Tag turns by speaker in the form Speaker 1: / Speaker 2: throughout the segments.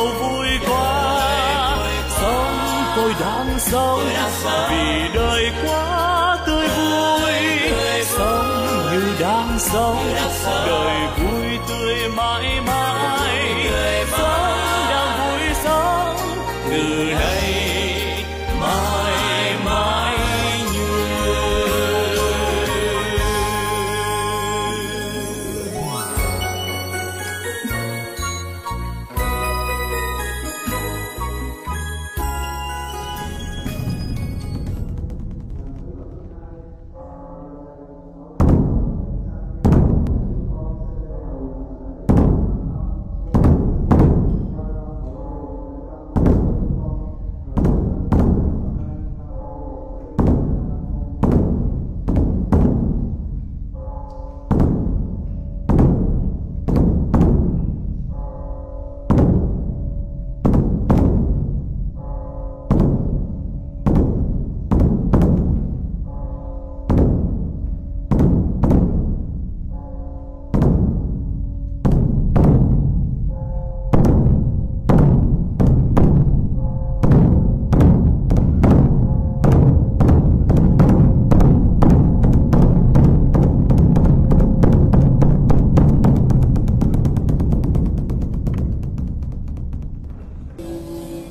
Speaker 1: ơi vui quá sống tôi đang sống vì đời quá tươi vui. Sống như đang sống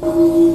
Speaker 1: Amen.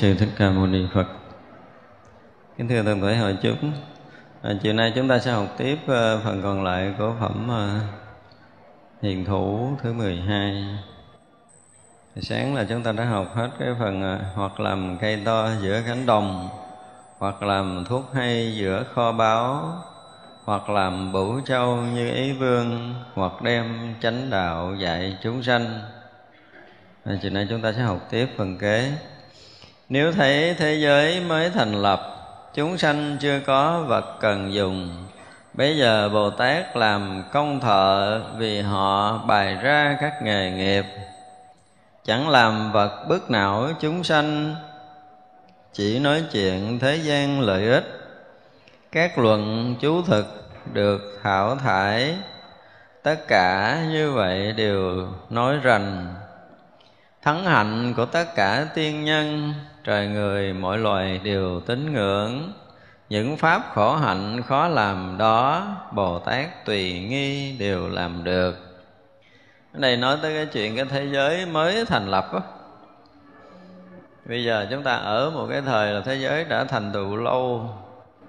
Speaker 2: Sư thích ca mâu ni phật. Kính thưa toàn thể hội chúng à, chiều nay chúng ta sẽ học tiếp uh, phần còn lại của phẩm uh, hiền thủ thứ 12 sáng là chúng ta đã học hết cái phần uh, hoặc làm cây to giữa cánh đồng hoặc làm thuốc hay giữa kho báu hoặc làm bửu châu như ý vương hoặc đem chánh đạo dạy chúng sanh. À, chiều nay chúng ta sẽ học tiếp phần kế nếu thấy thế giới mới thành lập, chúng sanh chưa có vật cần dùng. Bây giờ bồ tát làm công thợ vì họ bày ra các nghề nghiệp. Chẳng làm vật bức não chúng sanh, chỉ nói chuyện thế gian lợi ích. Các luận chú thực được thảo thải, tất cả như vậy đều nói rành. Thắng hạnh của tất cả tiên nhân trời người mọi loài đều tín ngưỡng. Những pháp khổ hạnh khó làm đó bồ tát tùy nghi đều làm được. Cái này nói tới cái chuyện cái thế giới mới thành lập á. Bây giờ chúng ta ở một cái thời là thế giới đã thành tựu lâu.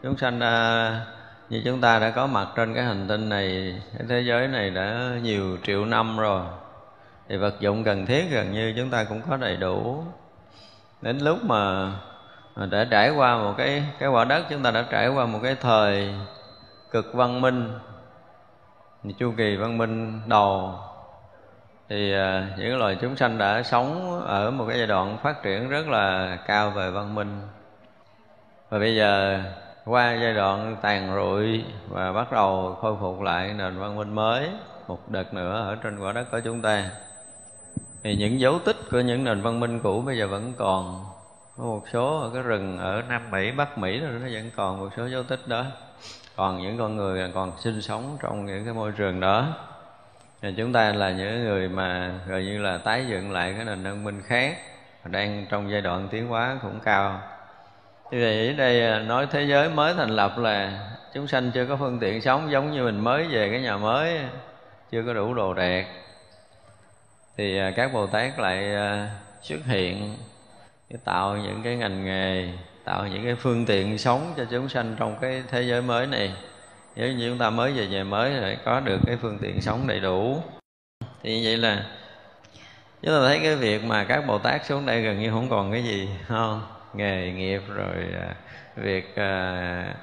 Speaker 2: Chúng sanh à, như chúng ta đã có mặt trên cái hành tinh này cái thế giới này đã nhiều triệu năm rồi. Thì vật dụng cần thiết gần như chúng ta cũng có đầy đủ đến lúc mà đã trải qua một cái cái quả đất, chúng ta đã trải qua một cái thời cực văn minh, chu kỳ văn minh đầu, thì à, những loài chúng sanh đã sống ở một cái giai đoạn phát triển rất là cao về văn minh. Và bây giờ, qua giai đoạn tàn rụi và bắt đầu khôi phục lại nền văn minh mới, một đợt nữa ở trên quả đất của chúng ta thì những dấu tích của những nền văn minh cũ bây giờ vẫn còn. Có một số ở cái rừng ở Nam Mỹ, Bắc Mỹ đó nó vẫn còn một số dấu tích đó. Còn những con người còn sinh sống trong những cái môi trường đó. Thì chúng ta là những người mà gần như là tái dựng lại cái nền văn minh khác đang trong giai đoạn tiến hóa cũng cao. Như vậy ở đây nói thế giới mới thành lập là chúng sanh chưa có phương tiện sống giống như mình mới về cái nhà mới chưa có đủ đồ đạc thì à, các bồ tát lại à, xuất hiện tạo những cái ngành nghề tạo những cái phương tiện sống cho chúng sanh trong cái thế giới mới này. Nếu như chúng ta mới về nhà mới lại có được cái phương tiện sống đầy đủ. Thì như vậy là chúng ta thấy cái việc mà các bồ tát xuống đây gần như không còn cái gì không? Nghề nghiệp rồi à, việc à,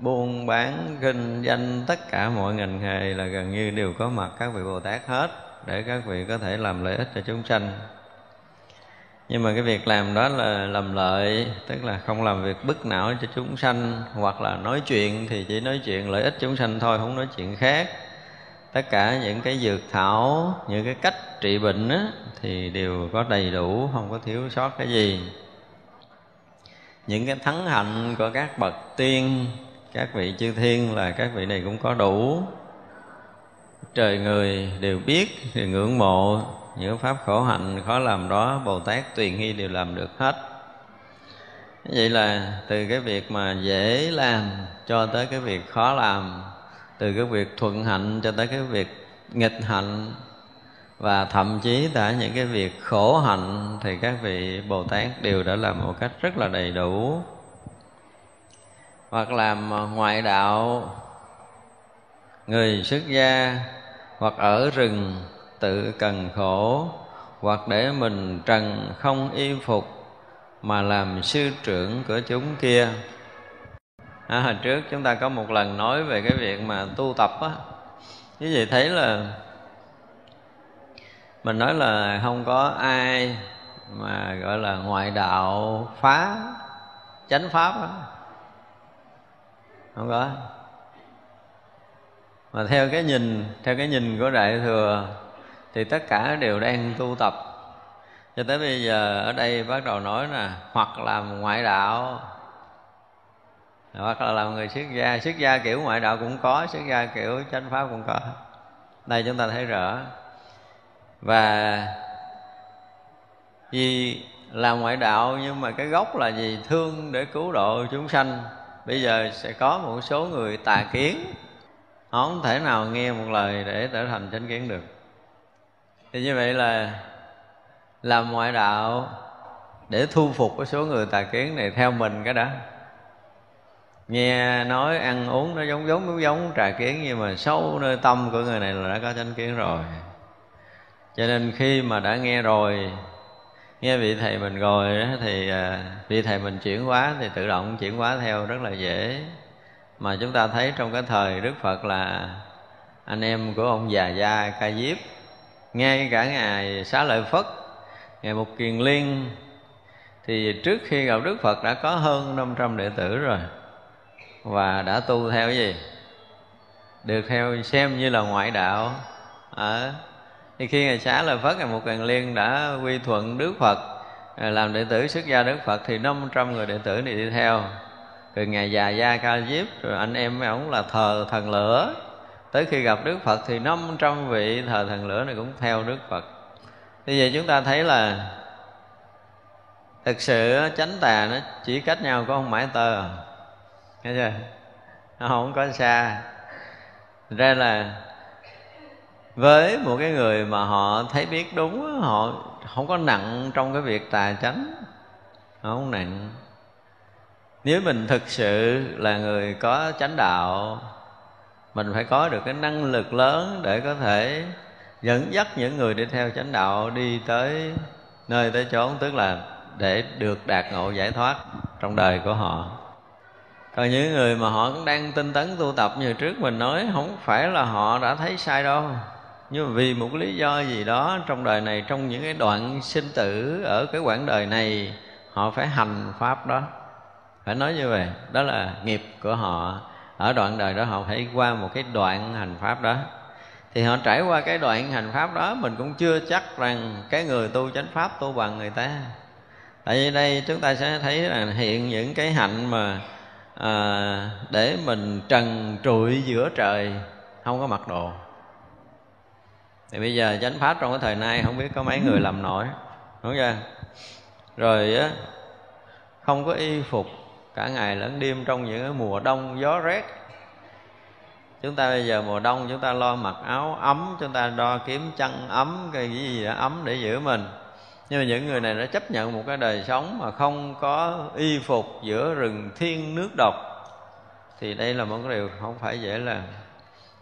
Speaker 2: buôn bán kinh doanh tất cả mọi ngành nghề là gần như đều có mặt các vị bồ tát hết để các vị có thể làm lợi ích cho chúng sanh. Nhưng mà cái việc làm đó là làm lợi tức là không làm việc bức não cho chúng sanh hoặc là nói chuyện thì chỉ nói chuyện lợi ích chúng sanh thôi không nói chuyện khác. Tất cả những cái dược thảo những cái cách trị bệnh á, thì đều có đầy đủ không có thiếu sót cái gì. Những cái thắng hạnh của các bậc tiên các vị chư thiên là các vị này cũng có đủ trời người đều biết đều ngưỡng mộ những pháp khổ hạnh, khó làm đó, bồ tát tùy nghi đều làm được hết. Vậy là từ cái việc mà dễ làm cho tới cái việc khó làm, từ cái việc thuận hạnh cho tới cái việc nghịch hạnh, và thậm chí cả những cái việc khổ hạnh, thì các vị bồ tát đều đã làm một cách rất là đầy đủ. Hoặc làm ngoại đạo người xuất gia hoặc ở rừng tự cần khổ hoặc để mình trần không y phục mà làm sư trưởng của chúng kia. À, hồi trước chúng ta có một lần nói về cái việc mà tu tập á. Như vậy thấy là mình nói là không có ai mà gọi là ngoại đạo phá chánh pháp á. Không có mà theo cái nhìn, theo cái nhìn của đại thừa thì tất cả đều đang tu tập. Cho tới bây giờ ở đây bắt đầu nói nè, hoặc làm ngoại đạo, hoặc là làm người xuất gia xuất gia kiểu ngoại đạo cũng có xuất gia kiểu chánh pháp cũng có. Đây chúng ta thấy rõ. Và vì làm ngoại đạo nhưng mà cái gốc là gì thương để cứu độ chúng sanh. Bây giờ sẽ có một số người tà kiến họ không thể nào nghe một lời để trở thành chánh kiến được. Thì như vậy là làm ngoại đạo để thu phục cái số người tà kiến này theo mình cái đó. Nghe nói ăn uống nó giống giống giống giống trà kiến, nhưng mà sâu nơi tâm của người này là đã có chánh kiến rồi. Cho nên khi mà đã nghe rồi, nghe vị thầy mình rồi thì à, vị thầy mình chuyển hóa thì tự động chuyển hóa theo rất là dễ mà chúng ta thấy trong cái thời đức phật là anh em của ông già gia ca diếp ngay cả ngài xá lợi phất ngài mục kiền liên thì trước khi gặp đức phật đã có hơn 500 đệ tử rồi và đã tu theo gì? Được theo xem như là ngoại đạo. À, thì khi ngài xá lợi phất ngài mục kiền liên đã quy thuận đức phật làm đệ tử xuất gia đức phật thì 500 người đệ tử này đi theo rồi ngài già gia ca diếp rồi anh em mấy ổng là thờ thần lửa. Tới khi gặp đức phật thì 500 vị thờ thần lửa này cũng theo đức phật. Bây giờ chúng ta thấy là thực sự chánh tà nó chỉ cách nhau có không mãi tơ à. nghe chưa? Nó không có xa. Ra là với một cái người mà họ thấy biết đúng họ không có nặng trong cái việc tà chánh. Không nặng nếu mình thực sự là người có chánh đạo, mình phải có được cái năng lực lớn để có thể dẫn dắt những người đi theo chánh đạo đi tới nơi tới chốn, tức là để được đạt ngộ giải thoát trong đời của họ. Còn những người mà họ cũng đang tinh tấn tu tập như trước mình nói, không phải là họ đã thấy sai đâu. Nhưng mà vì một lý do gì đó, trong đời này, trong những cái đoạn sinh tử ở cái quãng đời này, họ phải hành pháp đó phải nói như vậy đó là nghiệp của họ. Ở đoạn đời đó họ phải qua một cái đoạn hành pháp đó. Thì họ trải qua cái đoạn hành pháp đó mình cũng chưa chắc rằng cái người tu chánh pháp tu bằng người ta. Tại vì đây chúng ta sẽ thấy là hiện những cái hạnh mà à, để mình trần trụi giữa trời không có mặc đồ. Thì bây giờ chánh pháp trong cái thời nay không biết có mấy người làm nổi đúng chưa? Rồi á không có y phục cả ngày lẫn đêm trong những cái mùa đông, gió rét. Chúng ta bây giờ mùa đông, chúng ta lo mặc áo ấm, chúng ta đo kiếm chăn ấm, cái gì đó ấm để giữ mình. Nhưng mà những người này đã chấp nhận một cái đời sống mà không có y phục giữa rừng thiên nước độc. Thì đây là một cái điều không phải dễ làm.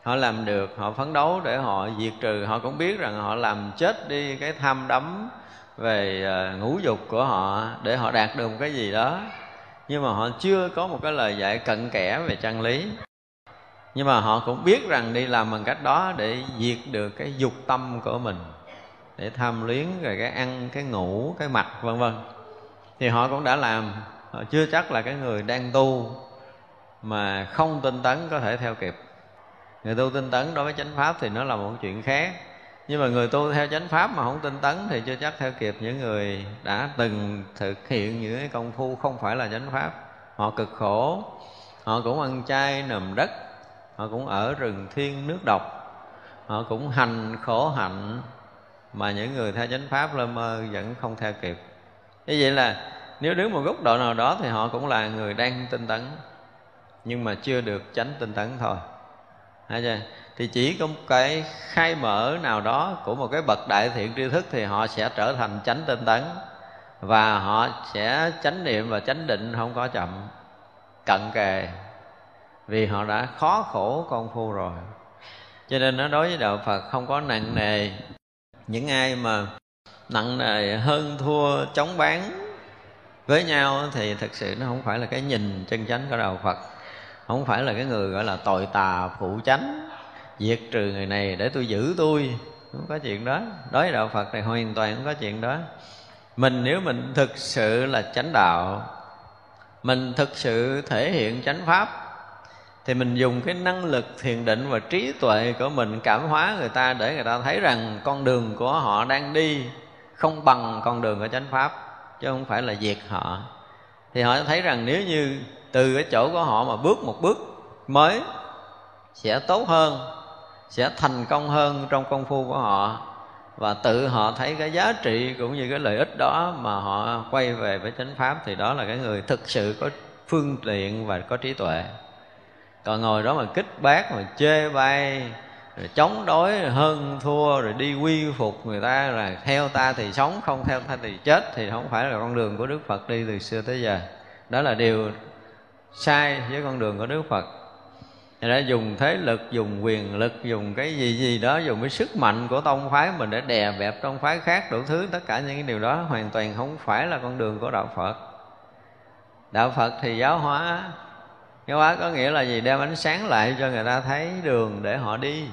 Speaker 2: Họ làm được, họ phấn đấu để họ diệt trừ. Họ cũng biết rằng họ làm chết đi cái tham đắm về ờ, ngũ dục của họ để họ đạt được một cái gì đó nhưng mà họ chưa có một cái lời dạy cận kẽ về chân lý. Nhưng mà họ cũng biết rằng đi làm bằng cách đó để diệt được cái dục tâm của mình, để tham luyến rồi cái ăn, cái ngủ, cái mặc, vân vân. Thì họ cũng đã làm. Họ chưa chắc là cái người đang tu mà không tinh tấn có thể theo kịp. Người tu tinh tấn đối với chánh pháp thì nó là một chuyện khác nhưng mà người tu theo chánh pháp mà không tinh tấn thì chưa chắc theo kịp những người đã từng thực hiện những cái công phu không phải là chánh pháp. Họ cực khổ, họ cũng ăn chay nằm đất, họ cũng ở rừng thiên nước độc, họ cũng hành khổ hạnh, mà những người theo chánh pháp lơ mơ vẫn không theo kịp. Như vậy là nếu đứng một góc độ nào đó thì họ cũng là người đang tinh tấn, nhưng mà chưa được tránh tinh tấn thôi. Thấy chưa? Thì chỉ có một cái khai mở nào đó của một cái bậc đại thiện tri thức thì họ sẽ trở thành chánh tinh tấn. Và họ sẽ chánh niệm và chánh định không có chậm, cận kề. Vì họ đã khó khổ công phu rồi. Cho nên nó đối với đạo phật không có nặng nề. Những ai mà nặng nề hơn thua chống bán với nhau thì thực sự nó không phải là cái nhìn chân chánh của đạo phật. Không phải là cái người gọi là tội tà phụ chánh diệt trừ người này để tôi giữ tôi. Không có chuyện đó. Đối với đạo phật này hoàn toàn không có chuyện đó. Mình nếu mình thực sự là chánh đạo, mình thực sự thể hiện chánh pháp, thì mình dùng cái năng lực thiền định và trí tuệ của mình cảm hóa người ta để người ta thấy rằng con đường của họ đang đi không bằng con đường của chánh pháp, chứ không phải là diệt họ. Thì họ thấy rằng nếu như từ cái chỗ của họ mà bước một bước mới sẽ tốt hơn sẽ thành công hơn trong công phu của họ. Và tự họ thấy cái giá trị cũng như cái lợi ích đó mà họ quay về với chánh pháp thì đó là cái người thực sự có phương tiện và có trí tuệ. Còn ngồi đó mà kích bác, mà chê bai, rồi chống đối rồi hơn thua, rồi đi quy phục người ta, là theo ta thì sống, không theo ta thì chết, thì không phải là con đường của đức phật đi từ xưa tới giờ. Đó là điều sai với con đường của đức phật. Thì đã dùng thế lực, dùng quyền lực, dùng cái gì gì đó, dùng cái sức mạnh của tông phái mình để đè bẹp tông phái khác đủ thứ. Tất cả những cái điều đó hoàn toàn không phải là con đường của Đạo Phật. Đạo Phật thì giáo hóa. Giáo hóa có nghĩa là gì? Đem ánh sáng lại cho người ta thấy đường để họ đi.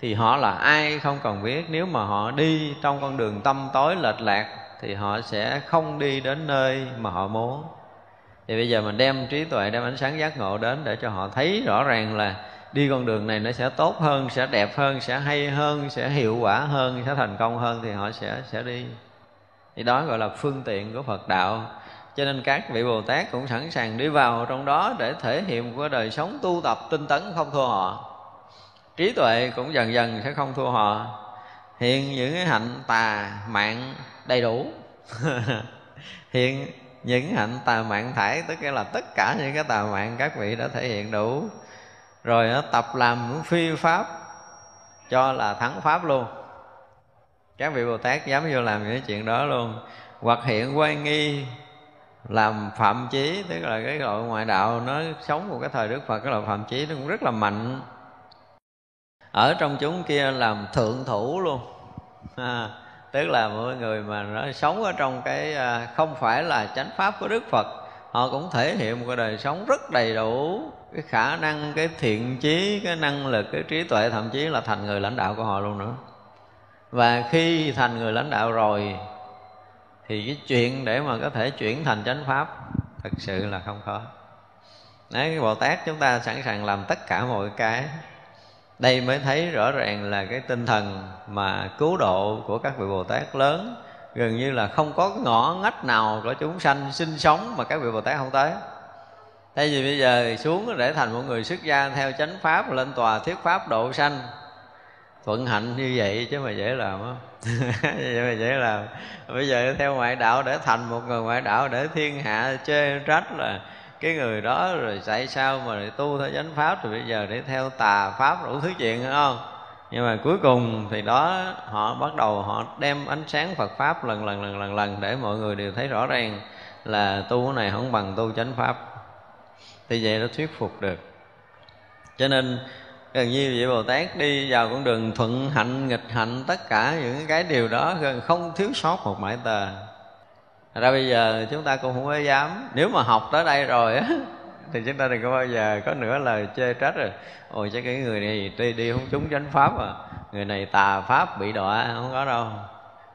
Speaker 2: Thì họ là ai không cần biết. Nếu mà họ đi trong con đường tâm tối lệch lạc thì họ sẽ không đi đến nơi mà họ muốn thì bây giờ mình đem trí tuệ, đem ánh sáng giác ngộ đến để cho họ thấy rõ ràng là đi con đường này nó sẽ tốt hơn, sẽ đẹp hơn, sẽ hay hơn, sẽ hiệu quả hơn, sẽ thành công hơn thì họ sẽ sẽ đi. Thì đó gọi là phương tiện của phật đạo. Cho nên các vị bồ tát cũng sẵn sàng đi vào trong đó để thể hiện của đời sống tu tập tinh tấn không thua họ. Trí tuệ cũng dần dần sẽ không thua họ. Hiện những cái hạnh tà mạng đầy đủ. Hiện những hạnh tà mạng thải tức là tất cả những cái tà mạng các vị đã thể hiện đủ. Rồi nó tập làm phi pháp cho là thắng pháp luôn. Các vị bồ tát dám vô làm những chuyện đó luôn. Hoặc hiện quan nghi làm phạm chí tức là cái loại ngoại đạo nó sống một cái thời đức phật cái loại phạm chí nó cũng rất là mạnh. Ở trong chúng kia làm thượng thủ luôn. À, tức là mọi người mà nó sống ở trong cái à, không phải là chánh pháp của đức phật họ cũng thể hiện một cái đời sống rất đầy đủ. Cái khả năng cái thiện chí cái năng lực cái trí tuệ thậm chí là thành người lãnh đạo của họ luôn nữa. Và khi thành người lãnh đạo rồi thì cái chuyện để mà có thể chuyển thành chánh pháp thật sự là không khó. Đấy, cái Bồ Tát chúng ta sẵn sàng làm tất cả mọi cái đây mới thấy rõ ràng là cái tinh thần mà cứu độ của các vị bồ tát lớn. Gần như là không có ngõ ngách nào của chúng sanh sinh sống mà các vị bồ tát không tới. Thay vì bây giờ xuống để thành một người xuất gia theo chánh pháp lên tòa thuyết pháp độ sanh. Thuận hạnh như vậy chứ mà dễ làm á? vậy mà dễ làm. Bây giờ theo ngoại đạo để thành một người ngoại đạo để thiên hạ chê trách là cái người đó rồi tại sao mà tu theo chánh pháp? Rồi bây giờ để theo tà pháp đủ thứ chuyện không? Nhưng mà cuối cùng thì đó, họ bắt đầu họ đem ánh sáng Phật pháp lần lần lần lần lần để mọi người đều thấy rõ ràng là tu cái này không bằng tu chánh pháp. Thì vậy nó thuyết phục được. Cho nên gần như vị Bồ Tát đi vào con đường thuận hạnh, nghịch hạnh, tất cả những cái điều đó gần không thiếu sót một mãi tờ ra bây giờ chúng ta cũng không có dám. Nếu mà học tới đây rồi á, thì chúng ta đừng có bao giờ có nữa lời chê trách rồi. Ôi, chắc cái người này đi đi không trúng chánh pháp à. Người này tà pháp bị đọa, không có đâu.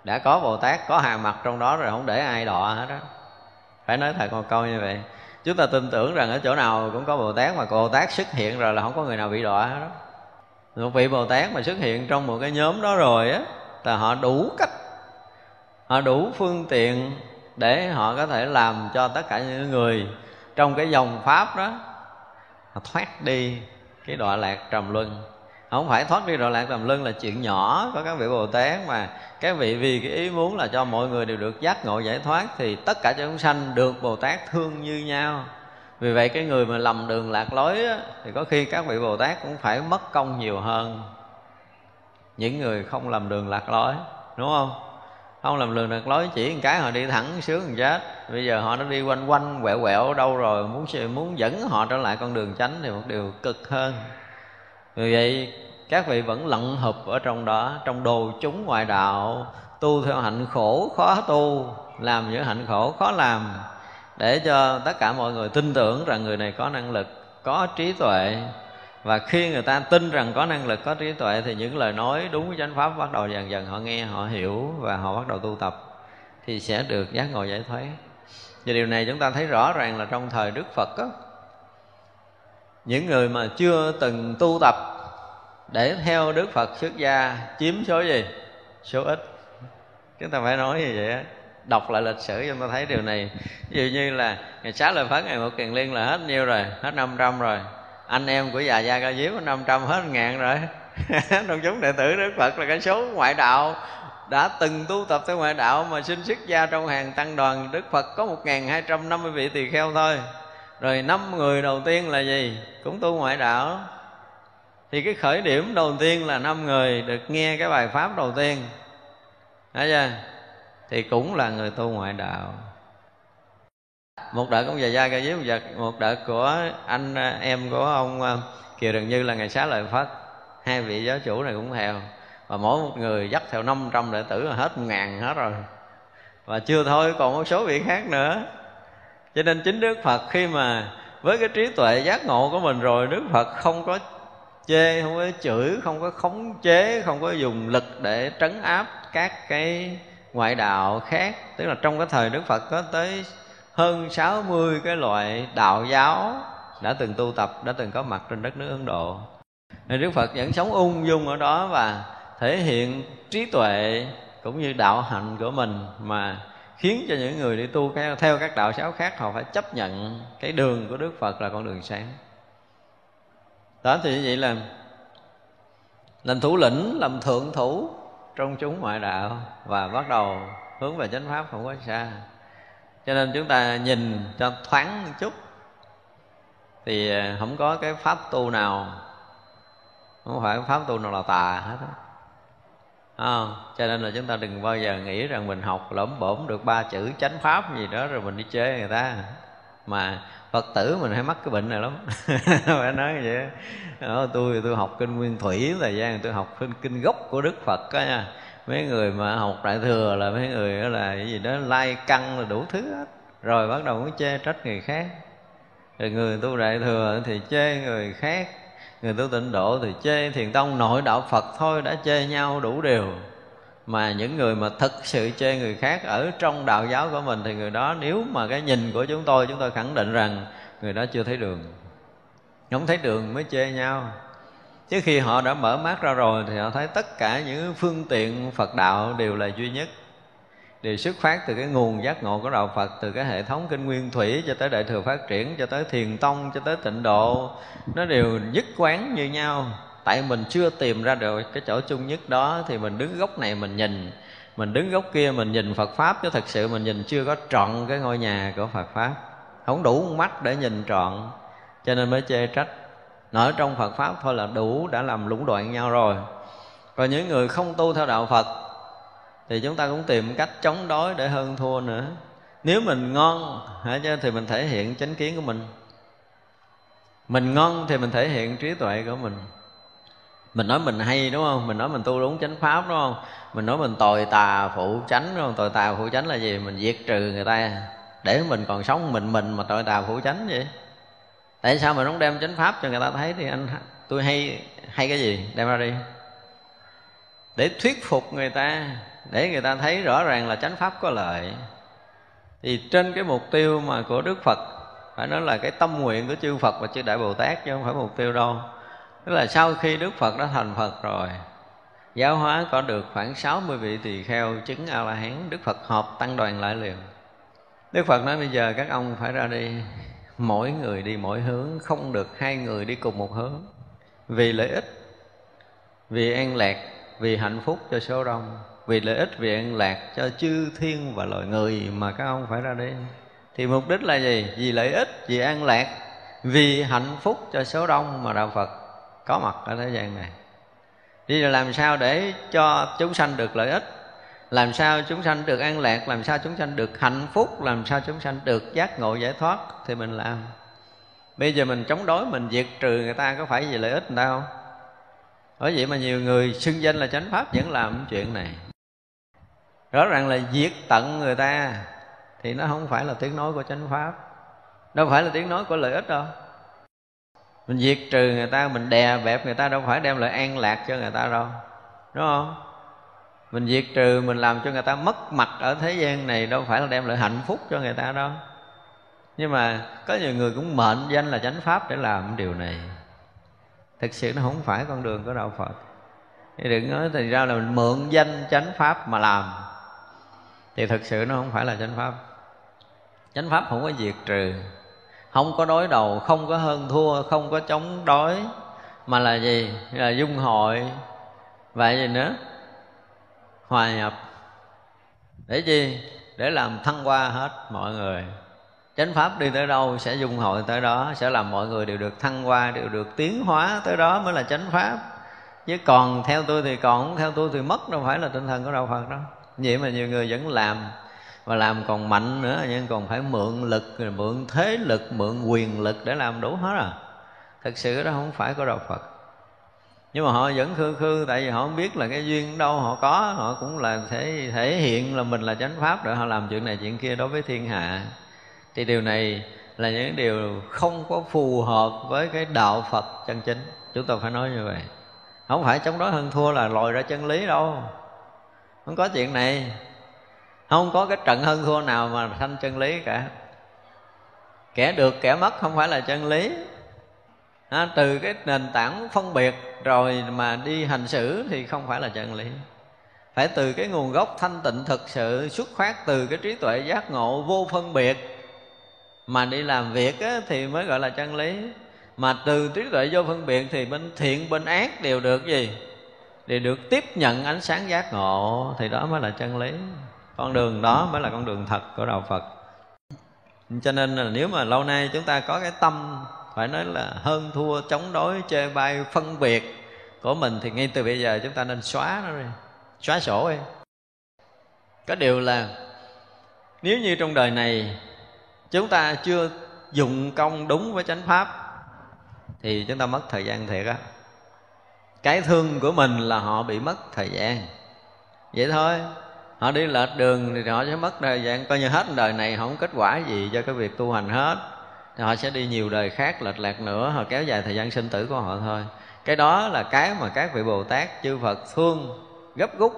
Speaker 2: Đã có bồ tát, có hàng mặt trong đó rồi, không để ai đọa hết đó phải nói thật một câu như vậy. Chúng ta tin tưởng rằng ở chỗ nào cũng có bồ tát mà bồ tát xuất hiện rồi là không có người nào bị đọa hết đó một vị bồ tát mà xuất hiện trong một cái nhóm đó rồi á, là họ đủ cách, họ đủ phương tiện để họ có thể làm cho tất cả những người trong cái dòng pháp đó thoát đi cái đọa lạc trầm luân. Không phải thoát đi đọa lạc trầm luân là chuyện nhỏ có các vị bồ tát mà các vị vì cái ý muốn là cho mọi người đều được giác ngộ giải thoát thì tất cả chúng sanh được bồ tát thương như nhau. Vì vậy cái người mà lầm đường lạc lối á, thì có khi các vị bồ tát cũng phải mất công nhiều hơn những người không lầm đường lạc lối đúng không? Không, làm lường được, lối chỉ một cái họ đi thẳng sướng một chết. Bây giờ họ đã đi quanh quanh, quẹo quẹo đâu rồi, muốn muốn dẫn họ trở lại con đường tránh thì một điều cực hơn. Vì vậy, các vị vẫn lận hụp ở trong đó, trong đồ chúng ngoại đạo, tu theo hạnh khổ khó tu, làm những hạnh khổ khó làm, để cho tất cả mọi người tin tưởng rằng người này có năng lực, có trí tuệ và khi người ta tin rằng có năng lực có trí tuệ thì những lời nói đúng với chánh pháp bắt đầu dần dần họ nghe họ hiểu và họ bắt đầu tu tập thì sẽ được giác ngộ giải thoát. Và điều này chúng ta thấy rõ ràng là trong thời đức phật đó, những người mà chưa từng tu tập để theo đức phật xuất gia chiếm số gì? Số ít. Chúng ta phải nói như vậy đó. đọc lại lịch sử chúng ta thấy điều này. Ví dụ như là ngày sáu lời phán ngày một kiền liên là hết nhiêu rồi? Hết 500 rồi anh em của già gia ca diếp năm trăm hết ngàn rồi. Trong chúng đệ tử đức phật là cái số ngoại đạo. Đã từng tu tập theo ngoại đạo mà xin xuất gia trong hàng tăng đoàn đức phật có một ngàn hai trăm năm mươi vị tỳ kheo thôi. Rồi năm người đầu tiên là gì? Cũng tu ngoại đạo. Thì cái khởi điểm đầu tiên là năm người được nghe cái bài pháp đầu tiên. Thấy chưa? Thì cũng là người tu ngoại đạo một đợt cũng già gia ca diếp vật một đợt của anh à, em của ông à, kiều đường như là ngày xá lợi phất hai vị giáo chủ này cũng theo và mỗi một người dắt theo 500 đệ tử là hết một ngàn hết rồi. Và chưa thôi còn một số vị khác nữa. Cho nên chính đức phật khi mà với cái trí tuệ giác ngộ của mình rồi, đức phật không có chê, không có chửi, không có khống chế, không có dùng lực để trấn áp các cái ngoại đạo khác. Tức là trong cái thời đức phật có tới hơn 60 cái loại đạo giáo đã từng tu tập, đã từng có mặt trên đất nước Ấn Độ. Nên Đức Phật vẫn sống ung dung ở đó và thể hiện trí tuệ cũng như đạo hạnh của mình mà khiến cho những người đi tu theo các đạo giáo khác họ phải chấp nhận cái đường của Đức Phật là con đường sáng. Đó thì như vậy là làm thủ lĩnh, làm thượng thủ trong chúng ngoại đạo và bắt đầu hướng về chánh pháp không có xa cho nên chúng ta nhìn cho thoáng một chút. Thì à, không có cái pháp tu nào không phải pháp tu nào là tà hết á. À, cho nên là chúng ta đừng bao giờ nghĩ rằng mình học lỗm bổm được ba chữ chánh pháp gì đó rồi mình đi chế người ta. Mà phật tử mình hay mắc cái bệnh này lắm. Phải nói như vậy đó, tôi tôi học kinh nguyên thủy thời gian tôi học kinh kinh gốc của đức phật đó nha mấy người mà học đại thừa là mấy người đó là cái gì đó, lai căng là đủ thứ hết. Rồi bắt đầu muốn chê trách người khác. Rồi người tu đại thừa thì chê người khác, người tu tịnh độ thì chê thiền tông. Nội đạo phật thôi, đã chê nhau đủ điều. Mà những người mà thực sự chê người khác ở trong đạo giáo của mình thì người đó, nếu mà cái nhìn của chúng tôi chúng tôi khẳng định rằng người đó chưa thấy đường. Không thấy đường mới chê nhau chứ khi họ đã mở mắt ra rồi thì họ thấy tất cả những phương tiện phật đạo đều là duy nhất. Đều xuất phát từ cái nguồn giác ngộ của đạo Phật, từ cái hệ thống kinh nguyên thủy cho tới đại thừa phát triển, cho tới thiền tông, cho tới tịnh độ. Nó đều nhất quán như nhau. Tại mình chưa tìm ra được cái chỗ chung nhất đó thì mình đứng góc này mình nhìn. Mình đứng góc kia mình nhìn Phật pháp, chứ thật sự mình nhìn chưa có trọn cái ngôi nhà của Phật pháp. Không đủ mắt để nhìn trọn, cho nên mới chê trách ở trong Phật pháp thôi là đủ đã làm lũng đoạn nhau rồi. Còn những người không tu theo đạo Phật thì chúng ta cũng tìm cách chống đối để hơn thua nữa. Nếu mình ngon, hả chứ, thì mình thể hiện chánh kiến của mình. Mình ngon thì mình thể hiện trí tuệ của mình. Mình nói mình hay, đúng không? Mình nói mình tu đúng chánh pháp, đúng không? Mình nói mình tồi tà phụ chánh, đúng không? Tồi tà phụ chánh là gì? Mình diệt trừ người ta. Để mình còn sống mình mình mà tồi tà phụ chánh vậy tại sao mà không đem chánh pháp cho người ta thấy thì anh tôi hay hay cái gì? Đem ra đi. Để thuyết phục người ta, để người ta thấy rõ ràng là chánh pháp có lợi. Thì trên cái mục tiêu mà của đức phật, phải nói là cái tâm nguyện của chư phật và chư đại bồ tát chứ không phải mục tiêu đâu. Tức là sau khi đức phật đã thành phật rồi, giáo hóa có được khoảng 60 vị tỳ kheo chứng a la hán, đức phật họp tăng đoàn lại liền. Đức phật nói, bây giờ các ông phải ra đi mỗi người đi mỗi hướng, không được hai người đi cùng một hướng. Vì lợi ích, vì an lạc, vì hạnh phúc cho số đông. Vì lợi ích, vì an lạc cho chư thiên và loài người mà các ông phải ra đi. Thì mục đích là gì? Vì lợi ích, vì an lạc, vì hạnh phúc cho số đông mà đạo phật có mặt ở thế gian này. Đi là làm sao để cho chúng sanh được lợi ích? Làm sao chúng sanh được an lạc, làm sao chúng sanh được hạnh phúc, làm sao chúng sanh được giác ngộ giải thoát, thì mình làm. Bây giờ mình chống đối, mình diệt trừ người ta có phải vì lợi ích người ta không? Bởi vậy mà nhiều người xưng danh là chánh pháp vẫn làm chuyện này. Rõ ràng là diệt tận người ta thì nó không phải là tiếng nói của chánh pháp. Đâu phải là tiếng nói của lợi ích đâu. Mình diệt trừ người ta, mình đè bẹp người ta, đâu phải đem lại an lạc cho người ta đâu. Đúng không? Mình diệt trừ, mình làm cho người ta mất mặt ở thế gian này đâu phải là đem lại hạnh phúc cho người ta đâu. Nhưng mà có nhiều người cũng mệnh danh là chánh pháp để làm điều này. Thực sự nó không phải con đường của đạo phật. Thì đừng nói thì ra là mình mượn danh chánh pháp mà làm. Thì thực sự nó không phải là chánh pháp. Chánh pháp không có diệt trừ, không có đối đầu, không có hơn thua, không có chống đối, mà là gì? Là dung hội. Và gì nữa? Hòa nhập. Để chi? Để làm thăng hoa hết mọi người. Chánh pháp đi tới đâu sẽ dung hội tới đó, sẽ làm mọi người đều được thăng hoa, đều được tiến hóa tới đó mới là chánh pháp. Chứ còn theo tôi thì còn không theo tôi thì mất đâu phải là tinh thần của đạo phật đâu. Vậy mà nhiều người vẫn làm và làm còn mạnh nữa, nhưng còn phải mượn lực, mượn thế lực, mượn quyền lực để làm đủ hết à. Thật sự đó không phải của đạo phật nhưng mà họ vẫn khư khư, tại vì họ không biết là cái duyên đâu họ có. Họ cũng là thể thể hiện là mình là chánh pháp để họ làm chuyện này chuyện kia đối với thiên hạ. Thì điều này là những điều không có phù hợp với cái đạo phật chân chính. Chúng ta phải nói như vậy. Không phải chống đối hơn thua là lòi ra chân lý đâu. Không có chuyện này. Không có cái trận hơn thua nào mà sanh chân lý cả. Kẻ được, kẻ mất không phải là chân lý à, từ cái nền tảng phân biệt rồi mà đi hành xử thì không phải là chân lý. Phải từ cái nguồn gốc thanh tịnh thực sự xuất phát từ cái trí tuệ giác ngộ vô phân biệt mà đi làm việc á, thì mới gọi là chân lý. Mà từ trí tuệ vô phân biệt thì bên thiện bên ác đều được gì? Đều được tiếp nhận ánh sáng giác ngộ thì đó mới là chân lý. Con đường đó mới là con đường thật của đạo phật. Cho nên là nếu mà lâu nay chúng ta có cái tâm phải nói là hơn thua chống đối, chê bai, phân biệt của mình thì ngay từ bây giờ chúng ta nên xóa nó đi, xóa sổ đi. Có điều là nếu như trong đời này chúng ta chưa dụng công đúng với chánh pháp thì chúng ta mất thời gian thiệt á. Cái thương của mình là họ bị mất thời gian. Vậy thôi, họ đi lệch đường thì họ sẽ mất thời gian. Coi như hết đời này, không kết quả gì cho cái việc tu hành hết thì họ sẽ đi nhiều đời khác, lệch lạc nữa, họ kéo dài thời gian sinh tử của họ thôi. Cái đó là cái mà các vị bồ tát, chư phật thương, gấp rút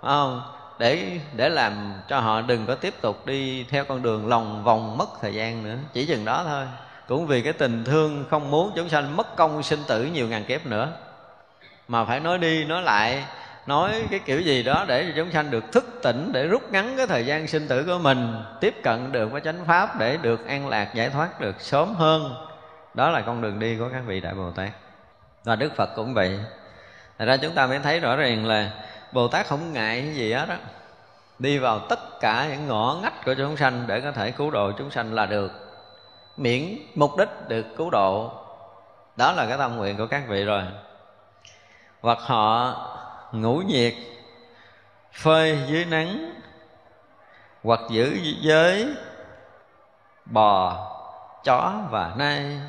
Speaker 2: không? Để để làm cho họ đừng có tiếp tục đi theo con đường lòng vòng mất thời gian nữa. Chỉ chừng đó thôi. Cũng vì cái tình thương không muốn chúng sanh mất công sinh tử nhiều ngàn kiếp nữa. Mà phải nói đi, nói lại nói cái kiểu gì đó để cho chúng sanh được thức tỉnh, để rút ngắn cái thời gian sinh tử của mình, tiếp cận được với chánh pháp để được an lạc, giải thoát được sớm hơn. Đó là con đường đi của các vị đại bồ tát. Và đức phật cũng vậy. Thật ra chúng ta mới thấy rõ ràng là Bồ Tát không ngại cái gì hết á. Đi vào tất cả những ngõ ngách của chúng sanh Để có thể cứu độ chúng sanh là được. Miễn mục đích được cứu độ. Đó là cái tâm nguyện của các vị rồi. Hoặc họ ngủ nhiệt, phơi dưới nắng, hoặc giữ giới bò, chó và nai,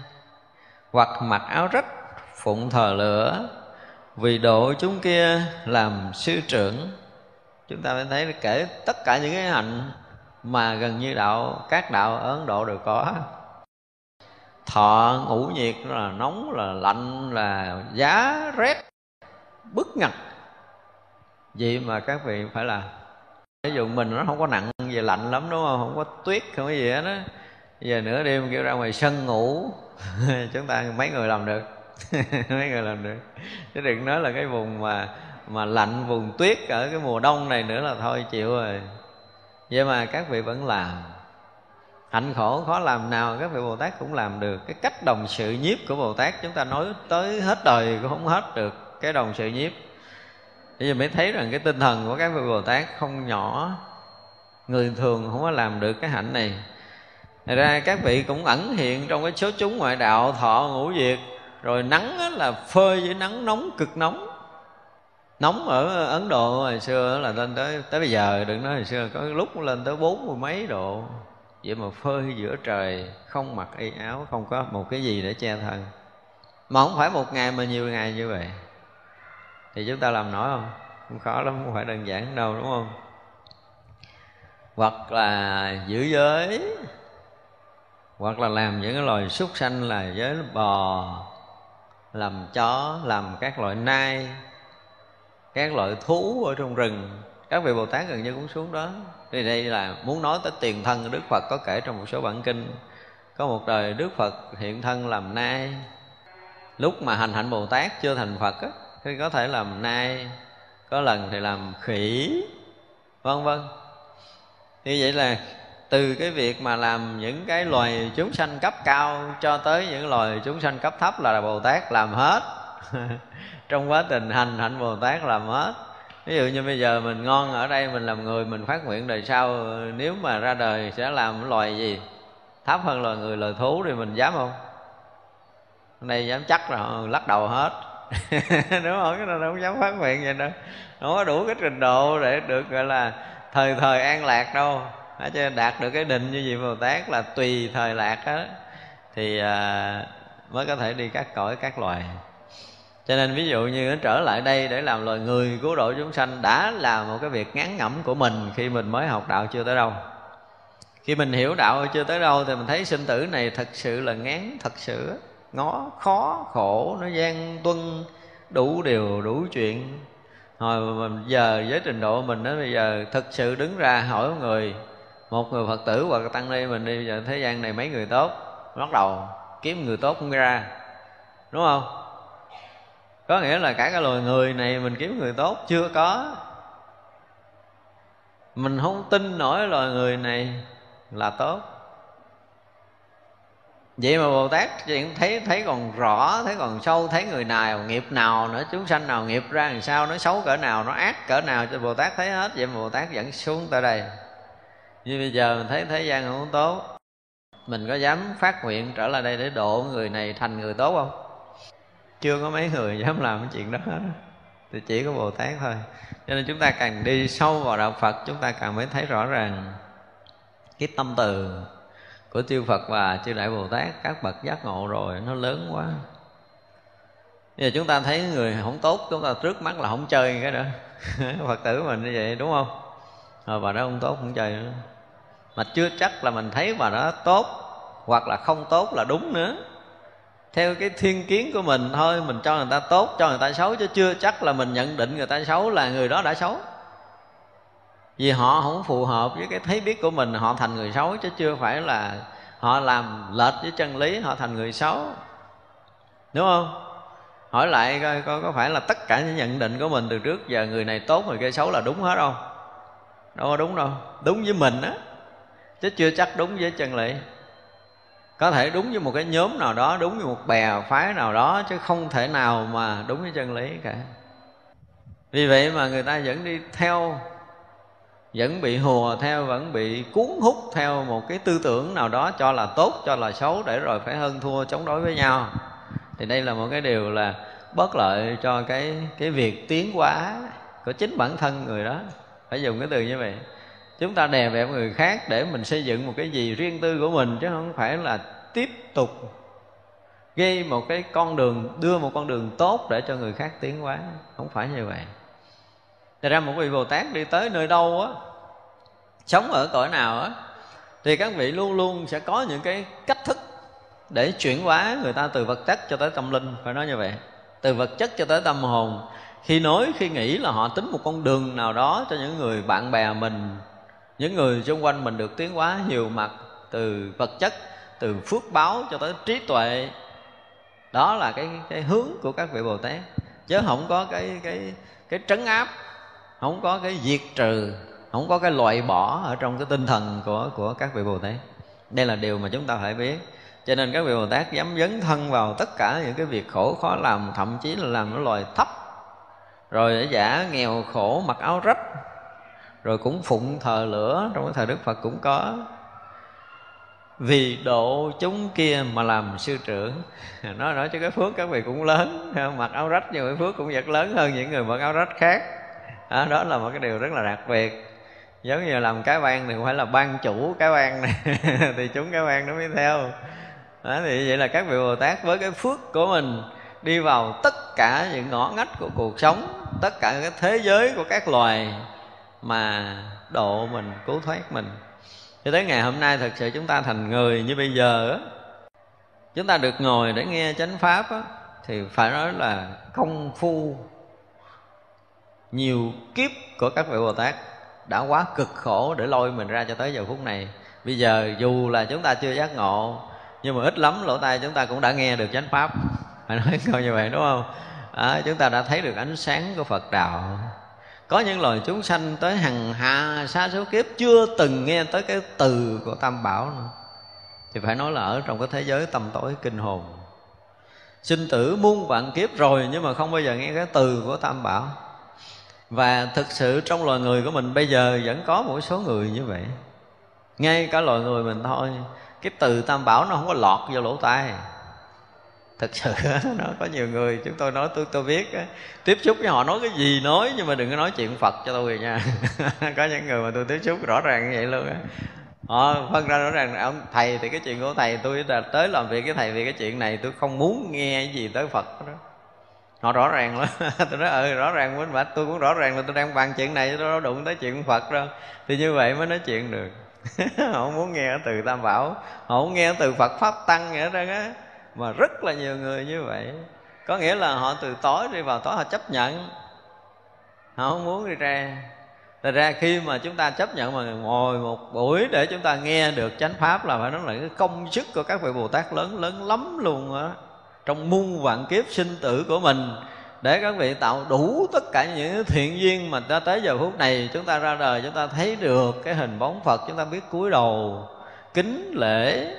Speaker 2: hoặc mặc áo rách phụng thờ lửa, vì độ chúng kia làm sư trưởng. Chúng ta phải thấy kể tất cả những cái hạnh mà gần như đạo, các đạo ở ấn độ đều có. Thọ ngủ nhiệt là nóng, là lạnh, là giá rét, bức ngặt vậy mà các vị phải là, ví dụ mình nó không có nặng về lạnh lắm, đúng không? Không có tuyết, không có gì hết á. Giờ nửa đêm kêu ra ngoài sân ngủ, chúng ta mấy người làm được. Mấy người làm được. Chứ đừng nói là cái vùng mà mà lạnh, vùng tuyết ở cái mùa đông này nữa là thôi, chịu rồi. Vậy mà các vị vẫn làm. Hạnh khổ khó làm nào các vị bồ tát cũng làm được. Cái cách đồng sự nhiếp của bồ tát chúng ta nói tới hết đời cũng không hết được cái đồng sự nhiếp bây giờ mới thấy rằng cái tinh thần của các vị bồ tát không nhỏ. Người thường không có làm được cái hạnh này. Thật ra các vị cũng ẩn hiện trong cái số chúng ngoại đạo, thọ, ngũ diệt Rồi nắng là phơi với nắng nóng, cực nóng. Nóng ở Ấn Độ hồi xưa là lên tới tới bây giờ, đừng nói hồi xưa, có lúc lên tới bốn mươi mấy độ. Vậy mà phơi giữa trời, không mặc y áo, không có một cái gì để che thân. Mà không phải một ngày mà nhiều ngày như vậy thì chúng ta làm nổi không? Không khó lắm, không phải đơn giản đâu, đúng không? Hoặc là giữ giới. Hoặc là làm những cái loài súc sanh là giới bò, làm chó, làm các loại nai, các loại thú ở trong rừng. Các vị bồ tát gần như cũng xuống đó. Thì đây là muốn nói tới tiền thân, đức phật có kể trong một số bản kinh. Có một đời đức phật hiện thân làm nai. Lúc mà hành hạnh bồ tát chưa thành phật á thì có thể làm nai, có lần thì làm khỉ, vân vân. Như vậy là từ cái việc mà làm những cái loài chúng sanh cấp cao cho tới những loài chúng sanh cấp thấp là bồ tát làm hết. Trong quá trình hành, hạnh bồ tát làm hết. Ví dụ như bây giờ mình ngon ở đây, mình làm người, mình phát nguyện đời sau, nếu mà ra đời sẽ làm loài gì? Thấp hơn loài người, loài thú thì mình dám không? Đây dám chắc là lắc đầu hết. đúng không? Cái nào không dám phát nguyện vậy đâu. Không có đủ cái trình độ để được gọi là thời thời an lạc đâu. Hả, cho đạt được cái định như vậy bồ tát là tùy thời lạc á. Thì à, mới có thể đi các cõi các loài. Cho nên ví dụ như nó trở lại đây để làm loài người cứu độ chúng sanh đã là một cái việc ngắn ngẩm của mình khi mình mới học đạo chưa tới đâu. Khi mình hiểu đạo chưa tới đâu thì mình thấy sinh tử này thật sự là ngán thật sự ngó khó, khổ, nó gian tuân, đủ điều, đủ chuyện. Hồi giờ với trình độ mình đó, bây giờ thực sự đứng ra hỏi người, một người phật tử hoặc tăng ni mình đi giờ thế gian này mấy người tốt? Bắt đầu kiếm người tốt không ra, đúng không? Có nghĩa là cả cái loài người này mình kiếm người tốt chưa có. Mình không tin nổi loài người này là tốt vậy mà bồ tát chuyện thấy thấy còn rõ, thấy còn sâu, thấy người nào nghiệp nào nữa, chúng sanh nào nghiệp ra làm sao, nó xấu cỡ nào, nó ác cỡ nào cho bồ tát thấy hết. Vậy mà bồ tát dẫn xuống tới đây. Như bây giờ mình thấy thế gian không tốt. Mình có dám phát nguyện trở lại đây để độ người này thành người tốt không? Chưa có mấy người dám làm cái chuyện đó. Hết thì chỉ có bồ tát thôi. Cho nên chúng ta càng đi sâu vào đạo phật, chúng ta càng mới thấy rõ ràng cái tâm từ của chư phật và chư đại bồ tát, các bậc giác ngộ rồi, nó lớn quá. Bây giờ chúng ta thấy người không tốt, chúng ta trước mắt là không chơi cái đó. Phật tử mình như vậy, đúng không? Rồi bà đó không tốt, không chơi nữa. Mà chưa chắc là mình thấy bà đó tốt, hoặc là không tốt là đúng nữa. Theo cái thiên kiến của mình thôi, mình cho người ta tốt, cho người ta xấu, chứ chưa chắc là mình nhận định người ta xấu là người đó đã xấu vì họ không phù hợp với cái thấy biết của mình họ thành người xấu chứ chưa phải là họ làm lệch với chân lý họ thành người xấu. Đúng không? Hỏi lại coi có, có phải là tất cả những nhận định của mình từ trước giờ người này tốt người kia xấu là đúng hết không? Đâu có đúng đâu. Đúng với mình á chứ chưa chắc đúng với chân lý. Có thể đúng với một cái nhóm nào đó đúng với một bè phái nào đó chứ không thể nào mà đúng với chân lý cả. Vì vậy mà người ta vẫn đi theo vẫn bị hùa theo, vẫn bị cuốn hút theo một cái tư tưởng nào đó cho là tốt, cho là xấu, để rồi phải hơn thua chống đối với nhau. Thì đây là một cái điều là bất lợi cho cái cái việc tiến hóa của chính bản thân người đó. Phải dùng cái từ như vậy. Chúng ta đè bẹp người khác để mình xây dựng một cái gì riêng tư của mình, chứ không phải là tiếp tục gây một cái con đường, đưa một con đường tốt để cho người khác tiến hóa. Không phải như vậy. Thật ra một vị Bồ Tát đi tới nơi đâu á, Sống ở cõi nào á, Thì các vị luôn luôn sẽ có những cái cách thức để chuyển hóa người ta từ vật chất cho tới tâm linh, phải nói như vậy. Từ vật chất cho tới tâm hồn. Khi nói, khi nghĩ là họ tính một con đường nào đó cho những người bạn bè mình, những người xung quanh mình được tiến hóa nhiều mặt từ vật chất, từ phước báo cho tới trí tuệ. Đó là cái cái hướng của các vị bồ tát. Chứ không có cái cái cái trấn áp không có cái diệt trừ, không có cái loại bỏ ở trong cái tinh thần của của các vị bồ tát. Đây là điều mà chúng ta phải biết. Cho nên các vị bồ tát dám dấn thân vào tất cả những cái việc khổ khó làm, thậm chí là làm nó loài thấp. Rồi để giả nghèo khổ mặc áo rách, rồi cũng phụng thờ lửa trong cái thời đức phật cũng có. Vì độ chúng kia mà làm sư trưởng. Nói nói cho cái phước các vị cũng lớn. Mặc áo rách nhưng cái phước cũng vẫn lớn hơn những người mặc áo rách khác đó, đó là một cái điều rất là đặc biệt. Giống như làm cái ban thì không phải là ban chủ cái ban này. Thì chúng cái ban nó mới theo. Đó, thì vậy là các vị bồ tát với cái phước của mình đi vào tất cả những ngõ ngách của cuộc sống tất cả cái thế giới của các loài mà độ mình cứu thoát mình. Cho tới ngày hôm nay thật sự chúng ta thành người như bây giờ á chúng ta được ngồi để nghe chánh pháp á thì phải nói là công phu nhiều kiếp của các vị bồ tát đã quá cực khổ để lôi mình ra cho tới giờ phút này. Bây giờ dù là chúng ta chưa giác ngộ nhưng mà ít lắm lỗ tai chúng ta cũng đã nghe được chánh pháp. Phải nói câu như vậy đúng không? À, chúng ta đã thấy được ánh sáng của phật đạo. Có những loài chúng sanh tới hằng hạ xa số kiếp chưa từng nghe tới cái từ của tam bảo nữa. Thì phải nói là ở trong cái thế giới tầm tối kinh hồn. Sinh tử muôn vạn kiếp rồi nhưng mà không bao giờ nghe cái từ của tam bảo và thực sự trong loài người của mình bây giờ vẫn có một số người như vậy. Ngay cả loài người mình thôi, cái từ tam bảo nó không có lọt vô lỗ tai. Thực sự nó có nhiều người, chúng tôi nói, tôi tôi biết tiếp xúc với họ nói cái gì nói, nhưng mà đừng có nói chuyện phật cho tôi nha. Có những người mà tôi tiếp xúc rõ ràng như vậy luôn á. Họ phân ra rõ ràng ông thầy thì cái chuyện của thầy, tôi là tới làm việc với thầy vì cái chuyện này, tôi không muốn nghe cái gì tới phật đó họ rõ ràng lắm. Tôi nói ừ rõ ràng minh bạch tôi cũng rõ ràng là tôi đang bàn chuyện này, tôi đâu đụng tới chuyện phật đâu. Thì như vậy mới nói chuyện được. Họ muốn nghe từ tam bảo họ muốn nghe từ phật pháp tăng nghĩa ra á. Mà rất là nhiều người như vậy. Có nghĩa là họ từ tối đi vào tối họ chấp nhận. Họ không muốn đi ra. Thật ra khi mà chúng ta chấp nhận mà ngồi một buổi để chúng ta nghe được chánh pháp là phải nói là cái công sức của các vị Bồ Tát lớn lớn lắm luôn á trong muôn vạn kiếp sinh tử của mình, để các vị tạo đủ tất cả những thiện duyên mà ta tới giờ phút này, chúng ta ra đời, chúng ta thấy được cái hình bóng Phật, chúng ta biết cúi đầu, kính lễ.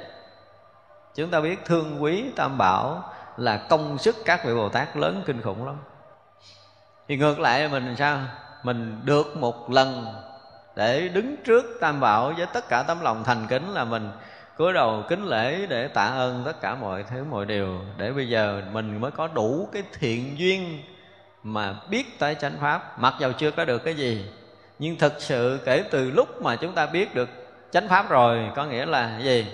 Speaker 2: Chúng ta biết thương quý tam bảo là công sức các vị bồ tát lớn kinh khủng lắm. Thì ngược lại mình sao? Mình được một lần để đứng trước tam bảo với tất cả tấm lòng thành kính là mình cúi đầu kính lễ để tạ ơn tất cả mọi thứ, mọi điều, để bây giờ mình mới có đủ cái thiện duyên mà biết tới chánh pháp. Mặc dầu chưa có được cái gì, nhưng thực sự kể từ lúc mà chúng ta biết được chánh pháp rồi, có nghĩa là gì?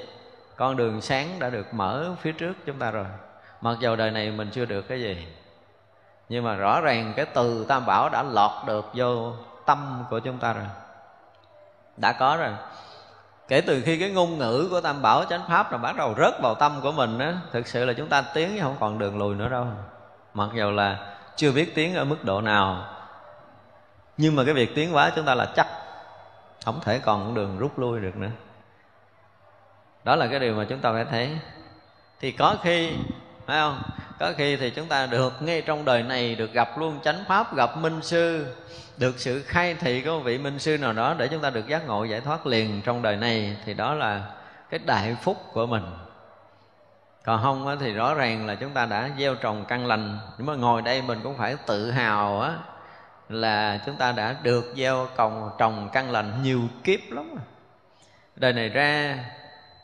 Speaker 2: Con đường sáng đã được mở phía trước chúng ta rồi. Mặc dầu đời này mình chưa được cái gì, nhưng mà rõ ràng cái từ tam bảo đã lọt được vô tâm của chúng ta rồi. Đã có rồi kể từ khi cái ngôn ngữ của tam bảo chánh pháp là bắt đầu rớt vào tâm của mình á, thực sự là chúng ta tiến chứ không còn đường lùi nữa đâu. Mặc dầu là chưa biết tiến ở mức độ nào, nhưng mà cái việc tiến hóa chúng ta là chắc, không thể còn đường rút lui được nữa. Đó là cái điều mà chúng ta phải thấy. Thì có khi, phải không? Có khi thì chúng ta được ngay trong đời này được gặp luôn chánh pháp, gặp minh sư được sự khai thị của một vị minh sư nào đó để chúng ta được giác ngộ giải thoát liền trong đời này, thì đó là cái đại phúc của mình. Còn không thì rõ ràng là chúng ta đã gieo trồng căn lành. Nhưng mà ngồi đây mình cũng phải tự hào á, là chúng ta đã được gieo trồng trồng căn lành nhiều kiếp lắm đời này ra,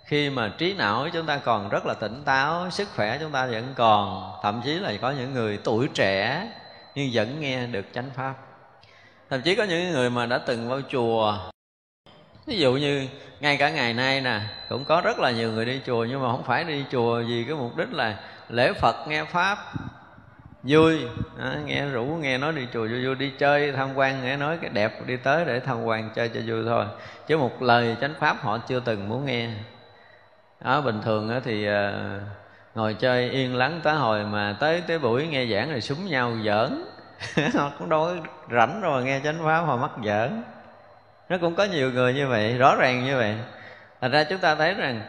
Speaker 2: khi mà trí não chúng ta còn rất là tỉnh táo, sức khỏe chúng ta vẫn còn, thậm chí là có những người tuổi trẻ nhưng vẫn nghe được chánh pháp thậm chí có những người mà đã từng vào chùa. Ví dụ như ngay cả ngày nay nè cũng có rất là nhiều người đi chùa nhưng mà không phải đi chùa vì cái mục đích là lễ phật nghe pháp vui. Đó, nghe rủ nghe nói đi chùa vui vui đi chơi tham quan nghe nói cái đẹp đi tới để tham quan chơi cho vui thôi. Chứ một lời chánh pháp họ chưa từng muốn nghe. Đó bình thường thì ờ, ngồi chơi yên lắng tới hồi mà tới tới buổi nghe giảng rồi súng nhau giỡn. họ cũng đâu có rảnh rồi nghe chánh pháp họ mắc giỡn. Nó cũng có nhiều người như vậy, rõ ràng như vậy. Thành ra chúng ta thấy rằng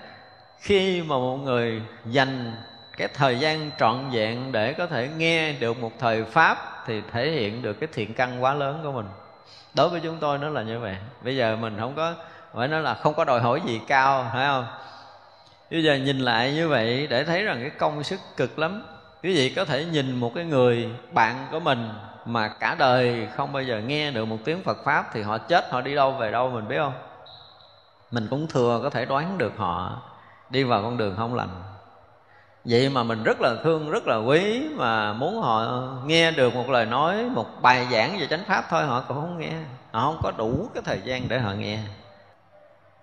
Speaker 2: khi mà một người dành cái thời gian trọn vẹn để có thể nghe được một thời pháp thì thể hiện được cái thiện căn quá lớn của mình. Đối với chúng tôi nó là như vậy. Bây giờ mình không có, phải nói là không có đòi hỏi gì cao, phải không? Bây giờ nhìn lại như vậy để thấy rằng cái công sức cực lắm quý vị có thể nhìn một cái người bạn của mình mà cả đời không bao giờ nghe được một tiếng Phật pháp thì họ chết họ đi đâu về đâu mình biết không? Mình cũng thừa có thể đoán được họ đi vào con đường không lành. Vậy mà mình rất là thương rất là quý mà muốn họ nghe được một lời nói một bài giảng về chánh pháp thôi họ cũng không nghe. Họ không có đủ cái thời gian để họ nghe.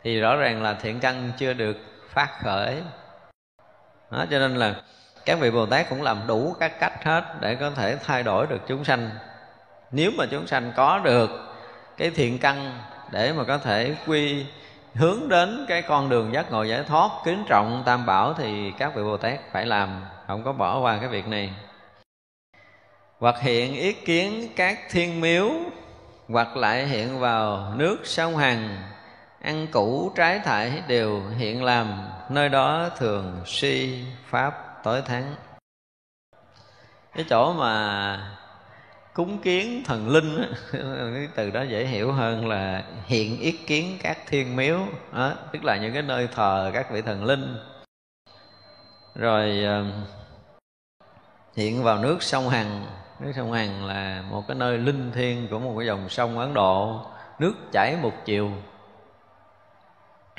Speaker 2: Thì rõ ràng là thiện căn chưa được phát khởi. Đó, cho nên là các vị bồ tát cũng làm đủ các cách hết để có thể thay đổi được chúng sanh. Nếu mà chúng sanh có được cái thiện căn để mà có thể quy hướng đến cái con đường giác ngộ giải thoát, kính trọng tam bảo thì các vị bồ tát phải làm, không có bỏ qua cái việc này. Hoặc hiện ý kiến các thiên miếu, hoặc lại hiện vào nước sông hằng, ăn củ trái thải đều hiện làm, nơi đó thường si pháp tối thắng cái chỗ mà cúng kiến thần linh cái từ đó dễ hiểu hơn là hiện yết kiến các thiên miếu. Đó, tức là những cái nơi thờ các vị thần linh. Rồi ờ, hiện vào nước sông hằng. Nước sông hằng là một cái nơi linh thiêng của một cái dòng sông ấn độ. Nước chảy một chiều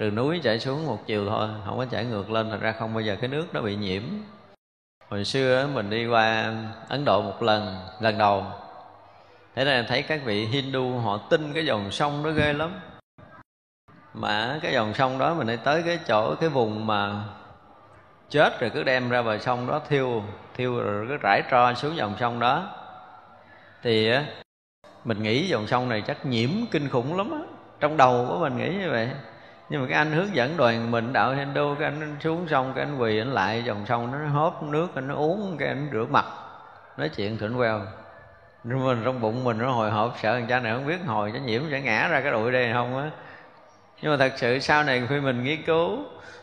Speaker 2: từ núi chảy xuống một chiều thôi, không có chảy ngược lên thành ra không bao giờ cái nước nó bị nhiễm. Hồi xưa mình đi qua ấn độ một lần lần đầu. Thế là thấy các vị hindu, họ tin cái dòng sông đó ghê lắm. Mà cái dòng sông đó mình đi tới cái chỗ, cái vùng mà chết rồi cứ đem ra bờ sông đó thiêu thiêu rồi cứ rải tro xuống dòng sông đó. Thì mình nghĩ dòng sông này chắc nhiễm kinh khủng lắm á. Trong đầu của mình nghĩ như vậy nhưng mà cái anh hướng dẫn đoàn mình đạo Hindu cái anh xuống sông, cái anh quỳ anh lại dòng sông nó hốt nước, anh nó uống, cái anh rửa mặt, nói chuyện thỉnh queo. Nhưng mình trong bụng mình nó hồi hộp, sợ thằng cha này không biết hồi cho nhiễm sẽ ngã ra cái đội đây không á. Nhưng mà thật sự sau này khi mình nghiên cứu,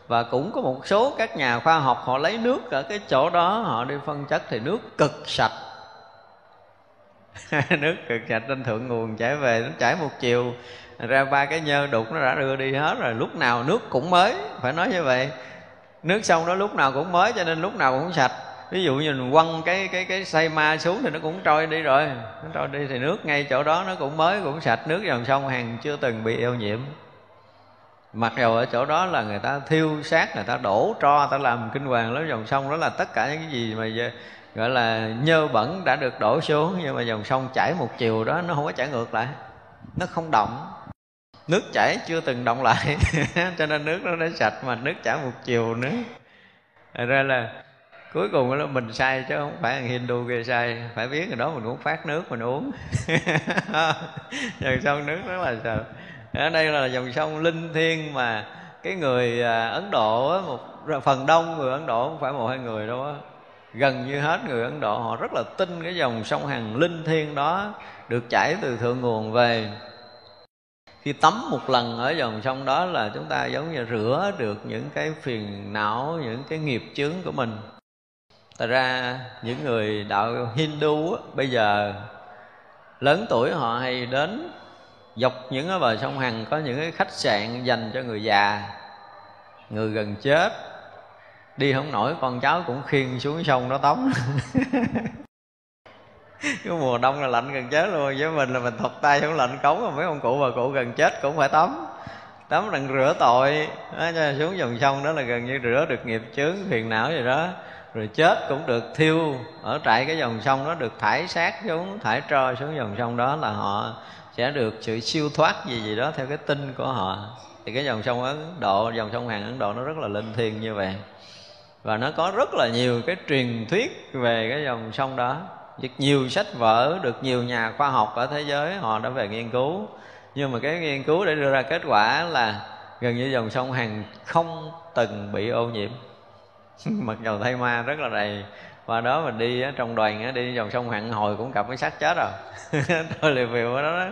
Speaker 2: và cũng có một số các nhà khoa học họ lấy nước ở cái chỗ đó, họ đi phân chất thì nước cực sạch. Nước cực sạch trên thượng nguồn chảy về, nó chảy một chiều ra ba cái nhơ đục nó đã đưa đi hết rồi, lúc nào nước cũng mới, phải nói như vậy. Nước sông đó lúc nào cũng mới cho nên lúc nào cũng sạch. Ví dụ như mình quăng cái cái cái xây ma xuống thì nó cũng trôi đi rồi. Nó trôi đi thì nước ngay chỗ đó nó cũng mới, cũng sạch. Nước dòng sông hàng chưa từng bị ô nhiễm. Mặc dù ở chỗ đó là người ta thiêu xác, người ta đổ tro ta làm kinh hoàng lớn dòng sông đó là tất cả những cái gì mà gọi là, nhơ bẩn đã được đổ xuống. Nhưng mà dòng sông chảy một chiều đó, nó không có chảy ngược lại. Nó không động nước chảy chưa từng động lại. Cho nên nước nó đã sạch mà nước chảy một chiều nữa. Thật ra là cuối cùng là mình sai chứ không phải thằng Hindu kia sai phải biết rồi đó mình cũng phát nước mình uống. Dòng sông nước rất là sợ. Ở đây là dòng sông linh thiêng mà cái người à, Ấn Độ một phần đông người Ấn Độ, không phải một hai người đâu á. Gần như hết người Ấn Độ, họ rất là tin cái dòng sông Hằng linh thiêng đó được chảy từ thượng nguồn về khi tắm một lần ở dòng sông đó là chúng ta giống như rửa được những cái phiền não những cái nghiệp chướng của mình. Thật ra những người đạo Hindu á, bây giờ lớn tuổi họ hay đến dọc những cái bờ sông Hằng có những cái khách sạn dành cho người già người gần chết. Đi không nổi con cháu cũng khiêng xuống sông đó tắm. cái mùa đông là lạnh gần chết luôn với mình là mình thọc tay xuống lạnh cống mà mấy ông cụ bà cụ gần chết cũng phải tắm. Tắm đừng rửa tội. Đó, xuống dòng sông đó là gần như rửa được nghiệp chướng phiền não gì đó. Rồi chết cũng được thiêu. Ở trại cái dòng sông đó được thải xác xuống thải trôi xuống dòng sông đó là họ sẽ được sự siêu thoát gì gì đó theo cái tin của họ. Thì cái dòng sông ấn độ dòng sông hàng ấn độ nó rất là linh thiêng như vậy. Và nó có rất là nhiều cái truyền thuyết về cái dòng sông đó được nhiều sách vở được nhiều nhà khoa học ở thế giới họ đã về nghiên cứu. Nhưng mà cái nghiên cứu để đưa ra kết quả là gần như dòng sông hằng không từng bị ô nhiễm. Mặc dầu thay ma rất là đầy. Và đó mình đi trong đoàn đi dòng sông hằng hồi cũng gặp cái xác chết rồi. Tôi liều phiều ở đó, đó.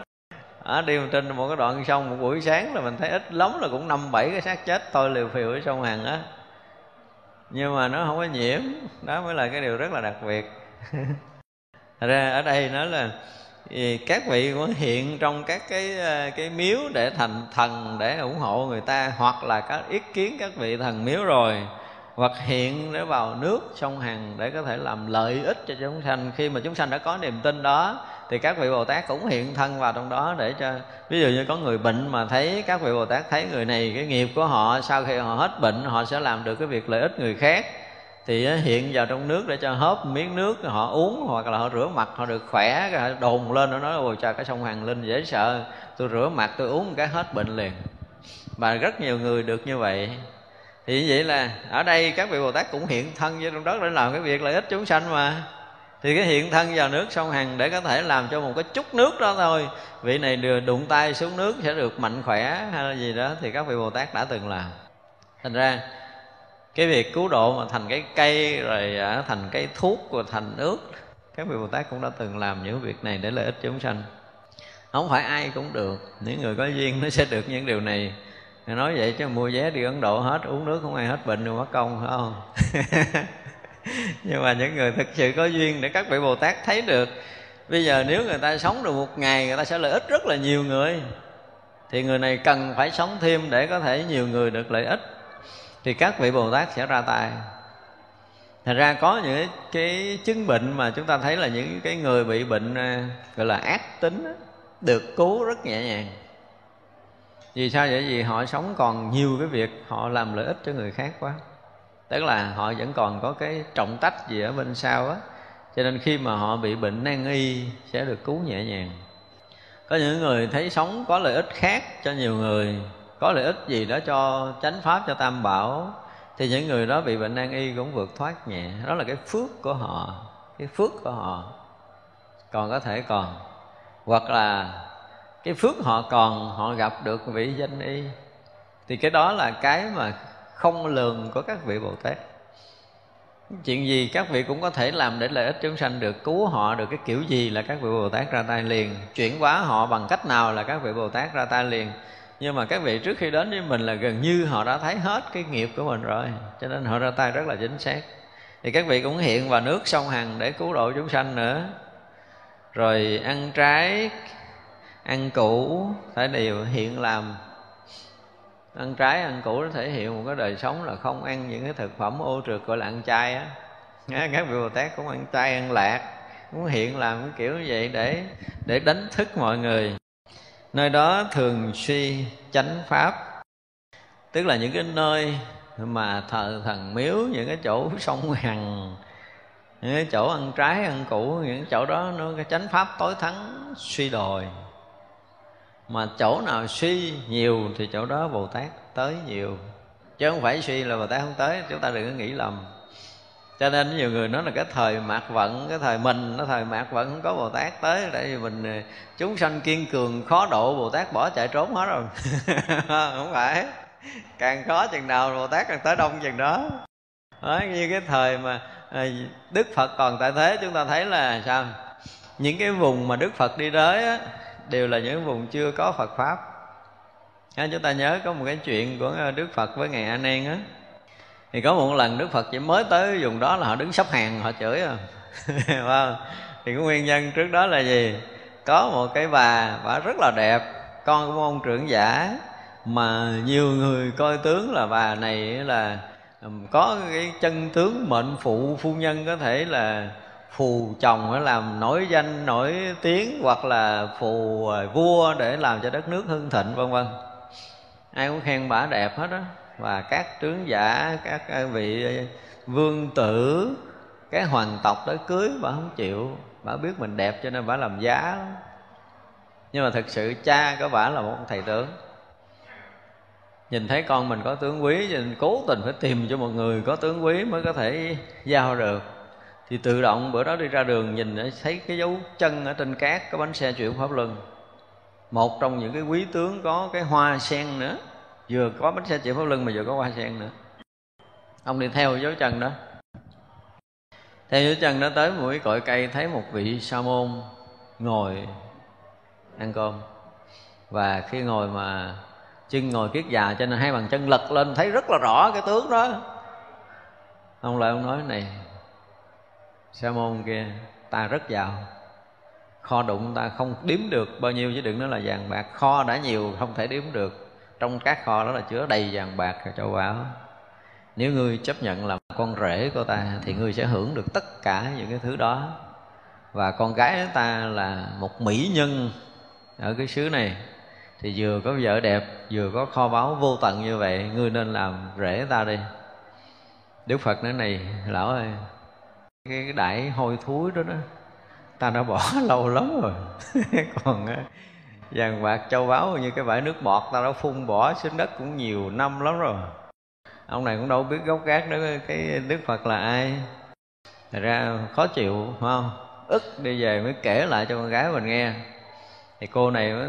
Speaker 2: À, đi trên một cái đoạn sông một buổi sáng là mình thấy ít lắm là cũng năm bảy cái xác chết. Tôi liều phiều ở sông hằng á. Nhưng mà nó không có nhiễm. Đó mới là cái điều rất là đặc biệt. Thật ra ở đây nói là ừ, các vị cũng hiện trong các cái ờ, cái miếu để thành thần để ủng hộ người ta, hoặc là các ý kiến các vị thần miếu rồi, hoặc hiện để vào nước sông hằng để có thể làm lợi ích cho chúng sanh. Khi mà chúng sanh đã có niềm tin đó, thì các vị bồ tát cũng hiện thân vào trong đó để cho, ví dụ như có người bệnh mà thấy các vị bồ tát thấy người này, cái nghiệp của họ, sau khi họ hết bệnh, họ sẽ làm được cái việc lợi ích người khác thì hiện vào trong nước để cho hớp miếng nước họ uống hoặc là họ rửa mặt, họ được khỏe họ đồn lên nó nói, ôi, trời, cái sông Hoàng Linh dễ sợ. Tôi rửa mặt, tôi uống một cái hết bệnh liền. Và rất nhiều người được như vậy. Thì như vậy là ở đây các vị Bồ Tát cũng hiện thân với trong đất để làm cái việc lợi ích chúng sanh mà. Thì cái hiện thân vào nước sông Hằng để có thể làm cho một cái chút nước đó thôi. Vị này đưa, đụng tay xuống nước sẽ được mạnh khỏe hay là gì đó thì các vị Bồ Tát đã từng làm. Thành ra cái việc cứu độ mà thành cái cây rồi à, thành cái thuốc rồi thành nước các vị bồ tát cũng đã từng làm những việc này để lợi ích chúng sanh. Không phải ai cũng được những người có duyên nó sẽ được những điều này. Nói vậy chứ mua vé đi ấn độ hết uống nước không ai hết bệnh đâu mất công phải không? Nhưng mà những người thực sự có duyên để các vị bồ tát thấy được bây giờ nếu người ta sống được một ngày người ta sẽ lợi ích rất là nhiều người. Thì người này cần phải sống thêm để có thể nhiều người được lợi ích thì các vị bồ tát sẽ ra tay. Thành ra có những cái chứng bệnh mà chúng ta thấy là những cái người bị bệnh à, gọi là ác tính được cứu rất nhẹ nhàng. Vì sao vậy? Vì họ sống còn nhiều cái việc, họ làm lợi ích cho người khác quá. Tức là họ vẫn còn có cái trọng tách gì ở bên sau á. Cho nên khi mà họ bị bệnh nan y sẽ được cứu nhẹ nhàng. Có những người thấy sống có lợi ích khác cho nhiều người có lợi ích gì đó cho chánh pháp, cho tam bảo, thì những người đó bị bệnh nan y cũng vượt thoát nhẹ. Đó là cái phước của họ, cái phước của họ. Còn có thể còn, hoặc là cái phước họ còn, họ gặp được vị danh y. Thì cái đó là cái mà không lường của các vị bồ tát. Chuyện gì các vị cũng có thể làm để lợi ích chúng sanh được, cứu họ được. Cái kiểu gì là các vị bồ tát ra tay liền. Chuyển hóa họ bằng cách nào là các vị bồ tát ra tay liền nhưng mà các vị trước khi đến với mình là gần như họ đã thấy hết cái nghiệp của mình rồi, cho nên họ ra tay rất là chính xác. Thì các vị cũng hiện vào nước sông hằng để cứu độ chúng sanh nữa. Rồi ăn trái, ăn củ phải đều hiện làm. Ăn trái, ăn củ nó thể hiện một cái đời sống là không ăn những cái thực phẩm ô trượt gọi là ăn chay á, các vị bồ tát cũng ăn chay, ăn lạc, cũng hiện làm cái kiểu như vậy để để đánh thức mọi người nơi đó thường suy chánh pháp. Tức là những cái nơi mà thờ thần miếu, những cái chỗ sông hằng, những cái chỗ ăn trái, ăn củ, những chỗ đó, nó cái chánh pháp tối thắng, suy đồi. Mà chỗ nào suy nhiều thì chỗ đó bồ tát tới nhiều. Chứ không phải suy là bồ tát không tới, chúng ta đừng có nghĩ lầm cho nên nhiều người nói là cái thời mạt vận cái thời mình nó thời mạt vận không có bồ tát tới. Tại vì mình ờ, chúng sanh kiên cường khó độ bồ tát bỏ chạy trốn hết rồi. Không phải. Càng khó chừng nào bồ tát càng tới đông chừng đó. Đó như cái thời mà ờ, đức phật còn tại thế chúng ta thấy là sao? Những cái vùng mà đức phật đi tới á, đều là những vùng chưa có phật pháp. À, chúng ta nhớ có một cái chuyện của ờ, đức phật với ngài a nan á thì có một lần đức phật chỉ mới tới vùng đó là họ đứng sắp hàng, họ chửi à. Không? thì cái nguyên nhân trước đó là gì? Có một cái bà bà rất là đẹp, con của ông trưởng giả, mà nhiều người coi tướng là bà này là có cái chân tướng mệnh phụ phu nhân có thể là phù chồng để làm nổi danh, nổi tiếng, hoặc là phù à, vua để làm cho đất nước hưng thịnh, vân vân. Ai cũng khen bà đẹp hết đó và các tướng giả, các vị vương tử, cái hoàng tộc tới cưới bà không chịu. Bà biết mình đẹp cho nên bà làm giá. Nhưng mà thực sự cha của bà là một thầy tướng. Nhìn thấy con mình có tướng quý, cho nên cố tình phải tìm cho một người có tướng quý mới có thể giao được. Thì tự động bữa đó đi ra đường, nhìn thấy cái dấu chân ở trên cát, có bánh xe chuyển pháp luân. Một trong những cái quý tướng có cái hoa sen nữa vừa có bánh xe chịu pháp lưng mà vừa có hoa sen nữa. Ông đi theo dấu chân đó. Theo dấu chân đó tới mũi cội cây thấy một vị sa môn ngồi ăn cơm. Và khi ngồi mà chân ngồi kiết già cho nên hai bàn chân lật lên thấy rất là rõ cái tướng đó. Ông lại ông nói này, sa môn kia, ta rất giàu. Kho đụng ta không đếm được bao nhiêu chứ đừng nói là vàng bạc, kho đã nhiều không thể đếm được trong các kho đó là chứa đầy vàng bạc và châu báu. Nếu ngươi chấp nhận làm con rể của ta, thì ngươi sẽ hưởng được tất cả những cái thứ đó. Và con gái ta là một mỹ nhân ở cái xứ này. Thì vừa có vợ đẹp, vừa có kho báu vô tận như vậy, ngươi nên làm rể ta đi. Đức phật nói này, lão ơi, cái đại hôi thối đó đó, ta đã bỏ lâu lắm rồi. Còn vàng bạc châu báu như cái bãi nước bọt ta đã phun bỏ xuống đất cũng nhiều năm lắm rồi. Ông này cũng đâu biết gốc gác nữa cái đức phật là ai. Thật ra khó chịu, phải không? Ức đi về mới kể lại cho con gái mình nghe. Thì cô này mới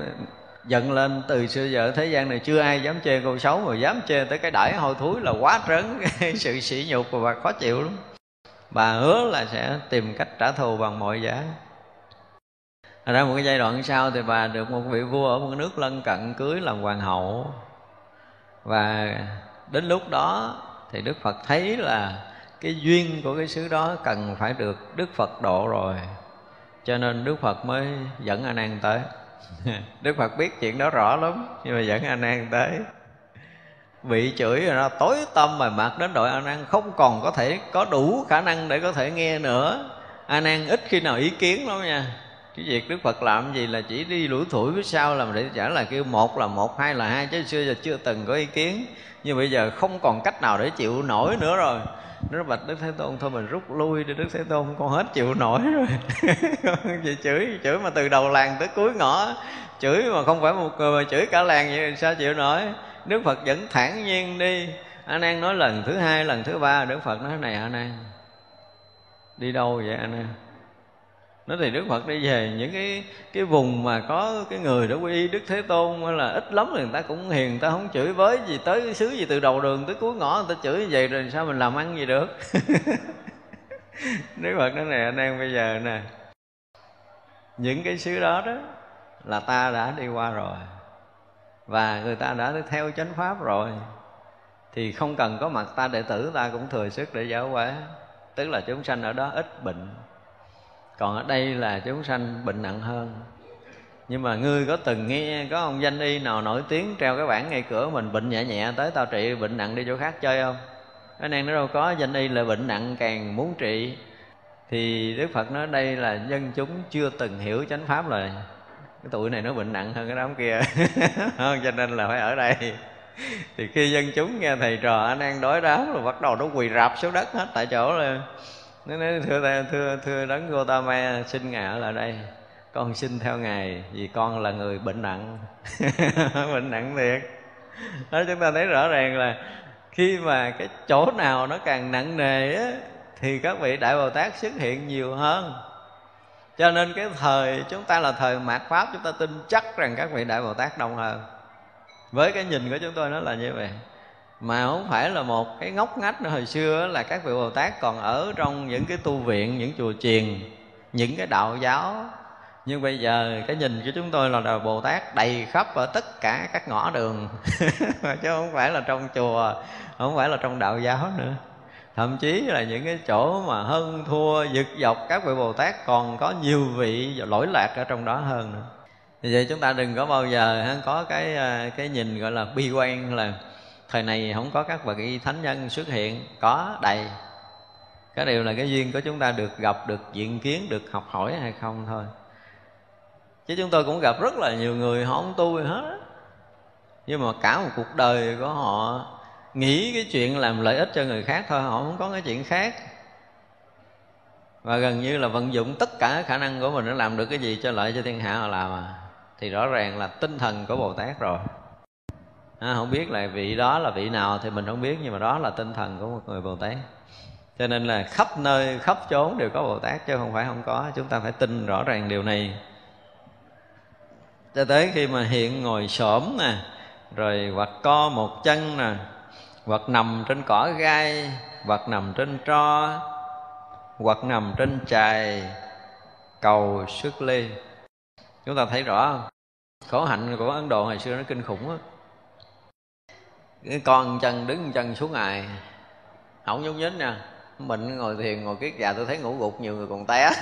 Speaker 2: giận lên, từ xưa giờ thế gian này chưa ai dám chê cô xấu mà dám chê tới cái đãi hôi thúi là quá trớn, cái sự sỉ nhục và khó chịu lắm. Bà hứa là sẽ tìm cách trả thù bằng mọi giá. Thành ra một cái giai đoạn sau thì bà được một vị vua ở một nước lân cận cưới làm hoàng hậu. Và đến lúc đó thì đức phật thấy là cái duyên của cái xứ đó cần phải được đức phật độ rồi. Cho nên đức phật mới dẫn a nan tới. Đức phật biết chuyện đó rõ lắm, nhưng mà dẫn a nan tới. Bị chửi rồi nó tối tâm mà mặt đến đội a nan không còn có thể có đủ khả năng để có thể nghe nữa. A nan ít khi nào ý kiến lắm nha cái việc đức phật làm gì là chỉ đi lủi thủi phía sau làm để trả là kêu một là một, hai là hai, chứ xưa giờ chưa từng có ý kiến. Nhưng bây giờ không còn cách nào để chịu nổi nữa rồi. Nó bạch đức thế tôn, thôi mình rút lui đi, đức thế tôn con hết chịu nổi rồi. Chị chửi chửi mà từ đầu làng tới cuối ngõ. Chửi mà không phải một người mà chửi cả làng vậy sao chịu nổi? Đức phật vẫn thản nhiên đi. A nan nói lần thứ hai, lần thứ ba, đức phật nói, này a nan đi đâu vậy a nan nó thì đức phật đi về, những cái cái vùng mà có cái người đó quy y đức thế tôn hay là ít lắm thì người ta cũng hiền, người ta không chửi với gì tới cái xứ gì, từ đầu đường tới cuối ngõ người ta chửi như vậy rồi sao mình làm ăn gì được? Đức phật nói này anh em bây giờ nè, những cái xứ đó đó là ta đã đi qua rồi và người ta đã theo chánh pháp rồi, thì không cần có mặt ta đệ tử, ta cũng thừa sức để giáo hóa. Tức là chúng sanh ở đó ít bệnh còn ở đây là chúng sanh bệnh nặng hơn. Nhưng mà ngươi có từng nghe, có ông danh y nào nổi tiếng treo cái bảng ngay cửa mình bệnh nhẹ nhẹ tới tao trị bệnh nặng đi chỗ khác chơi không? Cái này nó đâu có danh y là bệnh nặng càng muốn trị. Thì đức phật nói đây là dân chúng chưa từng hiểu chánh pháp rồi. Cái tuổi này nó bệnh nặng hơn cái đám kia. Cho nên là phải ở đây. Thì khi dân chúng nghe thầy trò anh đang đói đám rồi bắt đầu nó quỳ rạp xuống đất hết tại chỗ là nó nói thưa thưa thưa đấng Gotama xin ngài ở lại đây. Con xin theo ngài, vì con là người bệnh nặng. Bệnh nặng thiệt. Đó, chúng ta thấy rõ ràng là khi mà cái chỗ nào nó càng nặng nề á, thì các vị đại bồ tát xuất hiện nhiều hơn. Cho nên cái thời, chúng ta là thời mạt pháp, chúng ta tin chắc rằng các vị đại bồ tát đông hơn. Với cái nhìn của chúng tôi nó là như vậy mà không phải là một cái ngóc ngách nữa. Hồi xưa là các vị bồ tát còn ở trong những cái tu viện, những chùa chiền, những cái đạo giáo. Nhưng bây giờ cái nhìn của chúng tôi là đạo bồ tát đầy khắp ở tất cả các ngõ đường. Chứ không phải là trong chùa, không phải là trong đạo giáo nữa. Thậm chí là những cái chỗ mà hơn thua giật dọc, các vị bồ tát còn có nhiều vị lỗi lạc ở trong đó hơn nữa. Vì vậy chúng ta đừng có bao giờ có cái à, cái nhìn gọi là bi quan là thời này không có các bậc y thánh nhân xuất hiện. Có, đầy. Cái điều là cái duyên của chúng ta được gặp, được diện kiến, được học hỏi hay không thôi. Chứ chúng tôi cũng gặp rất là nhiều người, họ không tu gì hết. Nhưng mà cả một cuộc đời của họ nghĩ cái chuyện làm lợi ích cho người khác thôi, họ không có cái chuyện khác. Và gần như là vận dụng tất cả khả năng của mình để làm được cái gì cho lợi cho thiên hạ họ làm à. Thì rõ ràng là tinh thần của bồ tát rồi à, không biết là vị đó là vị nào thì mình không biết nhưng mà đó là tinh thần của một người bồ tát. Cho nên là khắp nơi khắp chốn đều có bồ tát chứ không phải không có. Chúng ta phải tin rõ ràng điều này. Cho tới khi mà hiện ngồi xổm nè rồi hoặc co một chân nè hoặc nằm trên cỏ gai hoặc nằm trên tro hoặc nằm trên chài cầu xuất ly. Chúng ta thấy rõ không? Khổ hạnh của ấn độ hồi xưa nó kinh khủng á con chân đứng chân xuống ngày không nhúc nhích nha. Mình ngồi thiền, ngồi kiết già, tôi thấy ngủ gục, nhiều người còn té.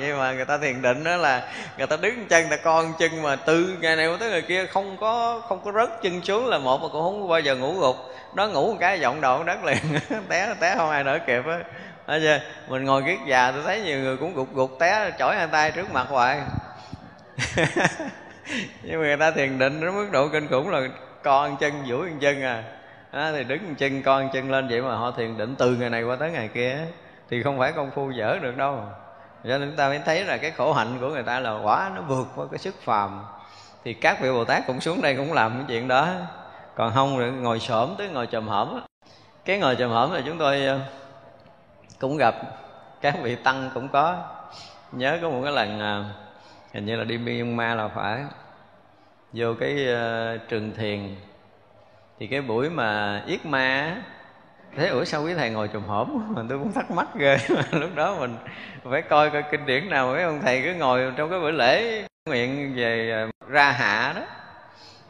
Speaker 2: Nhưng mà người ta thiền định đó là người ta đứng chân ta con chân mà từ ngày này tới ngày kia không có không có rớt chân xuống là một mà cũng không bao giờ ngủ gục. Nó ngủ một cái giọng đầu đất liền. Té té không ai đỡ kịp á. Chưa? Mình ngồi kiết già, tôi thấy nhiều người cũng gục gục, té, chổi hai tay trước mặt hoài. Nhưng mà người ta thiền định đến mức độ kinh khủng là con chân duỗi chân à. Đó, thì đứng chân con chân lên vậy mà họ thiền định từ ngày này qua tới ngày kia thì không phải công phu dở được đâu. Cho nên chúng ta mới thấy là cái khổ hạnh của người ta là quả nó vượt qua cái sức phàm. Thì các vị bồ tát cũng xuống đây cũng làm cái chuyện đó. Còn không rồi ngồi xổm tới ngồi trầm hổm cái ngồi trầm hổm là chúng tôi ờ, cũng gặp các vị tăng cũng có. Nhớ có một cái lần ờ, hình như là đi Myanmar là phải vô cái uh, trường thiền. Thì cái buổi mà yết ma thế ủa sao quý thầy ngồi trùm hổm? Mà tôi cũng thắc mắc ghê. Lúc đó mình phải coi coi kinh điển nào mấy ông thầy cứ ngồi trong cái buổi lễ nguyện về ờ, ra hạ đó.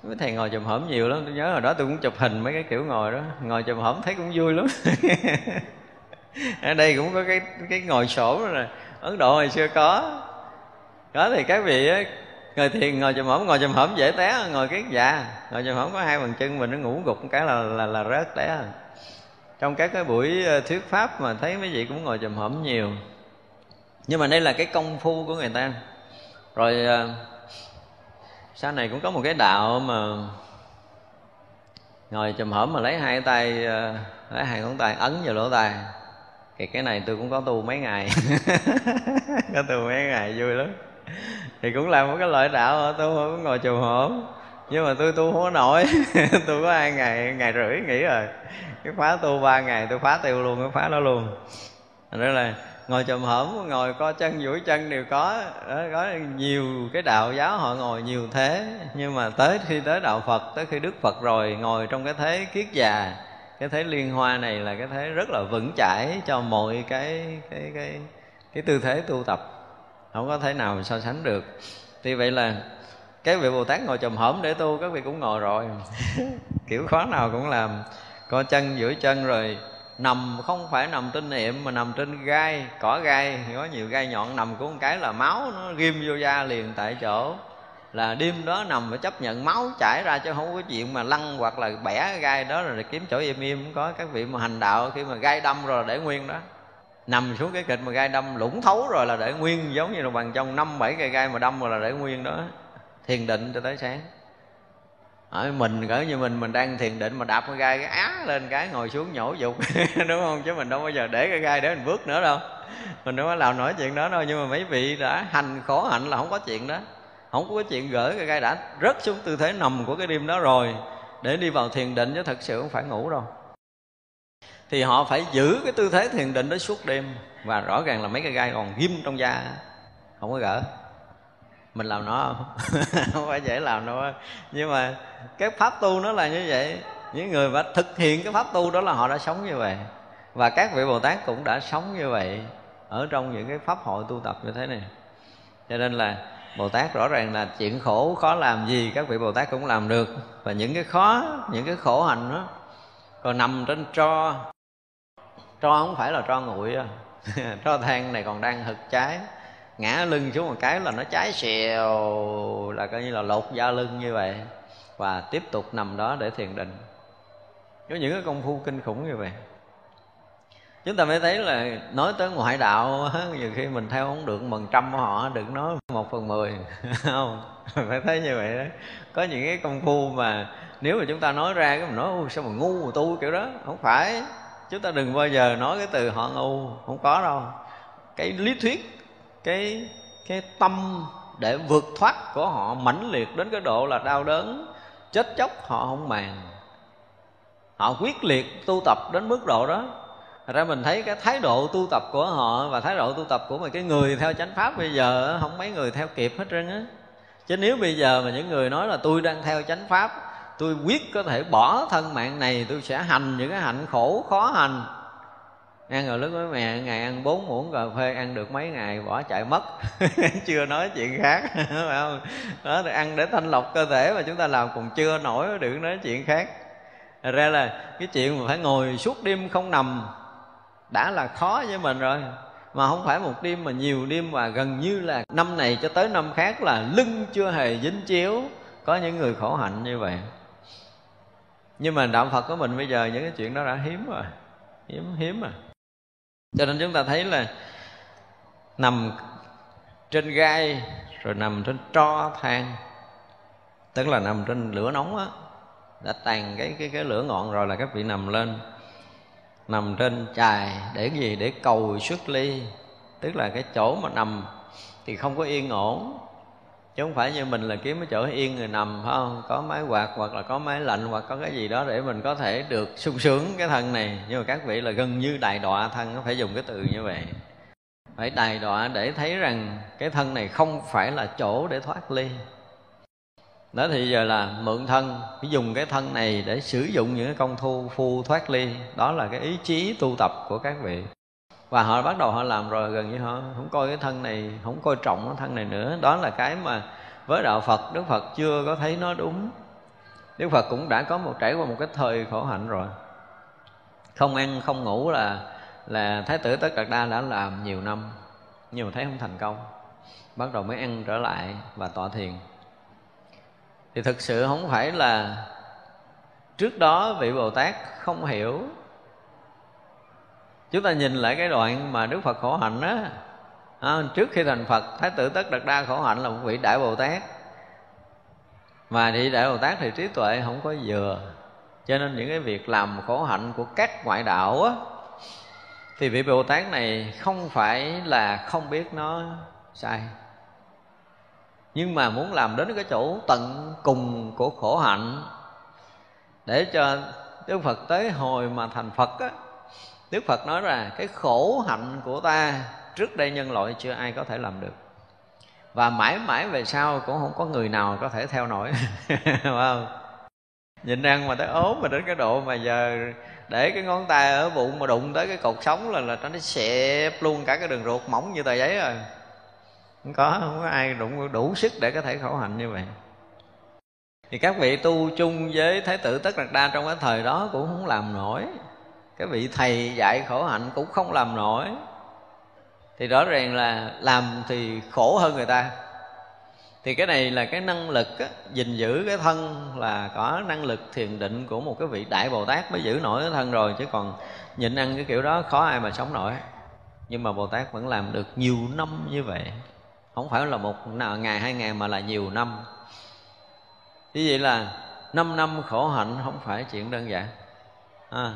Speaker 2: Mấy thầy ngồi chùm hổm nhiều lắm tôi nhớ hồi đó tôi cũng chụp hình mấy cái kiểu ngồi đó. Ngồi chùm hổm thấy cũng vui lắm. Ở đây cũng có cái cái ngồi sổ rồi ấn độ hồi xưa có. Đó thì các vị ấy, ngồi thiền, ngồi chùm hổm, ngồi chùm hổm dễ té ngồi kiết dạ. Ngồi chùm hổm có hai bàn chân mình nó ngủ gục một cái là là là rớt té trong các cái buổi ờ, thuyết pháp mà thấy mấy vị cũng ngồi chùm hổm nhiều. Nhưng mà đây là cái công phu của người ta. Rồi ờ, sau này cũng có một cái đạo mà ngồi chùm hổm mà lấy hai tay ờ, lấy hai ngón tay, ấn vào lỗ tai. Thì cái này tôi cũng có tu mấy ngày. Có tu mấy ngày, vui lắm thì cũng là một cái loại đạo tôi không ngồi chùa hổm. Nhưng mà tôi tu không có nổi. Tôi có hai ngày ngày rưỡi nghỉ rồi. Cái khóa tu ba ngày tôi phá tiêu luôn cái khóa đó luôn. Đó là ngồi chùm hổm ngồi co chân duỗi chân đều có. Đó, có nhiều cái đạo giáo họ ngồi nhiều thế. Nhưng mà tới khi tới đạo phật tới khi đức phật rồi ngồi trong cái thế kiết già. Cái thế liên hoa này là cái thế rất là vững chãi cho mọi cái cái cái cái tư thế tu tập không có thể nào so sánh được. Thì vậy là cái vị bồ tát ngồi chùm hổm để tu, các vị cũng ngồi rồi. Kiểu khó nào cũng làm. Co chân, giữa chân rồi, nằm, không phải nằm trên niệm mà nằm trên gai, cỏ gai. Có nhiều gai nhọn nằm của một cái là máu nó ghim vô da liền tại chỗ. Là đêm đó nằm phải chấp nhận máu chảy ra chứ không có chuyện mà lăn hoặc là bẻ gai đó rồi kiếm chỗ im im. Cũng có các vị mà hành đạo khi mà gai đâm rồi là để nguyên đó nằm xuống cái kịch mà gai đâm lũng thấu rồi là để nguyên, giống như là bằng trong năm, bảy cây gai mà đâm rồi là để nguyên đó. Thiền định cho tới sáng. Ở mình, cỡ như mình mình đang thiền định mà đạp cái gai cái á lên cái ngồi xuống nhổ dục. Đúng không? Chứ mình đâu bao giờ để cái gai để mình bước nữa đâu. Mình đâu có làm nổi chuyện đó đâu, nhưng mà mấy vị đã hành khổ hạnh là không có chuyện đó. Không có chuyện gỡ cái gai đã rớt xuống tư thế nằm của cái đêm đó rồi, để đi vào thiền định chứ thật sự không phải ngủ đâu thì họ phải giữ cái tư thế thiền định đó suốt đêm. Và rõ ràng là mấy cái gai còn ghim trong da. Không có gỡ. Mình làm nó không? Không phải dễ làm đâu nhưng mà cái pháp tu nó là như vậy. Những người mà thực hiện cái pháp tu đó là họ đã sống như vậy. Và các vị bồ tát cũng đã sống như vậy ở trong những cái pháp hội tu tập như thế này. Cho nên là bồ tát rõ ràng là chuyện khổ khó làm gì các vị bồ tát cũng làm được. Và những cái khó, những cái khổ hành đó, còn nằm trên tro tro không phải là tro nguội tro than này còn đang thực cháy. Ngã lưng xuống một cái là nó cháy xèo, là coi như là lột da lưng như vậy. Và tiếp tục nằm đó để thiền định. Có những cái công phu kinh khủng như vậy. Chúng ta mới thấy là nói tới ngoại đạo nhiều khi mình theo không được phần trăm của họ, đừng nói một phần mười, không? Phải thấy như vậy đó có những cái công phu mà nếu mà chúng ta nói ra cái mình nói sao mà ngu mà tu kiểu đó. Không phải chúng ta đừng bao giờ nói cái từ họ ngu, không có đâu. Cái lý thuyết, cái cái tâm để vượt thoát của họ mãnh liệt đến cái độ là đau đớn, chết chóc, họ không màng. Họ quyết liệt tu tập đến mức độ đó. Thật ra mình thấy cái thái độ tu tập của họ và thái độ tu tập của mấy cái người theo chánh pháp bây giờ không mấy người theo kịp hết trơn á. Chứ nếu bây giờ mà những người nói là tôi đang theo chánh pháp tôi quyết có thể bỏ thân mạng này, tôi sẽ hành những cái hạnh khổ khó hành. Ăn rồi lúc với mẹ ngày ăn bốn muỗng cà phê, ăn được mấy ngày bỏ chạy mất. Chưa nói chuyện khác, phải không? Đó, thì ăn để thanh lọc cơ thể mà chúng ta làm còn chưa nổi, đừng nói chuyện khác. Thật ra là cái chuyện mà phải ngồi suốt đêm không nằm đã là khó với mình rồi. Mà không phải một đêm mà nhiều đêm và gần như là năm này cho tới năm khác là lưng chưa hề dính chiếu có những người khổ hạnh như vậy nhưng mà đạo phật của mình bây giờ những cái chuyện đó đã hiếm rồi. Hiếm hiếm rồi. Cho nên chúng ta thấy là nằm trên gai, rồi nằm trên tro than, tức là nằm trên lửa nóng á, đã tàn cái cái cái lửa ngọn rồi là các vị nằm lên. Nằm trên chài để gì? Để cầu xuất ly. Tức là cái chỗ mà nằm thì không có yên ổn chứ không phải như mình là kiếm cái chỗ yên người nằm, phải không? Có máy quạt hoặc là có máy lạnh hoặc có cái gì đó để mình có thể được sung sướng cái thân này. Nhưng mà các vị là gần như đài đọa thân, nó phải dùng cái từ như vậy. Phải đài đọa để thấy rằng cái thân này không phải là chỗ để thoát ly. Đó thì giờ là mượn thân dùng cái thân này để sử dụng những cái công thu phu thoát ly. Đó là cái ý chí tu tập của các vị và họ bắt đầu họ làm rồi, gần như họ không coi cái thân này, không coi trọng cái thân này nữa. Đó là cái mà với đạo phật, đức phật chưa có thấy nó đúng. Đức phật cũng đã có một, trải qua một cái thời khổ hạnh rồi. Không ăn, không ngủ là là thái tử tất đạt đa đã làm nhiều năm, nhưng mà thấy không thành công. Bắt đầu mới ăn trở lại và tọa thiền. Thì thực sự không phải là trước đó vị bồ tát không hiểu chúng ta nhìn lại cái đoạn mà đức phật khổ hạnh á. À, trước khi thành phật thái tử tất đạt đa khổ hạnh là một vị đại bồ tát. Mà thì đại bồ tát thì trí tuệ không có vừa. Cho nên những cái việc làm khổ hạnh của các ngoại đạo á thì vị bồ tát này không phải là không biết nó sai. Nhưng mà muốn làm đến cái chỗ tận cùng của khổ hạnh để cho đức phật tới hồi mà thành phật á đức phật nói là cái khổ hạnh của ta trước đây nhân loại chưa ai có thể làm được. Và mãi mãi về sau cũng không có người nào có thể theo nổi. Không? Nhìn răng mà tới ốm mà đến cái độ mà giờ để cái ngón tay ở bụng mà đụng tới cái cột sống là là nó xẹp luôn cả cái đường ruột mỏng như tờ giấy rồi. Không có không có ai đụng đủ sức để có thể khổ hạnh như vậy. Thì các vị tu chung với thái tử tất đạt đa trong cái thời đó cũng không làm nổi cái vị thầy dạy khổ hạnh cũng không làm nổi. Thì rõ ràng là làm thì khổ hơn người ta. Thì cái này là cái năng lực á, gìn giữ cái thân là có năng lực thiền định của một cái vị đại bồ tát mới giữ nổi cái thân rồi chứ còn nhịn ăn cái kiểu đó khó ai mà sống nổi. Nhưng mà bồ tát vẫn làm được nhiều năm như vậy. Không phải là một ngày hai ngày mà là nhiều năm. Như vậy là năm năm khổ hạnh không phải chuyện đơn giản. À,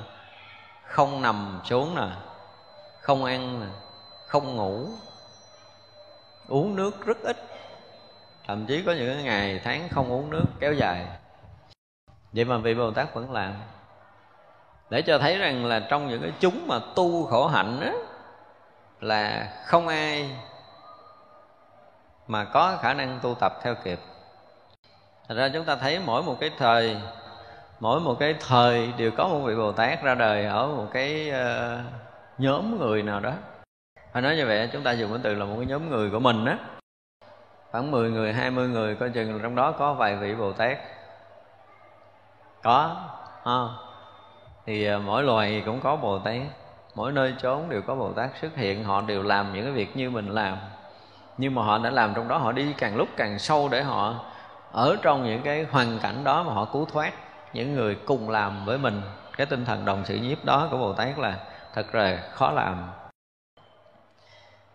Speaker 2: không nằm xuống nè, không ăn nè, không ngủ. Uống nước rất ít. Thậm chí có những ngày tháng không uống nước kéo dài. Vậy mà vị bồ tát vẫn làm. Để cho thấy rằng là trong những cái chúng mà tu khổ hạnh á, là không ai mà có khả năng tu tập theo kịp. Thật ra chúng ta thấy mỗi một cái thời mỗi một cái thời đều có một vị bồ tát ra đời ở một cái uh, nhóm người nào đó. Phải nói như vậy chúng ta dùng cái từ là một cái nhóm người của mình á. Khoảng 10 người 20 người coi chừng trong đó có vài vị bồ tát. Có à. thì uh, mỗi loài cũng có bồ tát. Mỗi nơi chốn đều có bồ tát xuất hiện họ đều làm những cái việc như mình làm. Nhưng mà họ đã làm trong đó họ đi càng lúc càng sâu để họ ở trong những cái hoàn cảnh đó mà họ cứu thoát những người cùng làm với mình. Cái tinh thần đồng sự nhiếp đó của bồ tát là thật là khó làm.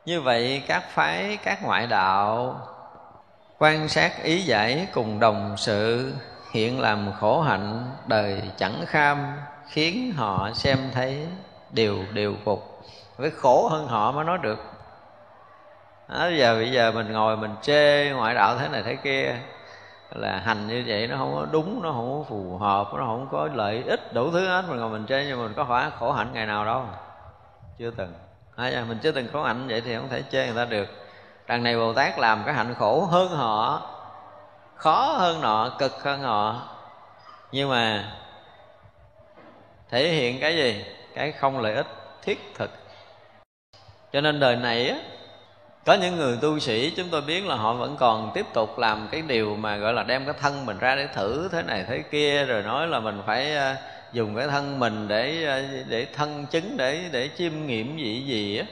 Speaker 2: Như vậy các phái các ngoại đạo quan sát ý giải cùng đồng sự hiện làm khổ hạnh đời chẳng kham khiến họ xem thấy đều đều phục. Với khổ hơn họ mới nói được. À, đó, giờ bây giờ mình ngồi mình chê ngoại đạo thế này thế kia là hành như vậy nó không có đúng nó không có phù hợp nó không có lợi ích đủ thứ hết. Mình ngồi mình chơi nhưng mình có phải khổ hạnh ngày nào đâu. Chưa từng. À, mình chưa từng khổ hạnh vậy thì không thể chê người ta được. Đằng này bồ tát làm cái hạnh khổ hơn họ khó hơn nọ cực hơn họ. Nhưng mà thể hiện cái gì? Cái không lợi ích thiết thực. Cho nên đời này á có những người tu sĩ, chúng tôi biết là họ vẫn còn tiếp tục làm cái điều mà gọi là đem cái thân mình ra để thử thế này thế kia, rồi nói là mình phải ờ, dùng cái thân mình để ờ, để thân chứng, để để chiêm nghiệm gì gì á.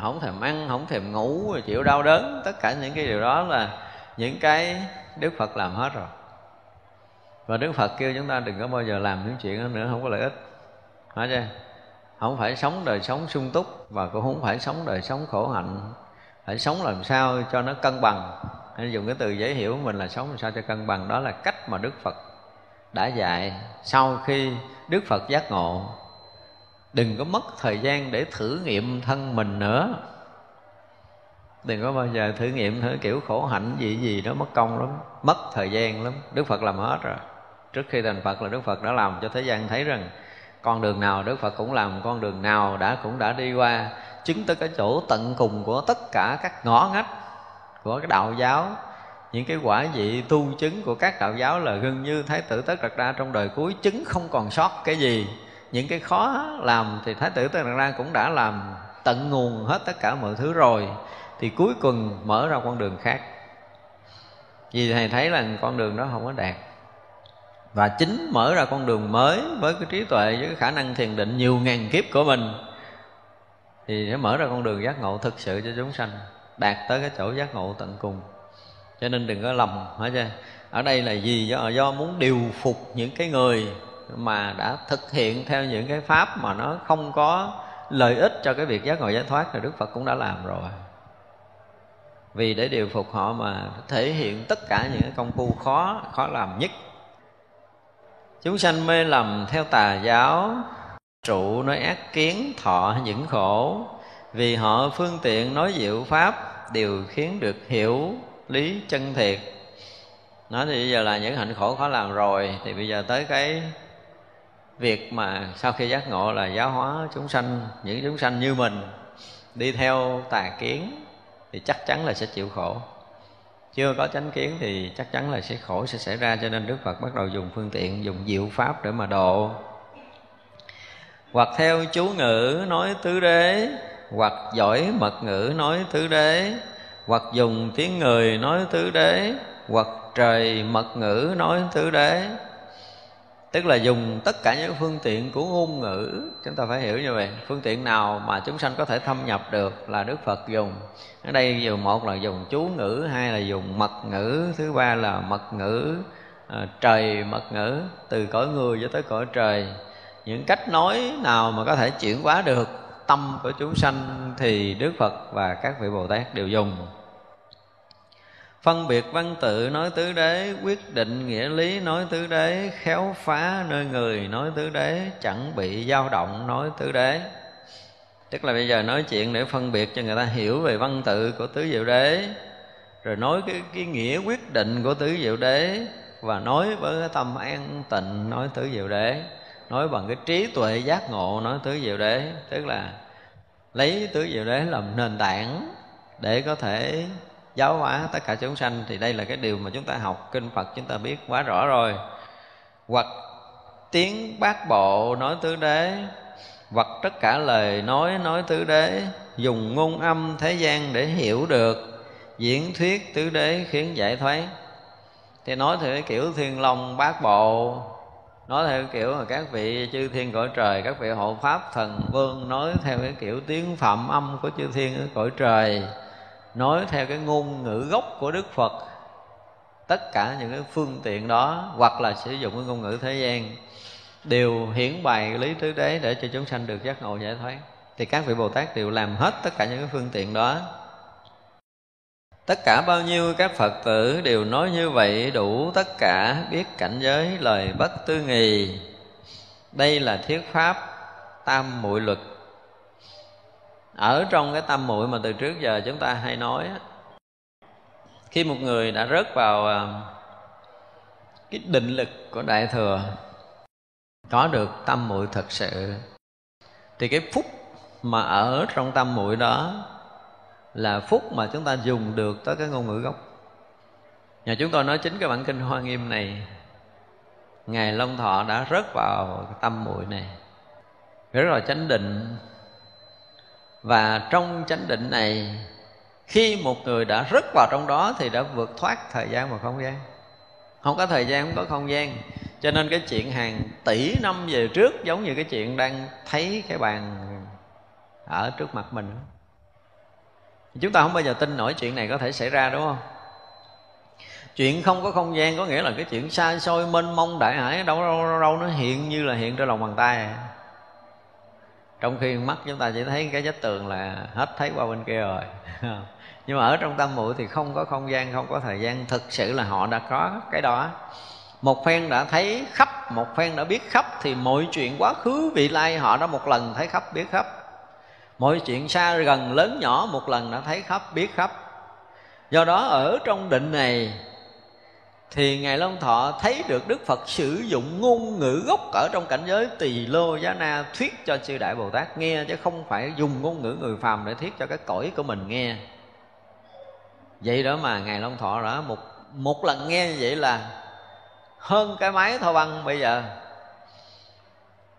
Speaker 2: Không thèm ăn, không thèm ngủ, rồi chịu đau đớn, tất cả những cái điều đó là những cái đức phật làm hết rồi. Và đức phật kêu chúng ta đừng có bao giờ làm những chuyện đó nữa, không có lợi ích. Hả chưa? Không phải sống đời sống sung túc, và cũng không phải sống đời sống khổ hạnh phải sống làm sao cho nó cân bằng. Hay dùng cái từ dễ hiểu của mình là sống làm sao cho cân bằng. Đó là cách mà đức phật đã dạy sau khi đức phật giác ngộ. Đừng có mất thời gian để thử nghiệm thân mình nữa. Đừng có bao giờ thử nghiệm thử kiểu khổ hạnh gì gì đó mất công lắm, mất thời gian lắm. Đức phật làm hết rồi. Trước khi thành phật là đức phật đã làm cho thế gian thấy rằng con đường nào đức phật cũng làm, con đường nào đã cũng đã đi qua chứng tới cái chỗ tận cùng của tất cả các ngõ ngách của cái đạo giáo. Những cái quả vị tu chứng của các đạo giáo là gần như thái tử tất đặt ra trong đời cuối chứng không còn sót cái gì. Những cái khó làm thì thái tử tất đặt ra cũng đã làm tận nguồn hết tất cả mọi thứ rồi. Thì cuối cùng mở ra con đường khác. Vì thầy thấy là con đường đó không có đạt. Và chính mở ra con đường mới với cái trí tuệ, với cái khả năng thiền định nhiều ngàn kiếp của mình thì sẽ mở ra con đường giác ngộ thực sự cho chúng sanh, đạt tới cái chỗ giác ngộ tận cùng. Cho nên đừng có lầm, hả chưa ở đây là gì? Do do muốn điều phục những cái người mà đã thực hiện theo những cái pháp mà nó không có lợi ích cho cái việc giác ngộ giải thoát thì đức phật cũng đã làm rồi. Vì để điều phục họ mà thể hiện tất cả những công phu khó khó làm nhất. Chúng sanh mê lầm theo tà giáo trụ nói ác kiến, thọ những khổ. Vì họ phương tiện nói diệu pháp đều khiến được hiểu lý chân thiệt. Nói thì bây giờ là những hạnh khổ khó làm rồi, thì bây giờ tới cái việc mà sau khi giác ngộ là giáo hóa chúng sanh, những chúng sanh như mình, đi theo tà kiến, thì chắc chắn là sẽ chịu khổ. Chưa có chánh kiến thì chắc chắn là sẽ khổ sẽ xảy ra, cho nên đức phật bắt đầu dùng phương tiện, dùng diệu pháp để mà độ hoặc theo chú ngữ nói tứ đế hoặc giỏi mật ngữ nói tứ đế hoặc dùng tiếng người nói tứ đế hoặc trời mật ngữ nói tứ đế. Tức là dùng tất cả những phương tiện của ngôn ngữ chúng ta phải hiểu như vậy. Phương tiện nào mà chúng sanh có thể thâm nhập được là đức phật dùng. Ở đây dùng một là dùng chú ngữ hai là dùng mật ngữ thứ ba là mật ngữ à, trời mật ngữ từ cõi người cho tới cõi trời những cách nói nào mà có thể chuyển hóa được tâm của chúng sanh thì đức phật và các vị bồ tát đều dùng. Phân biệt văn tự nói tứ đế quyết định nghĩa lý nói tứ đế khéo phá nơi người nói tứ đế chẳng bị dao động nói tứ đế. Tức là bây giờ nói chuyện để phân biệt cho người ta hiểu về văn tự của tứ diệu đế rồi nói cái, cái nghĩa quyết định của tứ diệu đế và nói với cái tâm an tịnh nói tứ diệu đế nói bằng cái trí tuệ giác ngộ, nói tứ diệu đế tức là lấy tứ diệu đế làm nền tảng để có thể giáo hóa tất cả chúng sanh. Thì đây là cái điều mà chúng ta học, kinh Phật chúng ta biết quá rõ rồi. Hoặc tiếng bát bộ nói tứ đế hoặc tất cả lời nói nói tứ đế dùng ngôn âm thế gian để hiểu được, diễn thuyết tứ đế khiến giải thoát. Thì nói theo cái kiểu thiên long bát bộ nói theo kiểu mà các vị chư thiên cõi trời, các vị hộ pháp thần vương nói theo cái kiểu tiếng phạm âm của chư thiên ở cõi trời, nói theo cái ngôn ngữ gốc của đức phật. Tất cả những cái phương tiện đó, hoặc là sử dụng cái ngôn ngữ thế gian, đều hiển bày lý tứ đế để cho chúng sanh được giác ngộ giải thoát. Thì các vị bồ tát đều làm hết tất cả những cái phương tiện đó tất cả bao nhiêu các phật tử đều nói như vậy, đủ tất cả biết cảnh giới lời bất tư nghì đây là thiết pháp tam muội luật. Ở trong cái tam muội mà từ trước giờ chúng ta hay nói khi một người đã rớt vào à, cái định lực của đại thừa, có được tâm muội thật sự, thì cái phúc mà ở trong tâm muội đó là phúc mà chúng ta dùng được tới cái ngôn ngữ gốc. Nhà chúng tôi nói chính cái bản kinh hoa nghiêm này, ngài long thọ đã rớt vào tâm muội này rất là chánh định. Và trong chánh định này, khi một người đã rớt vào trong đó thì đã vượt thoát thời gian và không gian. Không có thời gian, không có không gian. Cho nên cái chuyện hàng tỷ năm về trước giống như cái chuyện đang thấy cái bàn ở trước mặt mình chúng ta không bao giờ tin nổi chuyện này có thể xảy ra đúng không? Chuyện không có không gian có nghĩa là cái chuyện xa xôi mênh mông đại hải đâu đâu, đâu, đâu nó hiện như là hiện trên lòng bàn tay. Trong khi mắt chúng ta chỉ thấy cái vách tường là hết thấy qua bên kia rồi. Nhưng mà ở trong tâm muội thì không có không gian không có thời gian. Thực sự là họ đã có cái đó. Một phen đã thấy khắp một phen đã biết khắp thì mọi chuyện quá khứ vị lai họ đã một lần thấy khắp biết khắp mọi chuyện xa gần lớn nhỏ một lần đã thấy khắp, biết khắp. Do đó ở trong định này, thì ngài long thọ thấy được đức phật sử dụng ngôn ngữ gốc ở trong cảnh giới tỳ lô giá na thuyết cho sư đại bồ tát nghe, chứ không phải dùng ngôn ngữ người phàm để thuyết cho cái cõi của mình nghe. Vậy đó mà ngài long thọ đã một một lần nghe như vậy là hơn cái máy thao băng bây giờ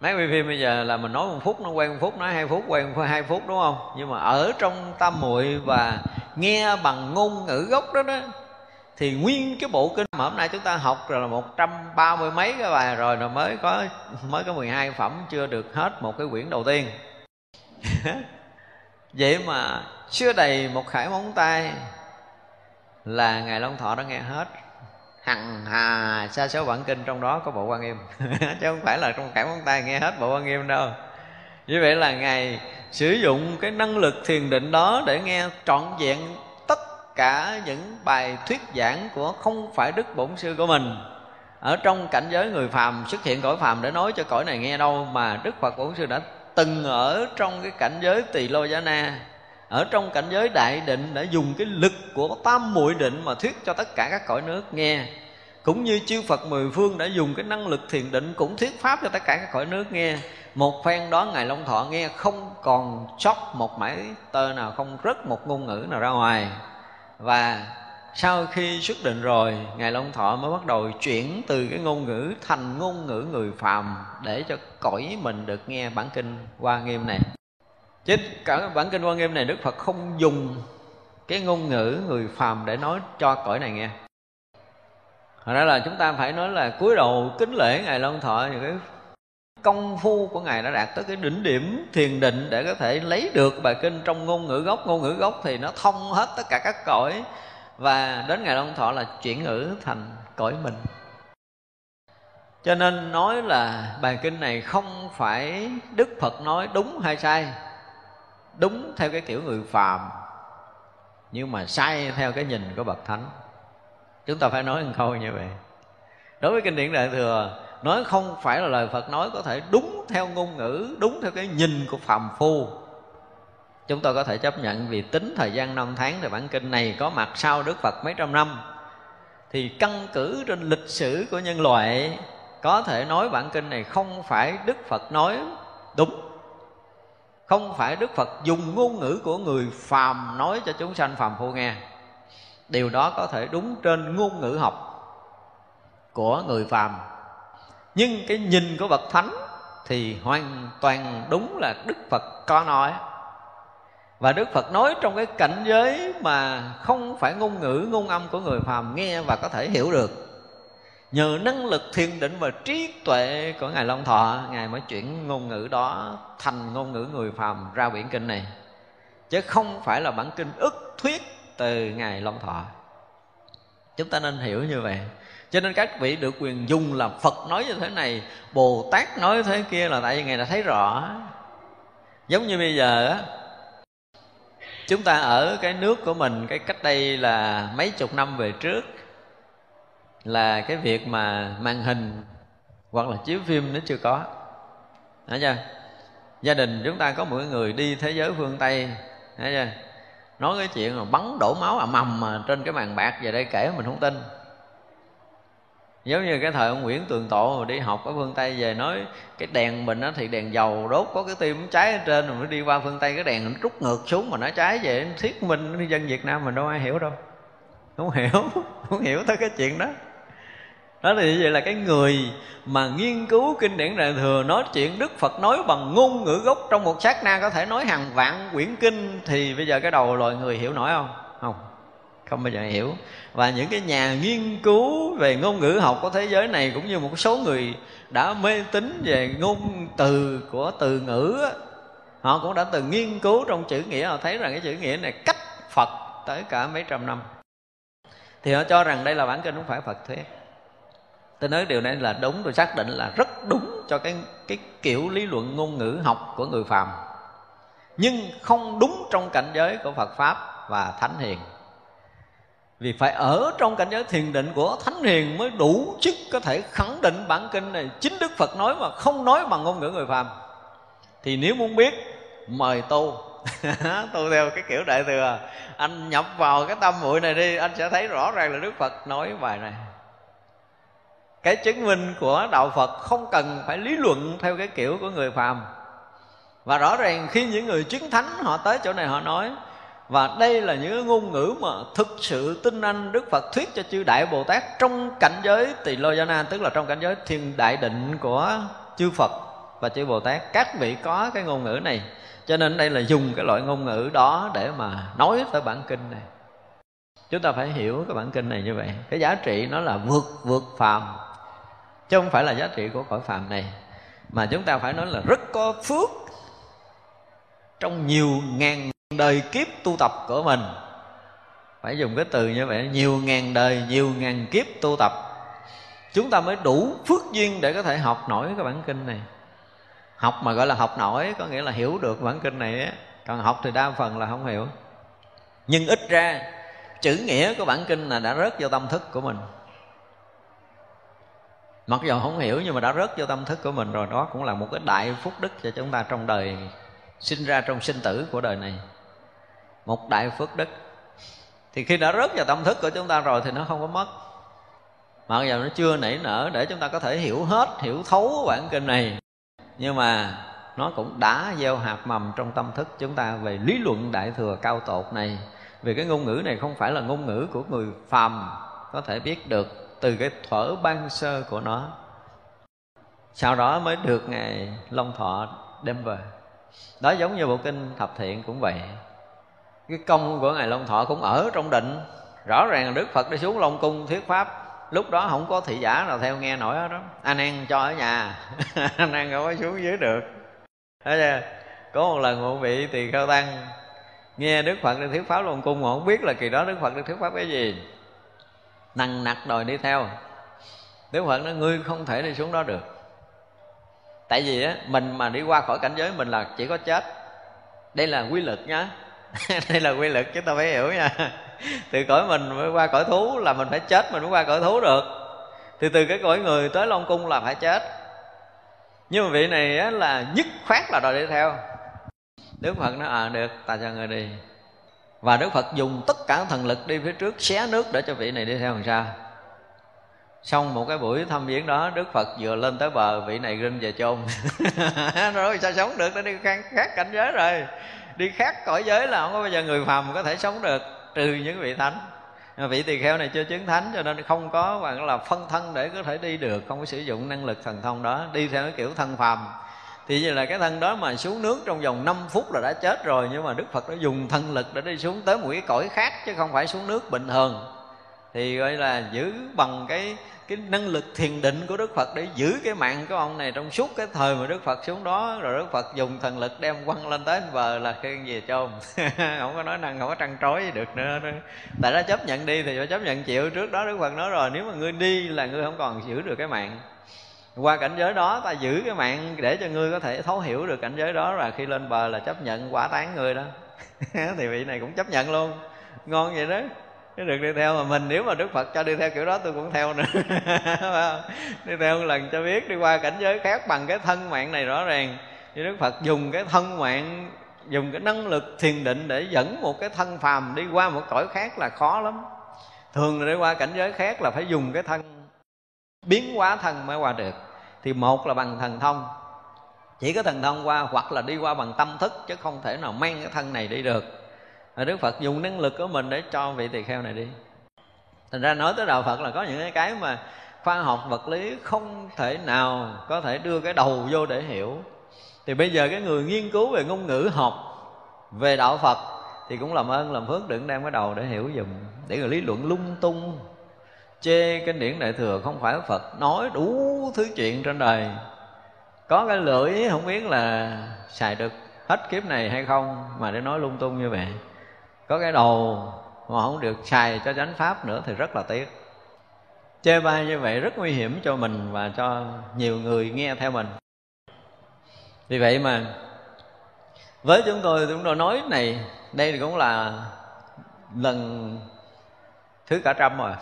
Speaker 2: máy quay phim bây giờ là mình nói một phút, nó quay một phút, nói hai phút quay hai phút, đúng không? Nhưng mà ở trong tam muội và nghe bằng ngôn ngữ gốc đó đó, thì nguyên cái bộ kinh mà hôm nay chúng ta học rồi là một trăm ba mươi mấy cái bài rồi rồi mới có mới có 12 phẩm, chưa được hết một cái quyển đầu tiên. Vậy mà chưa đầy một khải móng tay là ngài long thọ đã nghe hết hằng hà, sa số bản kinh trong đó có bộ quan nghiêm. Chứ không phải là trong cả móng tay nghe hết bộ quan nghiêm đâu. Như vậy là ngài sử dụng cái năng lực thiền định đó để nghe trọn vẹn cả những bài thuyết giảng của không phải đức bổn sư của mình. Ở trong cảnh giới người phàm, xuất hiện cõi phàm để nói cho cõi này nghe đâu, mà đức phật bổn sư đã từng ở trong cái cảnh giới tỳ lô giá na ở trong cảnh giới đại định đã dùng cái lực của tam muội định mà thuyết cho tất cả các cõi nước nghe. Cũng như chư Phật mười phương đã dùng cái năng lực thiền định cũng thuyết pháp cho tất cả các cõi nước nghe. Một phen đó ngài Long Thọ nghe không còn chót một mảy tơ nào, không rớt một ngôn ngữ nào ra ngoài. Và sau khi xuất định rồi, ngài long thọ mới bắt đầu chuyển từ cái ngôn ngữ thành ngôn ngữ người phàm để cho cõi mình được nghe bản kinh hoa nghiêm này chứ cả bản kinh quan nghiêm này, đức phật không dùng cái ngôn ngữ người phàm để nói cho cõi này nghe Thật ra là chúng ta phải nói là cúi đầu kính lễ Ngài Long Thọ những cái công phu của Ngài đã đạt tới cái đỉnh điểm thiền định để có thể lấy được bài kinh trong ngôn ngữ gốc. Ngôn ngữ gốc thì nó thông hết tất cả các cõi, và đến Ngài Long Thọ là chuyển ngữ thành cõi mình. Cho nên nói là bài kinh này không phải Đức Phật nói đúng hay sai Đúng theo cái kiểu người phàm, Nhưng mà sai theo cái nhìn của Bậc Thánh. Chúng ta phải nói một câu như vậy. Đối với kinh điển Đại Thừa, nói không phải là lời phật nói có thể đúng theo ngôn ngữ, đúng theo cái nhìn của phàm phu. Chúng tôi có thể chấp nhận vì tính thời gian năm tháng thì bản kinh này có mặt sau đức phật mấy trăm năm. Thì căn cứ trên lịch sử của nhân loại, có thể nói bản kinh này không phải đức phật nói đúng không phải đức phật dùng ngôn ngữ của người phàm nói cho chúng sanh phàm phu nghe. Điều đó có thể đúng trên ngôn ngữ học của người phàm. Nhưng cái nhìn của bậc thánh thì hoàn toàn đúng là đức phật có nói. Và đức phật nói trong cái cảnh giới mà không phải ngôn ngữ, ngôn âm của người phàm nghe và có thể hiểu được nhờ năng lực thiền định và trí tuệ của ngài long thọ, ngài mới chuyển ngôn ngữ đó thành ngôn ngữ người phàm ra quyển kinh này. Chứ không phải là bản kinh ức thuyết từ ngài long thọ. Chúng ta nên hiểu như vậy. Cho nên các vị được quyền dùng là phật nói như thế này, bồ tát nói thế kia là tại vì ngài đã thấy rõ. Giống như bây giờ á, chúng ta ở cái nước của mình, cái cách đây là mấy chục năm về trước là cái việc mà màn hình hoặc là chiếu phim nó chưa có. Thấy chưa? Gia đình chúng ta có một người đi thế giới phương Tây, Thấy chưa? Nói cái chuyện mà bắn đổ máu ầm ầm mà trên cái màn bạc về đây kể mình không tin. Giống như cái thời ông Nguyễn Tường Tộ mà đi học ở phương Tây về nói cái đèn mình á thì đèn dầu đốt, có cái tim cháy ở trên rồi mới đi qua phương Tây, cái đèn nó trút ngược xuống mà nó cháy về. Thiết minh dân Việt Nam mình đâu ai hiểu đâu. Không hiểu không hiểu tới cái chuyện đó đó thì như vậy là cái người mà nghiên cứu kinh điển đại thừa nói chuyện đức phật nói bằng ngôn ngữ gốc trong một sát na có thể nói hàng vạn quyển kinh thì bây giờ cái đầu loài người hiểu nổi không? Không. Không bao giờ hiểu. Và những cái nhà nghiên cứu về ngôn ngữ học của thế giới này cũng như một số người đã mê tín về ngôn từ của từ ngữ họ cũng đã từng nghiên cứu trong chữ nghĩa. Họ thấy rằng cái chữ nghĩa này cách phật tới cả mấy trăm năm. Thì họ cho rằng đây là bản kinh, không phải phật thuyết tôi nói điều này là đúng, tôi xác định là rất đúng cho cái cái kiểu lý luận ngôn ngữ học của người phàm. Nhưng không đúng trong cảnh giới của phật pháp và thánh hiền. Vì phải ở trong cảnh giới thiền định của thánh hiền mới đủ chức có thể khẳng định bản kinh này. Chính đức phật nói mà không nói bằng ngôn ngữ người phàm. Thì nếu muốn biết, mời tu. Tu theo cái kiểu đại thừa. Anh nhập vào cái tâm muội này đi, anh sẽ thấy rõ ràng là đức phật nói bài này cái chứng minh của đạo phật không cần phải lý luận theo cái kiểu của người phàm. Và rõ ràng khi những người chứng thánh họ tới chỗ này họ nói, và đây là những ngôn ngữ mà thực sự tin anh Đức Phật thuyết cho chư Đại Bồ Tát trong cảnh giới tỳ lô gia na, tức là trong cảnh giới thiên đại định của chư Phật và chư Bồ Tát. Các vị có cái ngôn ngữ này, cho nên đây là dùng cái loại ngôn ngữ đó để mà nói tới bản kinh này. Chúng ta phải hiểu cái bản kinh này như vậy. Cái giá trị nó là vượt vượt phàm chứ không phải là giá trị của cõi phàm này. Mà chúng ta phải nói là rất có phước trong nhiều ngàn đời kiếp tu tập của mình. Phải dùng cái từ như vậy, nhiều ngàn đời, nhiều ngàn kiếp tu tập. Chúng ta mới đủ phước duyên để có thể học nổi cái bản kinh này. Học mà gọi là học nổi, có nghĩa là hiểu được bản kinh này á. Còn học thì đa phần là không hiểu. Nhưng ít ra, chữ nghĩa của bản kinh là đã rớt vào tâm thức của mình mặc dù không hiểu nhưng mà đã rớt vô tâm thức của mình rồi. Đó cũng là một cái đại phúc đức cho chúng ta trong đời, sinh ra trong sinh tử của đời này. Một đại phước đức. Thì khi đã rớt vào tâm thức của chúng ta rồi thì nó không có mất. Mặc dù nó chưa nảy nở để chúng ta có thể hiểu hết, hiểu thấu bản kinh này, nhưng mà nó cũng đã gieo hạt mầm trong tâm thức chúng ta về lý luận đại thừa cao tột này. Vì cái ngôn ngữ này không phải là ngôn ngữ của người phàm có thể biết được từ cái thuở ban sơ của nó. Sau đó mới được ngài long thọ đem về. Đó giống như bộ kinh thập thiện cũng vậy. Cái công của ngài long thọ cũng ở trong định. Rõ ràng là đức phật đi xuống long cung thuyết pháp. Lúc đó không có thị giả nào theo nghe nổi đó. Anh em cho ở nhà. Anh em không có xuống dưới được. Chưa? có một lần một vị tỳ kheo tăng nghe đức phật đi thuyết pháp long cung mà không biết là kỳ đó đức phật đi thuyết pháp cái gì nặng nặc đòi đi theo. Đức phật nói ngươi không thể đi xuống đó được. Tại vì á mình mà đi qua khỏi cảnh giới mình là chỉ có chết. Đây là quy luật nhá. Đây là quy luật chúng ta phải hiểu nha. Từ cõi mình mới qua cõi thú là mình phải chết mình mới qua cõi thú được. Thì từ cái cõi người tới long cung là phải chết. Nhưng mà vị này á, là nhất khoát là đòi đi theo. Đức phật nói à được ta cho người đi và đức phật dùng tất cả thần lực đi phía trước xé nước để cho vị này đi theo làm sao? Xong một cái buổi thăm viếng đó đức phật vừa lên tới bờ vị này rinh về chôn. Rồi sao sống được? Nó đi khác, khác cảnh giới rồi. Đi khác cõi giới là không có bao giờ người phàm có thể sống được trừ những vị thánh. Vị tỳ kheo này chưa chứng thánh cho nên không có bằng là phân thân để có thể đi được không có sử dụng năng lực thần thông đó đi theo cái kiểu thân phàm thì như là cái thân đó mà xuống nước trong vòng 5 phút là đã chết rồi, nhưng mà đức phật đã dùng thân lực để đi xuống tới một cái cõi khác chứ không phải xuống nước bình thường. Thì gọi là giữ bằng cái cái năng lực thiền định của Đức Phật để giữ cái mạng của ông này trong suốt cái thời mà Đức Phật xuống đó. Rồi Đức Phật dùng thần lực đem quăng lên tới bờ là khi về chôn. Không có nói năng, không có trăn trối gì được nữa. Tại đã chấp nhận đi thì phải chấp nhận chịu. Trước đó Đức Phật nói rồi, nếu mà ngươi đi là ngươi không còn giữ được cái mạng qua cảnh giới đó, ta giữ cái mạng để cho ngươi có thể thấu hiểu được cảnh giới đó là khi lên bờ là chấp nhận quả tán người đó. Thì vị này cũng chấp nhận luôn. Ngon vậy đó. Cái được đi theo mà mình, nếu mà đức phật cho đi theo kiểu đó, tôi cũng theo nữa. Đi theo một lần cho biết, đi qua cảnh giới khác bằng cái thân mạng này rõ ràng. Thì đức phật dùng cái thân mạng, dùng cái năng lực thiền định để dẫn một cái thân phàm đi qua một cõi khác là khó lắm. Thường là đi qua cảnh giới khác là phải dùng cái thân, biến hóa thân mới qua được thì một là bằng thần thông. Chỉ có thần thông qua hoặc là đi qua bằng tâm thức, chứ không thể nào mang cái thân này đi được. Và đức phật dùng năng lực của mình để cho vị tỳ kheo này đi. Thành ra nói tới đạo phật là có những cái mà khoa học vật lý không thể nào có thể đưa cái đầu vô để hiểu. Thì bây giờ cái người nghiên cứu về ngôn ngữ học về đạo phật thì cũng làm ơn, làm phước, đừng đem cái đầu để hiểu dùm để người lý luận lung tung chê kinh điển đại thừa không phải phật nói đủ thứ chuyện trên đời. Có cái lưỡi không biết là xài được hết kiếp này hay không, mà để nói lung tung như vậy. Có cái đầu mà không được xài cho chánh pháp nữa thì rất là tiếc. Chê bai như vậy rất nguy hiểm cho mình và cho nhiều người nghe theo mình. Vì vậy mà, với chúng tôi chúng tôi nói này, đây cũng là lần thứ cả trăm rồi à.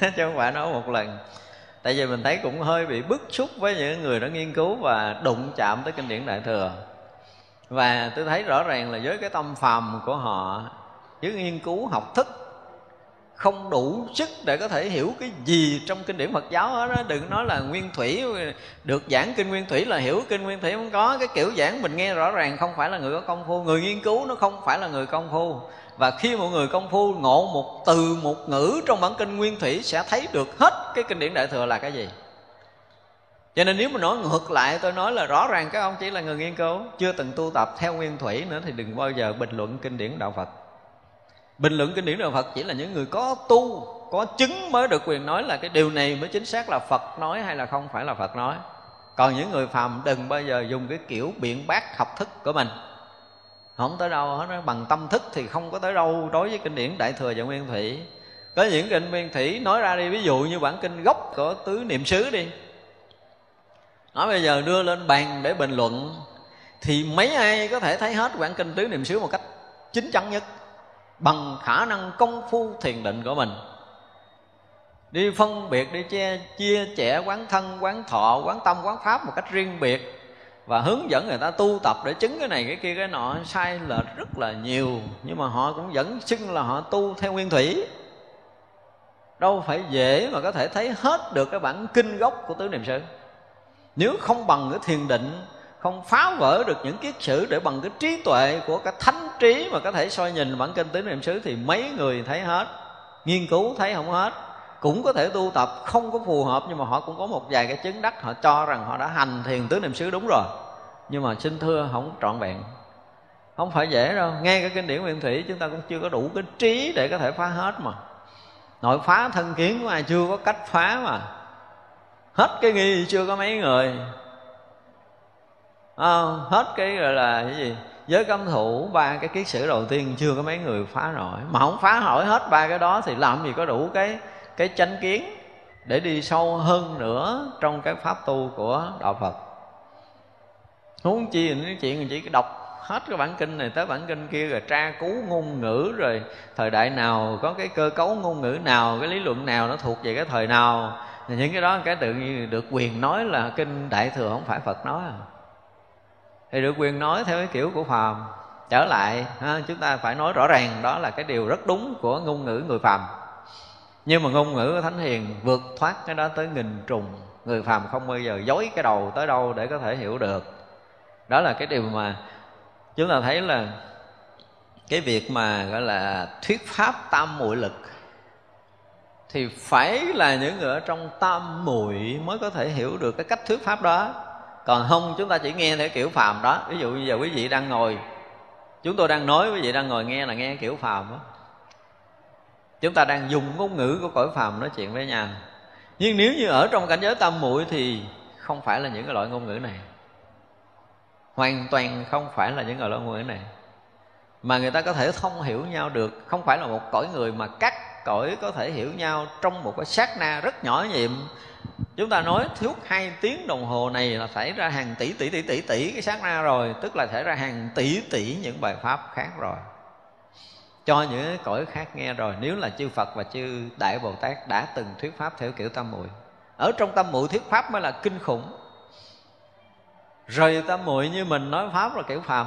Speaker 2: chứ không phải nói một lần. Tại vì mình thấy cũng hơi bị bức xúc với những người đã nghiên cứu và đụng chạm tới kinh điển đại thừa. Và tôi thấy rõ ràng là với cái tâm phàm của họ, với nghiên cứu học thức, không đủ sức để có thể hiểu cái gì trong kinh điển Phật giáo hết đó đừng nói là nguyên thủy, được giảng kinh nguyên thủy là hiểu kinh nguyên thủy không có. Cái kiểu giảng mình nghe rõ ràng không phải là người có công phu. Người nghiên cứu nó không phải là người công phu và khi mọi người công phu ngộ một từ, một ngữ trong bản kinh nguyên thủy sẽ thấy được hết cái kinh điển đại thừa là cái gì. Cho nên nếu mà nói ngược lại, tôi nói là rõ ràng các ông chỉ là người nghiên cứu, chưa từng tu tập theo nguyên thủy nữa thì đừng bao giờ bình luận kinh điển đạo phật. Bình luận kinh điển đạo phật chỉ là những người có tu, có chứng mới được quyền nói là cái điều này mới chính xác là phật nói hay là không phải là phật nói. Còn những người phàm đừng bao giờ dùng cái kiểu biện bác học thức của mình không tới đâu hết, bằng tâm thức thì không có tới đâu. Đối với kinh điển đại thừa và nguyên thủy, có những kinh nguyên thủy nói ra đi, ví dụ như bản kinh gốc của tứ niệm xứ đi. Nói bây giờ đưa lên bàn để bình luận, thì mấy ai có thể thấy hết bản kinh tứ niệm xứ một cách chính chắn nhất? Bằng khả năng công phu thiền định của mình. Đi phân biệt, đi che, chia chẻ quán thân, quán thọ, quán tâm, quán pháp một cách riêng biệt và hướng dẫn người ta tu tập để chứng cái này cái kia, cái nọ, sai lệch rất là nhiều. Nhưng mà họ cũng vẫn xưng là họ tu theo nguyên thủy. Đâu phải dễ mà có thể thấy hết được cái bản kinh gốc của tứ niệm xứ nếu không bằng cái thiền định, không phá vỡ được những kiết sử để bằng cái trí tuệ của cái thánh trí mà có thể soi nhìn bản kinh tứ niệm xứ thì mấy người thấy hết, nghiên cứu thấy không hết cũng có thể tu tập không có phù hợp nhưng mà họ cũng có một vài cái chứng đắc họ cho rằng họ đã hành thiền tứ niệm xứ đúng rồi. Nhưng mà xin thưa không trọn vẹn. Không phải dễ đâu. Nghe cái kinh điển nguyên thủy chúng ta cũng chưa có đủ cái trí để có thể phá hết mà. Nội phá thân kiến của ai chưa có cách phá mà. Hết cái nghi chưa có mấy người. À, hết cái gọi là cái gì? Giới cấm thủ ba cái kiết sử đầu tiên chưa có mấy người phá nổi. Mà không phá nổi hết ba cái đó thì làm gì có đủ cái cái chánh kiến để đi sâu hơn nữa trong cái pháp tu của đạo phật. Huống chi những chuyện chỉ đọc hết cái bản kinh này tới bản kinh kia rồi tra cứu ngôn ngữ rồi thời đại nào có cái cơ cấu ngôn ngữ nào cái lý luận nào nó thuộc về cái thời nào. Những cái đó cái tự nhiên được quyền nói là kinh đại thừa không phải phật nói à. Thì được quyền nói theo cái kiểu của phàm. Trở lại ha, chúng ta phải nói rõ ràng đó là cái điều rất đúng của ngôn ngữ người phàm nhưng mà ngôn ngữ của thánh hiền vượt thoát cái đó tới nghìn trùng. Người phàm không bao giờ dối cái đầu tới đâu để có thể hiểu được. Đó là cái điều mà chúng ta thấy là cái việc mà gọi là thuyết pháp tam muội lực thì phải là những người ở trong tam muội mới có thể hiểu được cái cách thuyết pháp đó. Còn không, chúng ta chỉ nghe theo kiểu phàm đó. Ví dụ bây giờ quý vị đang ngồi, chúng tôi đang nói, quý vị đang ngồi nghe là nghe kiểu phàm đó chúng ta đang dùng ngôn ngữ của cõi phàm nói chuyện với nhau. Nhưng nếu như ở trong cảnh giới tam muội thì không phải là những cái loại ngôn ngữ này. Hoàn toàn không phải là những cái loại ngôn ngữ này. Mà người ta có thể thông hiểu nhau được. Không phải là một cõi người mà các cõi có thể hiểu nhau trong một cái sát na rất nhỏ nhiệm. Chúng ta nói thiếu hai tiếng đồng hồ này là xảy ra hàng tỷ tỷ tỷ tỷ tỷ cái sát na rồi. Tức là xảy ra hàng tỷ tỷ những bài pháp khác rồi cho những cõi khác nghe rồi, nếu là chư Phật và chư Đại Bồ Tát đã từng thuyết pháp theo kiểu tâm muội, ở trong tâm muội thuyết pháp mới là kinh khủng. Rồi tâm muội như mình nói pháp là kiểu phàm.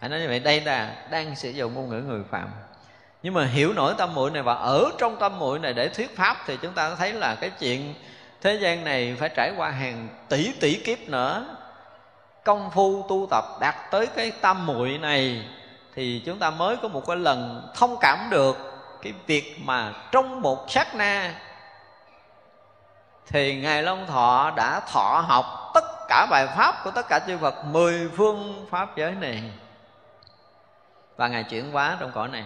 Speaker 2: Hãy nói như vậy, đây là đang sử dụng ngôn ngữ người phàm. Nhưng mà hiểu nổi tâm muội này và ở trong tâm muội này để thuyết pháp thì chúng ta thấy là cái chuyện thế gian này phải trải qua hàng tỷ tỷ kiếp nữa. Công phu tu tập đạt tới cái tâm muội này thì chúng ta mới có một cái lần thông cảm được cái việc mà trong một sát na thì ngài long thọ đã thọ học tất cả bài pháp của tất cả chư phật mười phương pháp giới này. Và ngài chuyển hóa trong cõi này.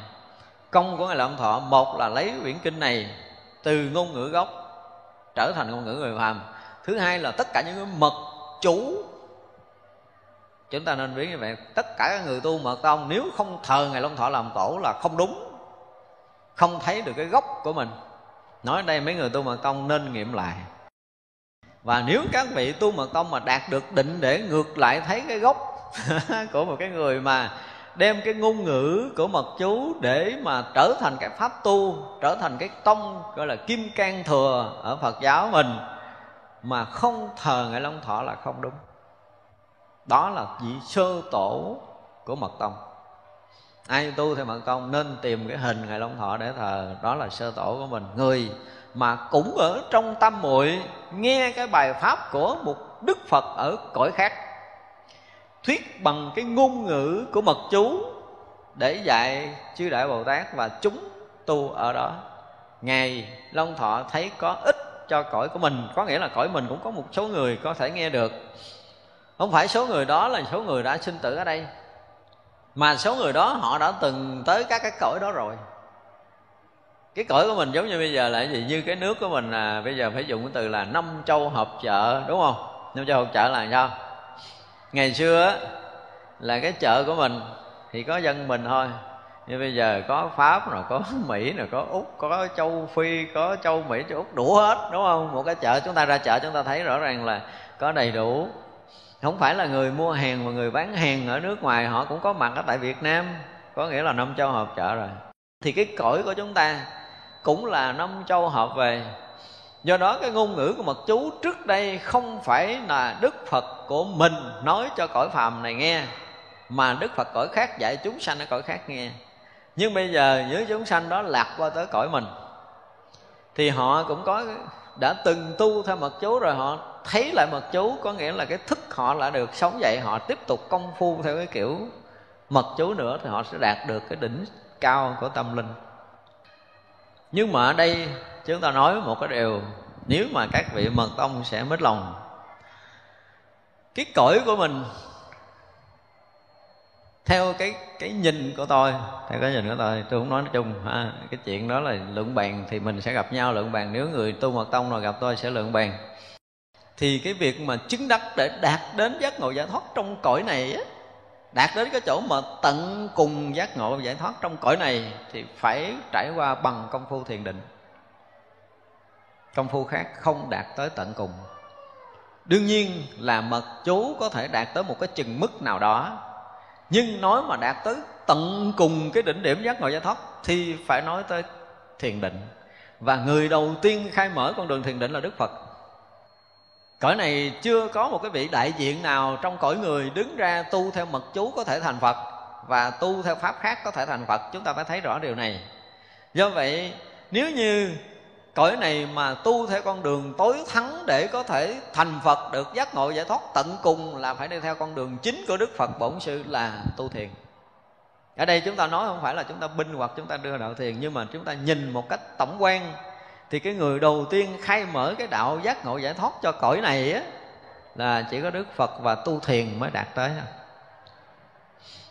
Speaker 2: Công của ngài long thọ, một là lấy quyển kinh này từ ngôn ngữ gốc trở thành ngôn ngữ người phàm. Thứ hai là tất cả những cái mật chủ chúng ta nên biết như vậy. Tất cả các người tu mật tông, nếu không thờ ngài long thọ làm tổ là không đúng. Không thấy được cái gốc của mình. Nói đây, mấy người tu mật tông nên nghiệm lại. Và nếu các vị tu mật tông mà đạt được định để ngược lại thấy cái gốc của một cái người mà đem cái ngôn ngữ của mật chú để mà trở thành cái pháp tu, trở thành cái tông, gọi là kim cang thừa ở phật giáo mình mà không thờ ngài long thọ là không đúng đó là vị sơ tổ của mật tông. Ai tu theo mật tông nên tìm cái hình ngài long thọ để thờ, đó là sơ tổ của mình. Người mà cũng ở trong tâm muội nghe cái bài pháp của một đức phật ở cõi khác, thuyết bằng cái ngôn ngữ của mật chú để dạy chư đại bồ tát và chúng tu ở đó. Ngày long thọ thấy có ích cho cõi của mình, có nghĩa là cõi mình cũng có một số người có thể nghe được không phải số người đó là số người đã sinh tử ở đây. Mà số người đó họ đã từng tới các cái cõi đó rồi. Cái cõi của mình giống như bây giờ là gì? Như cái nước của mình là bây giờ phải dùng cái từ là năm châu hợp chợ, đúng không? Năm châu hợp chợ là sao? Ngày xưa là cái chợ của mình thì có dân mình thôi. Nhưng bây giờ có pháp rồi có mỹ rồi có úc, có châu phi, có châu mỹ, châu úc, đủ hết, đúng không? Một cái chợ, chúng ta ra chợ, chúng ta thấy rõ ràng là có đầy đủ không phải là người mua hàng và người bán hàng ở nước ngoài, họ cũng có mặt ở tại việt nam. Có nghĩa là năm châu hợp chợ rồi. Thì cái cõi của chúng ta cũng là năm châu hợp về. Do đó cái ngôn ngữ của mật chú trước đây không phải là đức phật của mình nói cho cõi phàm này nghe, mà đức phật cõi khác dạy chúng sanh ở cõi khác nghe. Nhưng bây giờ những chúng sanh đó lạc qua tới cõi mình, thì họ cũng có đã từng tu theo mật chú rồi, họ thấy lại mật chú, có nghĩa là cái thức họ đã được sống dậy, họ tiếp tục công phu theo cái kiểu mật chú nữa, thì họ sẽ đạt được cái đỉnh cao của tâm linh. Nhưng mà ở đây, chúng ta nói một cái điều, nếu mà các vị mật tông sẽ mất lòng. Cái cõi của mình theo cái cái nhìn của tôi, theo cái nhìn của tôi tôi không nói nói chung, ha, cái chuyện đó là luận bàn thì mình sẽ gặp nhau luận bàn. Nếu người tu mật tông nào gặp tôi sẽ luận bàn. Thì cái việc mà chứng đắc để đạt đến giác ngộ giải thoát trong cõi này á, đạt đến cái chỗ mà tận cùng giác ngộ giải thoát trong cõi này thì phải trải qua bằng công phu thiền định. Công phu khác không đạt tới tận cùng. Đương nhiên là mật chú có thể đạt tới một cái chừng mức nào đó nhưng nói mà đạt tới tận cùng cái đỉnh điểm giác ngộ giải thoát, thì phải nói tới thiền định. Và người đầu tiên khai mở con đường thiền định là đức phật. Cõi này chưa có một cái vị đại diện nào trong cõi người đứng ra tu theo mật chú có thể thành phật và tu theo pháp khác có thể thành phật. Chúng ta phải thấy rõ điều này. Do vậy, nếu như cõi này mà tu theo con đường tối thắng để có thể thành phật được giác ngộ giải thoát, tận cùng là phải đi theo con đường chính của đức phật bổn sư là tu thiền. Ở đây chúng ta nói không phải là chúng ta binh hoặc chúng ta đưa đạo thiền, nhưng mà chúng ta nhìn một cách tổng quan. Thì cái người đầu tiên khai mở cái đạo giác ngộ giải thoát cho cõi này á, là chỉ có đức phật và tu thiền mới đạt tới.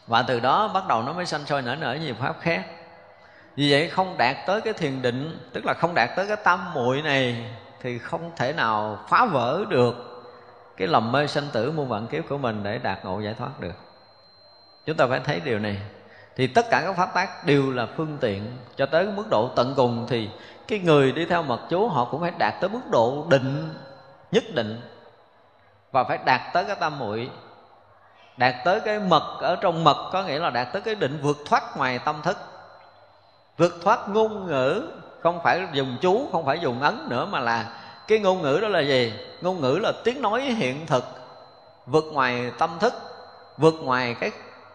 Speaker 2: Và từ đó bắt đầu nó mới sanh sôi nở nở nhiều pháp khác vì vậy không đạt tới cái thiền định, tức là không đạt tới cái tâm muội này, thì không thể nào phá vỡ được cái lầm mê sanh tử muôn vạn kiếp của mình để đạt ngộ giải thoát được. Chúng ta phải thấy điều này. Thì tất cả các pháp tác đều là phương tiện cho tới mức độ tận cùng, thì cái người đi theo mật chú họ cũng phải đạt tới mức độ định, nhất định. Và phải đạt tới cái tâm muội. Đạt tới cái mật, ở trong mật có nghĩa là đạt tới cái định vượt thoát ngoài tâm thức vượt thoát ngôn ngữ, không phải dùng chú, không phải dùng ấn nữa mà là cái ngôn ngữ đó là gì? Ngôn ngữ là tiếng nói hiện thực, vượt ngoài tâm thức, vượt ngoài cái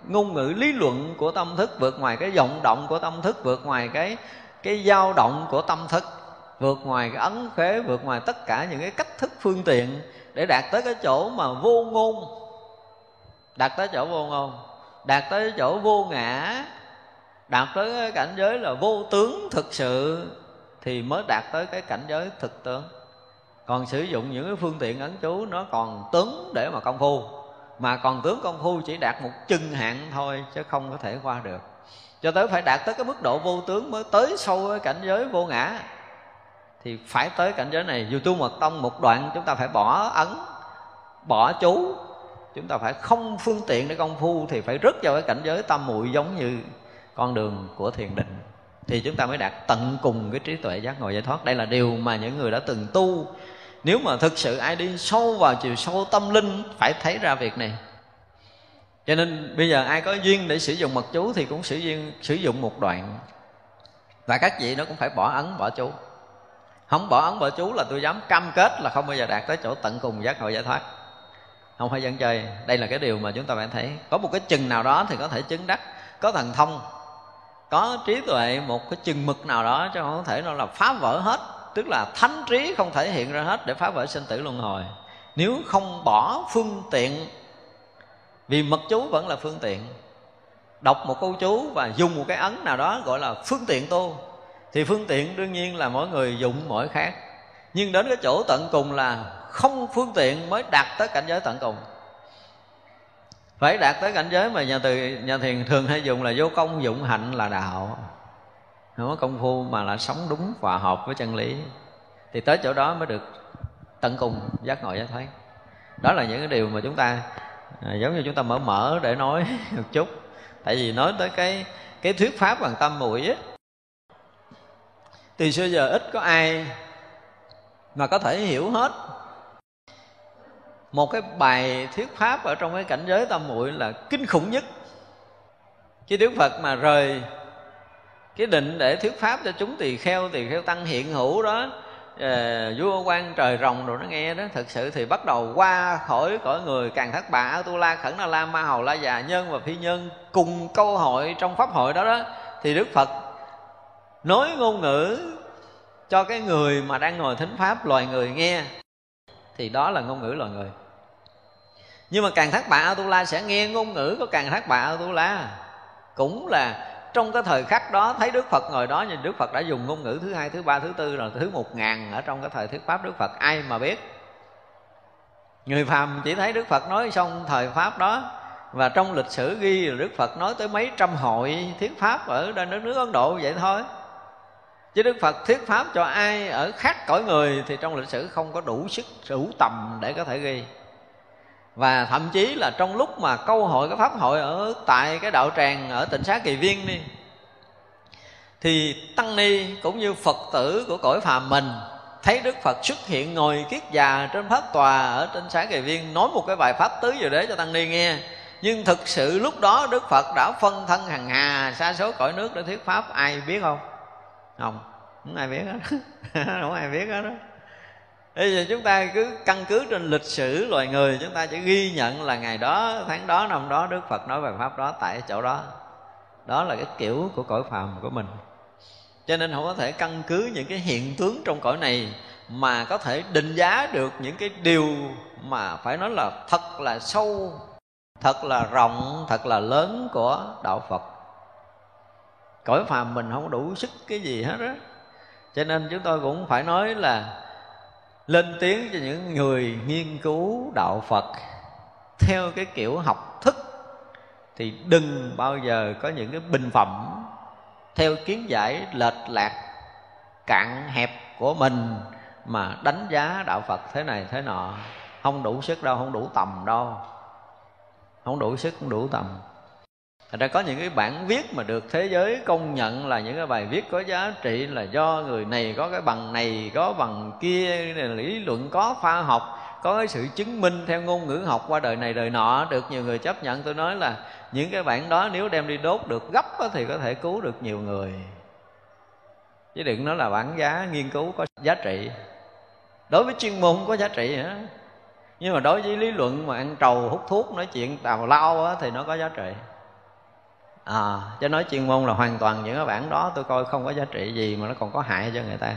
Speaker 2: ngôn ngữ lý luận của tâm thức, vượt ngoài cái vọng động của tâm thức, vượt ngoài cái cái dao động của tâm thức, vượt ngoài cái ấn khế, vượt ngoài tất cả những cái cách thức phương tiện để đạt tới cái chỗ mà vô ngôn. Đạt tới chỗ vô ngôn. Đạt tới chỗ vô ngã đạt tới cái cảnh giới là vô tướng thực sự, thì mới đạt tới cái cảnh giới thực tướng. Còn sử dụng những cái phương tiện ấn chú, nó còn tướng để mà công phu. Mà còn tướng công phu chỉ đạt một chừng hạn thôi, chứ không có thể qua được. Cho tới phải đạt tới cái mức độ vô tướng mới tới sâu cái cảnh giới vô ngã, thì phải tới cảnh giới này. Dù tu mật tông một đoạn, chúng ta phải bỏ ấn, bỏ chú. Chúng ta phải không phương tiện để công phu, thì phải rớt vào cái cảnh giới tâm muội giống như con đường của thiền định, thì chúng ta mới đạt tận cùng cái trí tuệ giác ngộ giải thoát. Đây là điều mà những người đã từng tu. Nếu mà thực sự ai đi sâu vào chiều sâu tâm linh, phải thấy ra việc này. Cho nên bây giờ ai có duyên để sử dụng mật chú thì cũng sử dụng sử dụng một đoạn. Và các vị nó cũng phải bỏ ấn, bỏ chú. Không bỏ ấn, bỏ chú là tôi dám cam kết là không bao giờ đạt tới chỗ tận cùng giác ngộ giải thoát. Không phải dân chơi. Đây là cái điều mà chúng ta phải thấy. Có một cái chừng nào đó thì có thể chứng đắc, có thần thông có trí tuệ một cái chừng mực nào đó chứ không thể nó là phá vỡ hết. Tức là thánh trí không thể hiện ra hết để phá vỡ sinh tử luân hồi. Nếu không bỏ phương tiện, vì mật chú vẫn là phương tiện, đọc một câu chú và dùng một cái ấn nào đó gọi là phương tiện tu, thì phương tiện đương nhiên là mỗi người dụng mỗi khác. Nhưng đến cái chỗ tận cùng là không phương tiện mới đạt tới cảnh giới tận cùng phải đạt tới cảnh giới mà nhà từ nhà thiền thường hay dùng là vô công dụng hạnh là đạo. Không có công phu mà là sống đúng và hợp với chân lý. Thì tới chỗ đó mới được tận cùng giác ngộ giác thấy. Đó là những cái điều mà chúng ta à, giống như chúng ta mở mở để nói một chút. Tại vì nói tới cái cái thuyết pháp bằng tâm mũi ấy, từ xưa giờ ít có ai mà có thể hiểu hết một cái bài thuyết pháp ở trong cái cảnh giới tam muội là kinh khủng nhất. Chứ đức phật mà rời cái định để thuyết pháp cho chúng tỳ kheo tỳ kheo tăng hiện hữu đó à, vua quan trời rồng rồi nó nghe đó thật sự thì bắt đầu qua khỏi cõi người càng thất bạ tu la khẩn na la ma hầu la già nhân và phi nhân cùng câu hội trong pháp hội đó đó. Thì đức phật nói ngôn ngữ cho cái người mà đang ngồi thính pháp loài người nghe. Thì đó là ngôn ngữ loài người nhưng mà càng thác bà Atula sẽ nghe ngôn ngữ của càng thác bà Atula. Cũng là trong cái thời khắc đó thấy Đức Phật ngồi đó nhưng Đức Phật đã dùng ngôn ngữ thứ hai, thứ ba, thứ tư rồi thứ một ngàn ở trong cái thời thuyết pháp Đức Phật. Ai mà biết? Người phàm chỉ thấy Đức Phật nói xong thời pháp đó và trong lịch sử ghi là Đức Phật nói tới mấy trăm hội thuyết pháp ở đất nước Ấn Độ vậy thôi. Chứ Đức Phật thuyết pháp cho ai ở khác cõi người thì trong lịch sử không có đủ sức đủ tầm để có thể ghi và thậm chí là trong lúc mà câu hội cái pháp hội ở tại cái đạo tràng ở tỉnh xá kỳ viên đi, thì tăng ni cũng như phật tử của cõi phàm mình thấy đức phật xuất hiện ngồi kiết già trên pháp tòa ở trên xá kỳ viên nói một cái bài pháp tứ giờ đấy cho tăng ni nghe. Nhưng thực sự lúc đó đức phật đã phân thân hằng hà, xa số cõi nước để thuyết pháp, ai biết không? Không không ai biết hết. Không ai biết hết đó. Bây giờ chúng ta cứ căn cứ trên lịch sử loài người Chúng ta chỉ ghi nhận là ngày đó, tháng đó, năm đó Đức Phật nói về Pháp đó tại chỗ đó. Đó là cái kiểu của cõi phàm của mình. Cho nên không có thể căn cứ những cái hiện tướng trong cõi này Mà có thể định giá được những cái điều mà phải nói là thật là sâu Thật là rộng, thật là lớn của Đạo Phật. Cõi phàm mình không đủ sức cái gì hết á. Cho nên chúng tôi cũng phải nói là lên tiếng cho những người nghiên cứu đạo phật. Theo cái kiểu học thức, thì đừng bao giờ có những cái bình phẩm. Theo kiến giải lệch lạc, cạn hẹp của mình mà đánh giá đạo phật thế này thế nọ, không đủ sức đâu, không đủ tầm đâu. Không đủ sức, không đủ tầm. Thật ra có những cái bản viết mà được thế giới công nhận là những cái bài viết có giá trị là do người này có cái bằng này, có bằng kia, lý luận có khoa học, có cái sự chứng minh theo ngôn ngữ học qua đời này đời nọ. Được nhiều người chấp nhận. Tôi nói là những cái bản đó nếu đem đi đốt được gấp thì có thể cứu được nhiều người. Chứ đừng nói là bản giá nghiên cứu có giá trị. Đối với chuyên môn có giá trị hả? Nhưng mà đối với lý luận mà ăn trầu hút thuốc nói chuyện tào lao á, thì nó có giá trị à, chứ nói chuyên môn là hoàn toàn những cái bản đó tôi coi không có giá trị gì mà nó còn có hại cho người ta.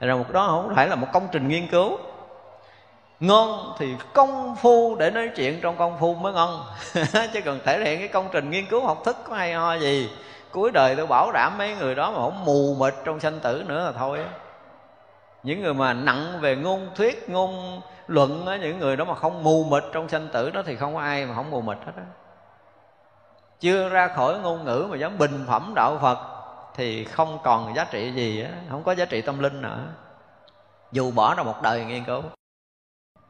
Speaker 2: Rồi một đó không phải là một công trình nghiên cứu. Ngon thì công phu để nói chuyện trong công phu mới ngon. Chứ cần thể hiện cái công trình nghiên cứu học thức có hay ho gì. Cuối đời tôi bảo đảm mấy người đó mà không mù mịt trong sanh tử nữa là thôi. Những người mà nặng về ngôn thuyết ngôn luận á, những người đó mà không mù mịt trong sanh tử đó thì không có ai mà không mù mịt hết á chưa ra khỏi ngôn ngữ mà dám bình phẩm đạo phật thì không còn giá trị gì á không có giá trị tâm linh nữa. Dù bỏ ra một đời nghiên cứu.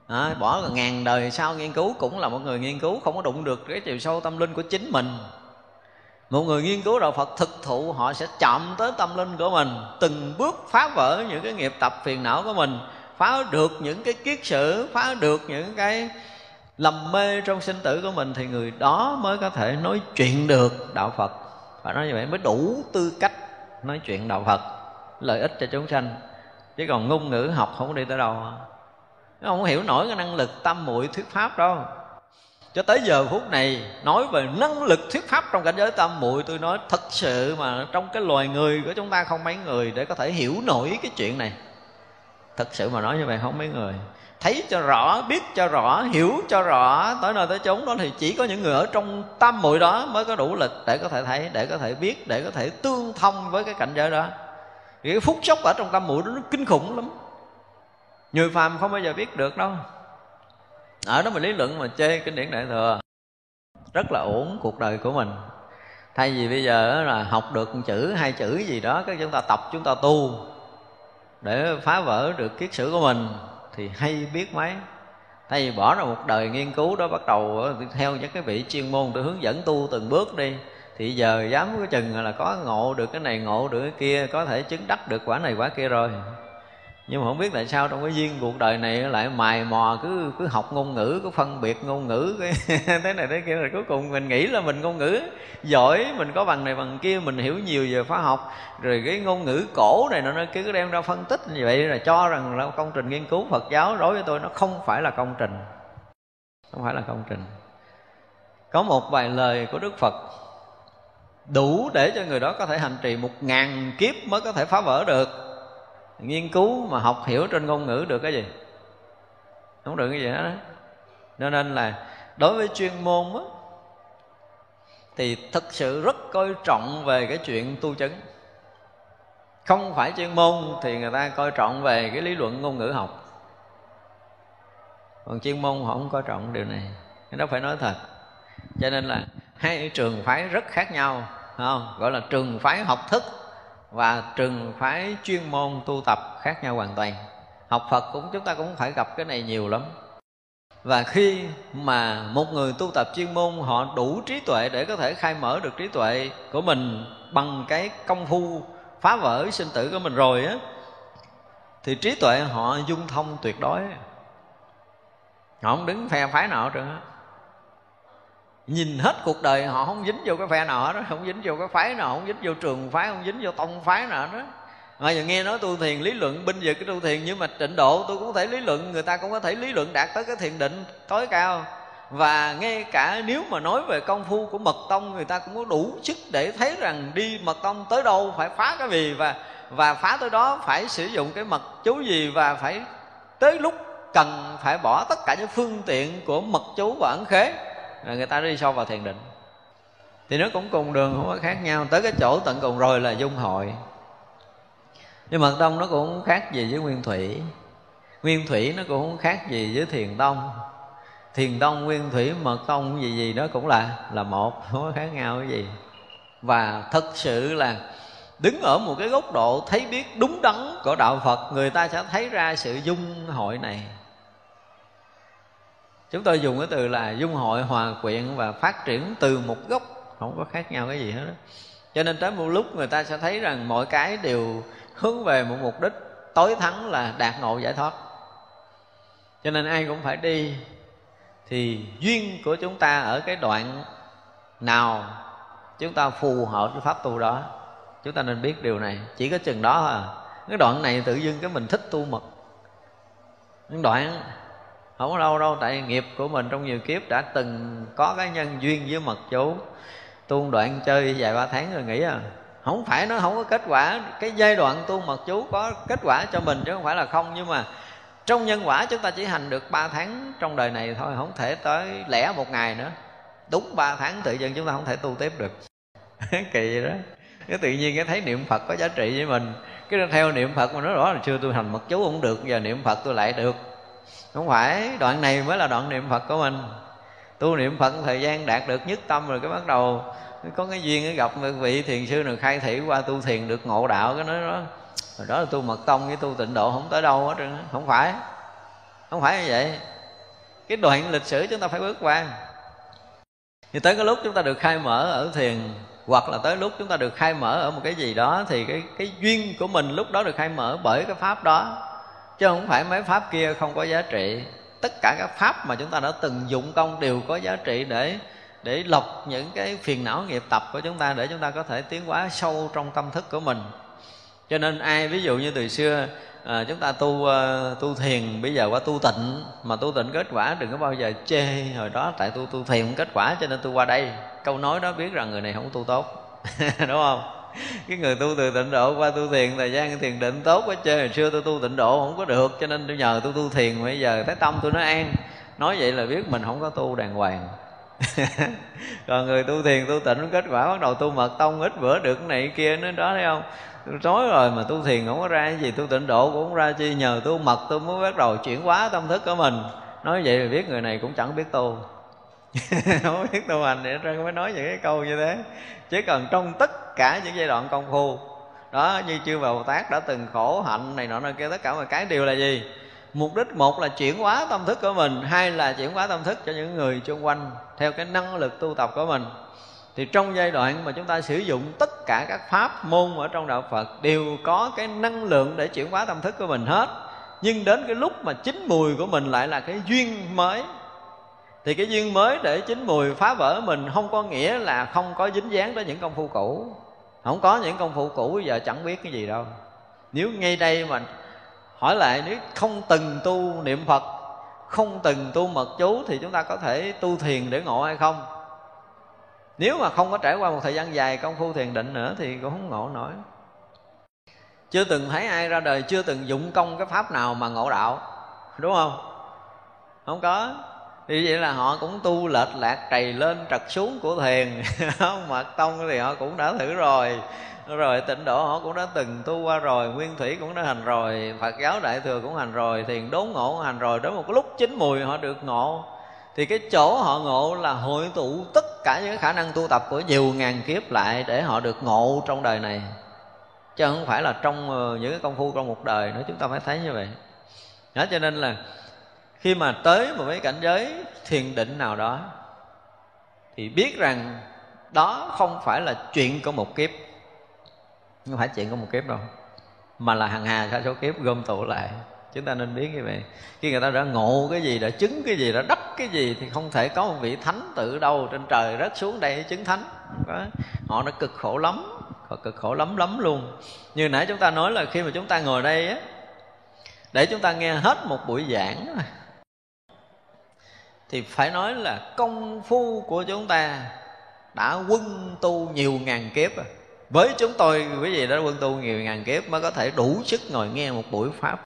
Speaker 2: À, bỏ ngàn đời sau nghiên cứu cũng là một người nghiên cứu không có đụng được cái chiều sâu tâm linh của chính mình. Một người nghiên cứu đạo Phật thực thụ họ sẽ chạm tới tâm linh của mình từng bước phá vỡ những cái nghiệp tập phiền não của mình phá được những cái kiết sử phá được những cái lầm mê trong sinh tử của mình thì người đó mới có thể nói chuyện được đạo Phật. Và nói như vậy mới đủ tư cách nói chuyện đạo Phật, lợi ích cho chúng sanh. Chứ còn ngôn ngữ học không có đi tới đâu. Nó không hiểu nổi cái năng lực tâm muội thuyết pháp đâu. Cho tới giờ phút này, nói về năng lực thuyết pháp trong cảnh giới tâm muội, tôi nói thật sự mà trong cái loài người của chúng ta không mấy người để có thể hiểu nổi cái chuyện này. Thật sự mà nói như vậy không mấy người thấy cho rõ, biết cho rõ, hiểu cho rõ, tới nơi tới chốn đó thì chỉ có những người ở trong tâm muội đó mới có đủ lực để có thể thấy, để có thể biết, để có thể tương thông với cái cảnh giới đó. Cái phút chốc ở trong tâm muội đó nó kinh khủng lắm. Người phàm không bao giờ biết được đâu. Ở đó mình lý luận mà chê kinh điển đại thừa, rất là ổn cuộc đời của mình. Thay vì bây giờ là học được một chữ, hai chữ gì đó các chúng ta tập, chúng ta tu để phá vỡ được kiết sử của mình thì hay biết mấy. Thay vì bỏ ra một đời nghiên cứu đó, bắt đầu ờ, theo những cái vị chuyên môn để hướng dẫn tu từng bước đi, thì giờ dám có chừng là có ngộ được cái này, ngộ được cái kia, có thể chứng đắc được quả này, quả kia rồi nhưng mà không biết tại sao trong cái duyên cuộc đời này lại mài mò, cứ cứ học ngôn ngữ, cứ phân biệt ngôn ngữ, cái thế này thế kia, rồi cuối cùng mình nghĩ là mình ngôn ngữ giỏi, mình có bằng này bằng kia, mình hiểu nhiều về khoa học. Rồi cái ngôn ngữ cổ này nó cứ đem ra phân tích như vậy, là cho rằng là công trình nghiên cứu Phật giáo đối với tôi nó không phải là công trình. Không phải là công trình. Có một vài lời của Đức Phật đủ để cho người đó có thể hành trì một ngàn kiếp mới có thể phá vỡ được nghiên cứu mà học hiểu trên ngôn ngữ được cái gì? Không được cái gì hết đó cho nên là đối với chuyên môn á, thì thực sự rất coi trọng về cái chuyện tu chứng không phải chuyên môn thì người ta coi trọng về cái lý luận ngôn ngữ học. Còn chuyên môn họ không coi trọng điều này. Cái đó phải nói thật. Cho nên là hai trường phái rất khác nhau không? Gọi là trường phái học thức và trường phái chuyên môn tu tập khác nhau hoàn toàn. Học phật cũng, chúng ta cũng phải gặp cái này nhiều lắm. Và khi mà một người tu tập chuyên môn, họ đủ trí tuệ để có thể khai mở được trí tuệ của mình bằng cái công phu phá vỡ sinh tử của mình rồi á, thì trí tuệ họ dung thông tuyệt đối. Họ không đứng phe phái nào trơn á nhìn hết cuộc đời, họ không dính vô cái phe nào đó không dính vô cái phái nào, không dính vô trường phái, không dính vô tông phái nào đó mà giờ nghe nói tu thiền lý luận, binh về cái tu thiền, nhưng mà trình độ tôi cũng có thể lý luận, người ta cũng có thể lý luận đạt tới cái thiền định tối cao. Và ngay cả nếu mà nói về công phu của mật tông, người ta cũng có đủ sức để thấy rằng đi mật tông tới đâu phải phá cái gì, và và phá tới đó phải sử dụng cái mật chú gì, và phải tới lúc cần phải bỏ tất cả những phương tiện của mật chú và ẩn khế rồi người ta đi sâu vào thiền định. Thì nó cũng cùng đường, không có khác nhau. Tới cái chỗ tận cùng rồi là dung hội. Nhưng mật tông nó cũng không khác gì với nguyên thủy. Nguyên thủy nó cũng không khác gì với thiền tông. Thiền tông, nguyên thủy, mật tông, gì gì đó cũng là là một, không có khác nhau cái gì. Và thật sự là đứng ở một cái góc độ thấy biết đúng đắn của đạo phật, người ta sẽ thấy ra sự dung hội này chúng tôi dùng cái từ là dung hội hòa quyện và phát triển từ một gốc. Không có khác nhau cái gì hết đó. cho nên tới một lúc người ta sẽ thấy rằng mọi cái đều hướng về một mục đích tối thắng là đạt ngộ giải thoát. Cho nên ai cũng phải đi thì duyên của chúng ta ở cái đoạn nào chúng ta phù hợp với pháp tu đó, chúng ta nên biết điều này. Chỉ có chừng đó à. Cái đoạn này tự dưng cái mình thích tu mật. Những đoạn không có đâu đâu. Tại nghiệp của mình trong nhiều kiếp đã từng có cái nhân duyên với mật chú tu đoạn chơi vài ba tháng rồi nghỉ à không phải nó không có kết quả. Cái giai đoạn tu mật chú có kết quả cho mình chứ không phải là không. Nhưng mà trong nhân quả chúng ta chỉ hành được 3 tháng trong đời này thôi. Không thể tới lẻ một ngày nữa. Đúng 3 tháng tự nhiên chúng ta không thể tu tiếp được. Kỳ đó. Cái tự nhiên cái thấy niệm phật có giá trị với mình. Cái theo niệm phật mà nói rõ là chưa tôi hành mật chú cũng được. Giờ niệm phật tôi lại được không phải, đoạn này mới là đoạn niệm phật của mình. Tu niệm phật thời gian đạt được nhất tâm rồi cái bắt đầu có cái duyên, cái gặp một vị thiền sư nào khai thị qua tu thiền được ngộ đạo, cái nói đó rồi đó là tu mật tông với tu tịnh độ, không tới đâu hết trơn không phải. Không phải như vậy. Cái đoạn lịch sử chúng ta phải bước qua. Thì tới cái lúc chúng ta được khai mở ở thiền, hoặc là tới lúc chúng ta được khai mở ở một cái gì đó, thì cái cái duyên của mình lúc đó được khai mở bởi cái pháp đó chứ không phải mấy pháp kia không có giá trị. Tất cả các pháp mà chúng ta đã từng dụng công đều có giá trị để để lọc những cái phiền não nghiệp tập của chúng ta để chúng ta có thể tiến hóa sâu trong tâm thức của mình. Cho nên ai ví dụ như từ xưa à, chúng ta tu uh, tu thiền bây giờ qua tu tịnh mà tu tịnh kết quả đừng có bao giờ chê hồi đó tại tu tu thiền kết quả cho nên tôi qua đây. Câu nói đó biết rằng người này không tu tốt. Đúng không? cái người tu từ tịnh độ qua tu thiền, thời gian thiền định tốt quá chơi hồi xưa tôi tu tịnh độ không có được, cho nên tôi nhờ tôi tu thiền. Bây giờ thấy tâm tôi nó an. Nói vậy là biết mình không có tu đàng hoàng. Còn người tu thiền, tu tịnh, kết quả bắt đầu tu mật tông, ít bữa được cái này kia. Nó đó, thấy không? Tôi nói rồi mà tu thiền không có ra cái gì. Tu tịnh độ cũng không ra chi. Nhờ tu mật tôi mới bắt đầu chuyển hóa tâm thức của mình. Nói vậy là biết người này cũng chẳng biết tu. không biết tu hành để ra mới nói những cái câu như thế. Chứ còn trong tất cả những giai đoạn công phu, đó, như chư Bồ Tát đã từng khổ hạnh này nọ nơi kia, tất cả mọi cái đều là gì? Mục đích một là chuyển hóa tâm thức của mình, hai là chuyển hóa tâm thức cho những người xung quanh theo cái năng lực tu tập của mình. Thì trong giai đoạn mà chúng ta sử dụng tất cả các pháp môn ở trong đạo Phật đều có cái năng lượng để chuyển hóa tâm thức của mình hết. Nhưng đến cái lúc mà chín mùi của mình lại là cái duyên mới thì cái duyên mới để chín mùi phá vỡ mình không có nghĩa là không có dính dáng tới những công phu cũ. Không có những công phu cũ giờ chẳng biết cái gì đâu. Nếu ngay đây mà hỏi lại, nếu không từng tu niệm phật, không từng tu mật chú thì chúng ta có thể tu thiền để ngộ hay không? Nếu mà không có trải qua một thời gian dài công phu thiền định nữa thì cũng không ngộ nổi. Chưa từng thấy ai ra đời, chưa từng dụng công cái pháp nào mà ngộ đạo. Đúng không? Không có thì vậy là họ cũng tu lệch lạc trầy lên trật xuống của thiền. Mật tông thì họ cũng đã thử rồi. Rồi tịnh độ họ cũng đã từng tu qua rồi, nguyên thủy cũng đã hành rồi, phật giáo đại thừa cũng hành rồi, thiền đốn ngộ cũng hành rồi. Đến một lúc chín mùi họ được ngộ. Thì cái chỗ họ ngộ là hội tụ tất cả những khả năng tu tập của nhiều ngàn kiếp lại để họ được ngộ trong đời này. Chứ không phải là trong ờ, những cái công phu trong một đời nữa. Chúng ta phải thấy như vậy. Đó, cho nên là khi mà tới một cái cảnh giới thiền định nào đó, thì biết rằng đó không phải là chuyện của một kiếp. Không phải chuyện của một kiếp đâu, mà là hàng hà sa số kiếp gom tụ lại. Chúng ta nên biết như vậy. Khi người ta đã ngộ cái gì, đã chứng cái gì, đã đắc cái gì, thì không thể có một vị thánh tự đâu. Trên trời rớt xuống đây chứng thánh. Họ đã cực khổ lắm, họ cực khổ lắm lắm luôn. Như nãy chúng ta nói là khi mà chúng ta ngồi đây á, để chúng ta nghe hết một buổi giảng thì phải nói là công phu của chúng ta đã quân tu nhiều ngàn kiếp rồi. Với chúng tôi, quý vị đã quân tu nhiều ngàn kiếp mới có thể đủ sức ngồi nghe một buổi pháp.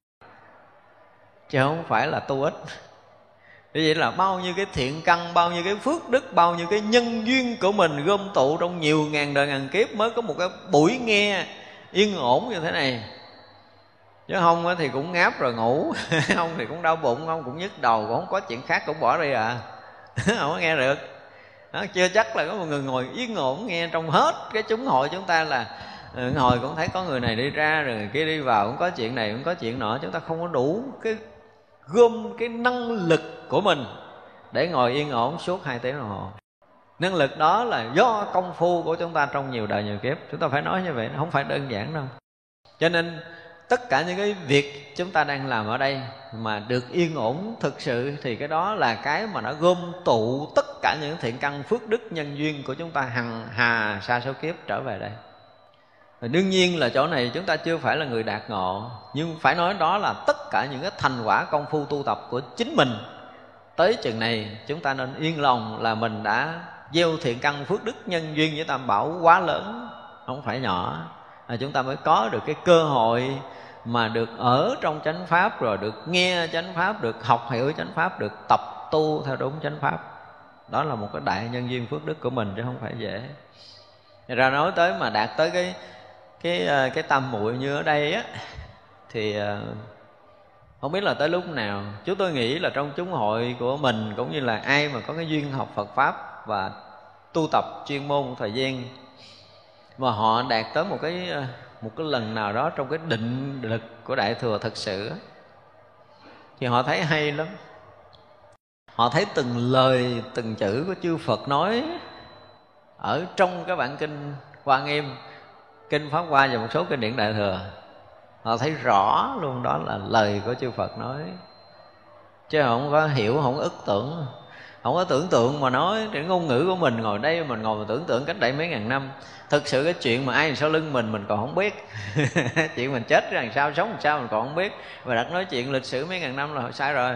Speaker 2: Chứ không phải là tu ít. Như vậy là bao nhiêu cái thiện căn, bao nhiêu cái phước đức, bao nhiêu cái nhân duyên của mình gom tụ trong nhiều ngàn đời ngàn kiếp mới có một cái buổi nghe yên ổn như thế này chứ không thì cũng ngáp rồi ngủ. Không thì cũng đau bụng không cũng nhức đầu cũng không có chuyện khác cũng bỏ đi à. Không có nghe được. Đó, chưa chắc là có một người ngồi yên ổn nghe trong hết cái chúng hội chúng ta là ừ, ngồi cũng thấy có người này đi ra rồi người kia đi vào cũng có chuyện này cũng có chuyện nọ. Chúng ta không có đủ cái gom cái năng lực của mình để ngồi yên ổn suốt hai tiếng đồng hồ. Năng lực đó là do công phu của chúng ta trong nhiều đời nhiều kiếp. Chúng ta phải nói như vậy không phải đơn giản đâu. Cho nên tất cả những cái việc chúng ta đang làm ở đây mà được yên ổn thực sự thì cái đó là cái mà nó gom tụ tất cả những thiện căn phước đức nhân duyên của chúng ta hằng hà xa số kiếp trở về đây. Và đương nhiên là chỗ này chúng ta chưa phải là người đạt ngộ, nhưng phải nói đó là tất cả những cái thành quả công phu tu tập của chính mình. Tới chừng này, chúng ta nên yên lòng là mình đã gieo thiện căn phước đức nhân duyên với tam bảo quá lớn, không phải nhỏ à, chúng ta mới có được cái cơ hội mà được ở trong chánh pháp rồi được nghe chánh pháp được học hiểu chánh pháp được tập tu theo đúng chánh pháp. Đó là một cái đại nhân duyên phước đức của mình chứ không phải dễ. Ra nói tới mà đạt tới cái cái ờ, cái tâm muội như ở đây á thì ờ, không biết là tới lúc nào. Chúng tôi nghĩ là trong chúng hội của mình cũng như là ai mà có cái duyên học Phật pháp và tu tập chuyên môn thời gian mà họ đạt tới một cái một cái lần nào đó trong cái định lực của đại thừa thật sự. Thì họ thấy hay lắm. Họ thấy từng lời, từng chữ của chư Phật nói ở trong cái bản kinh Hoa Nghiêm, kinh Pháp Hoa và một số kinh điển Đại thừa. Họ thấy rõ luôn đó là lời của chư Phật nói. Chứ không có hiểu, không ức tưởng không có tưởng tượng mà nói cái ngôn ngữ của mình ngồi đây mình ngồi mà tưởng tượng cách đây mấy ngàn năm. Thực sự cái chuyện mà ai sau lưng mình mình còn không biết. Chuyện mình chết rằng làm sao, sống làm sao mình còn không biết. Và đặt nói chuyện lịch sử mấy ngàn năm là sai rồi.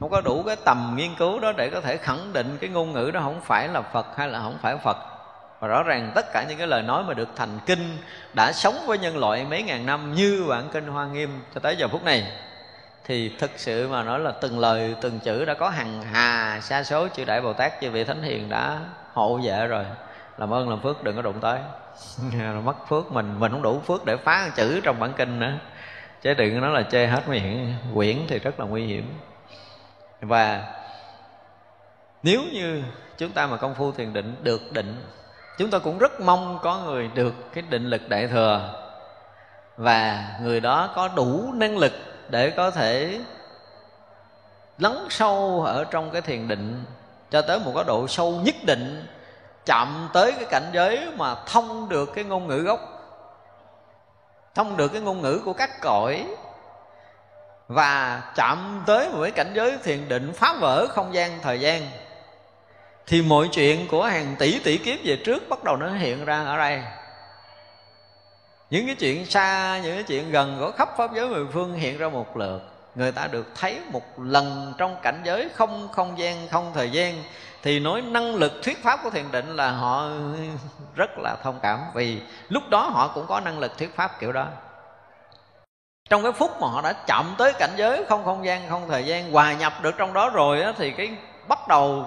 Speaker 2: Không có đủ cái tầm nghiên cứu đó để có thể khẳng định cái ngôn ngữ đó không phải là phật hay là không phải phật. Và rõ ràng tất cả những cái lời nói mà được thành kinh đã sống với nhân loại mấy ngàn năm như bản kinh hoa nghiêm cho tới giờ phút này thì thực sự mà nói là từng lời, từng chữ đã có hằng hà, sa số chư đại bồ tát, chư vị thánh hiền đã hộ vệ rồi. Làm ơn, làm phước, đừng có đụng tới. Mất phước mình mình không đủ phước để phá chữ trong bản kinh nữa. Chứ đừng nói là chê hết miệng quyển thì rất là nguy hiểm. Và nếu như chúng ta mà công phu thiền định, được định, chúng ta cũng rất mong có người được cái định lực đại thừa. Và người đó có đủ năng lực để có thể lắng sâu ở trong cái thiền định, cho tới một cái độ sâu nhất định, chạm tới cái cảnh giới mà thông được cái ngôn ngữ gốc, thông được cái ngôn ngữ của các cõi, và chạm tới một cái cảnh giới thiền định phá vỡ không gian thời gian, thì mọi chuyện của hàng tỷ tỷ kiếp về trước bắt đầu nó hiện ra ở đây những cái chuyện xa những cái chuyện gần của khắp pháp giới mười phương hiện ra một lượt. Người ta được thấy một lần trong cảnh giới không không gian không thời gian. Thì nói năng lực thuyết pháp của thiền định là họ rất là thông cảm vì lúc đó họ cũng có năng lực thuyết pháp kiểu đó. Trong cái phút mà họ đã chậm tới cảnh giới không không gian không thời gian hòa nhập được trong đó rồi đó, thì cái bắt đầu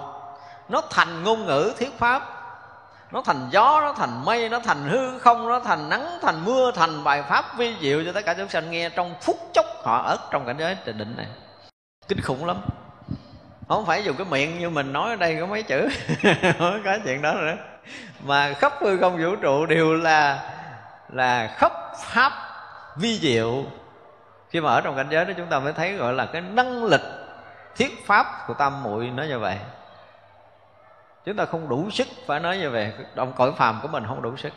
Speaker 2: nó thành ngôn ngữ thuyết pháp nó thành gió, nó thành mây, nó thành hư không, nó thành nắng, thành mưa, thành bài pháp vi diệu cho tất cả chúng sanh nghe trong phút chốc họ ở trong cảnh giới trình định này. Kinh khủng lắm. Không phải dùng cái miệng như mình nói ở đây có mấy chữ. Không có chuyện đó nữa. Mà khắp hư không vũ trụ đều là là khắp pháp vi diệu. Khi mà ở trong cảnh giới đó chúng ta mới thấy gọi là cái năng lực, thiết pháp của tam muội nói như vậy chúng ta không đủ sức, phải nói như vậy. Trong cõi phàm của mình không đủ sức.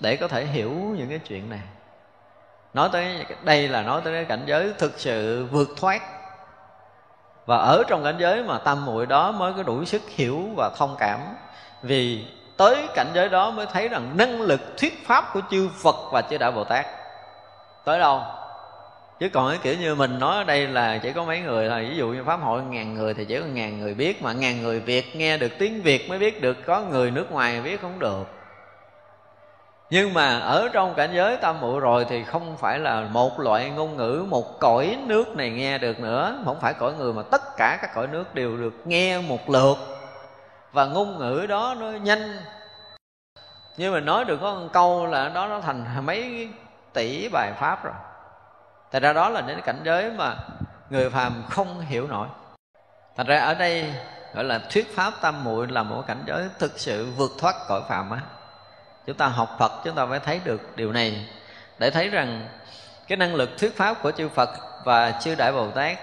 Speaker 2: Để có thể hiểu những cái chuyện này. Nói tới, đây là nói tới cái cảnh giới thực sự vượt thoát. Và ở trong cảnh giới mà tâm muội đó mới có đủ sức hiểu và thông cảm. Vì tới cảnh giới đó mới thấy rằng năng lực thuyết pháp của chư Phật và chư Đại Bồ Tát. Tới đâu? Chứ còn cái kiểu như mình nói ở đây là chỉ có mấy người thôi. Ví dụ như pháp hội ngàn người thì chỉ có ngàn người biết mà ngàn người việt nghe được tiếng việt mới biết được có người nước ngoài biết không được. Nhưng mà ở trong cảnh giới tam muội rồi thì không phải là một loại ngôn ngữ, một cõi nước này nghe được nữa. Không phải cõi người mà tất cả các cõi nước đều được nghe một lượt. Và ngôn ngữ đó nó nhanh. Như mình nói được có một câu là đó nó thành mấy tỷ bài pháp rồi. Thật ra đó là những cảnh giới mà người phàm không hiểu nổi. Thật ra ở đây gọi là thuyết pháp tam muội là một cảnh giới thực sự vượt thoát cõi phàm á. Chúng ta học phật, chúng ta phải thấy được điều này. Để thấy rằng cái năng lực thuyết pháp của chư phật và chư đại bồ tát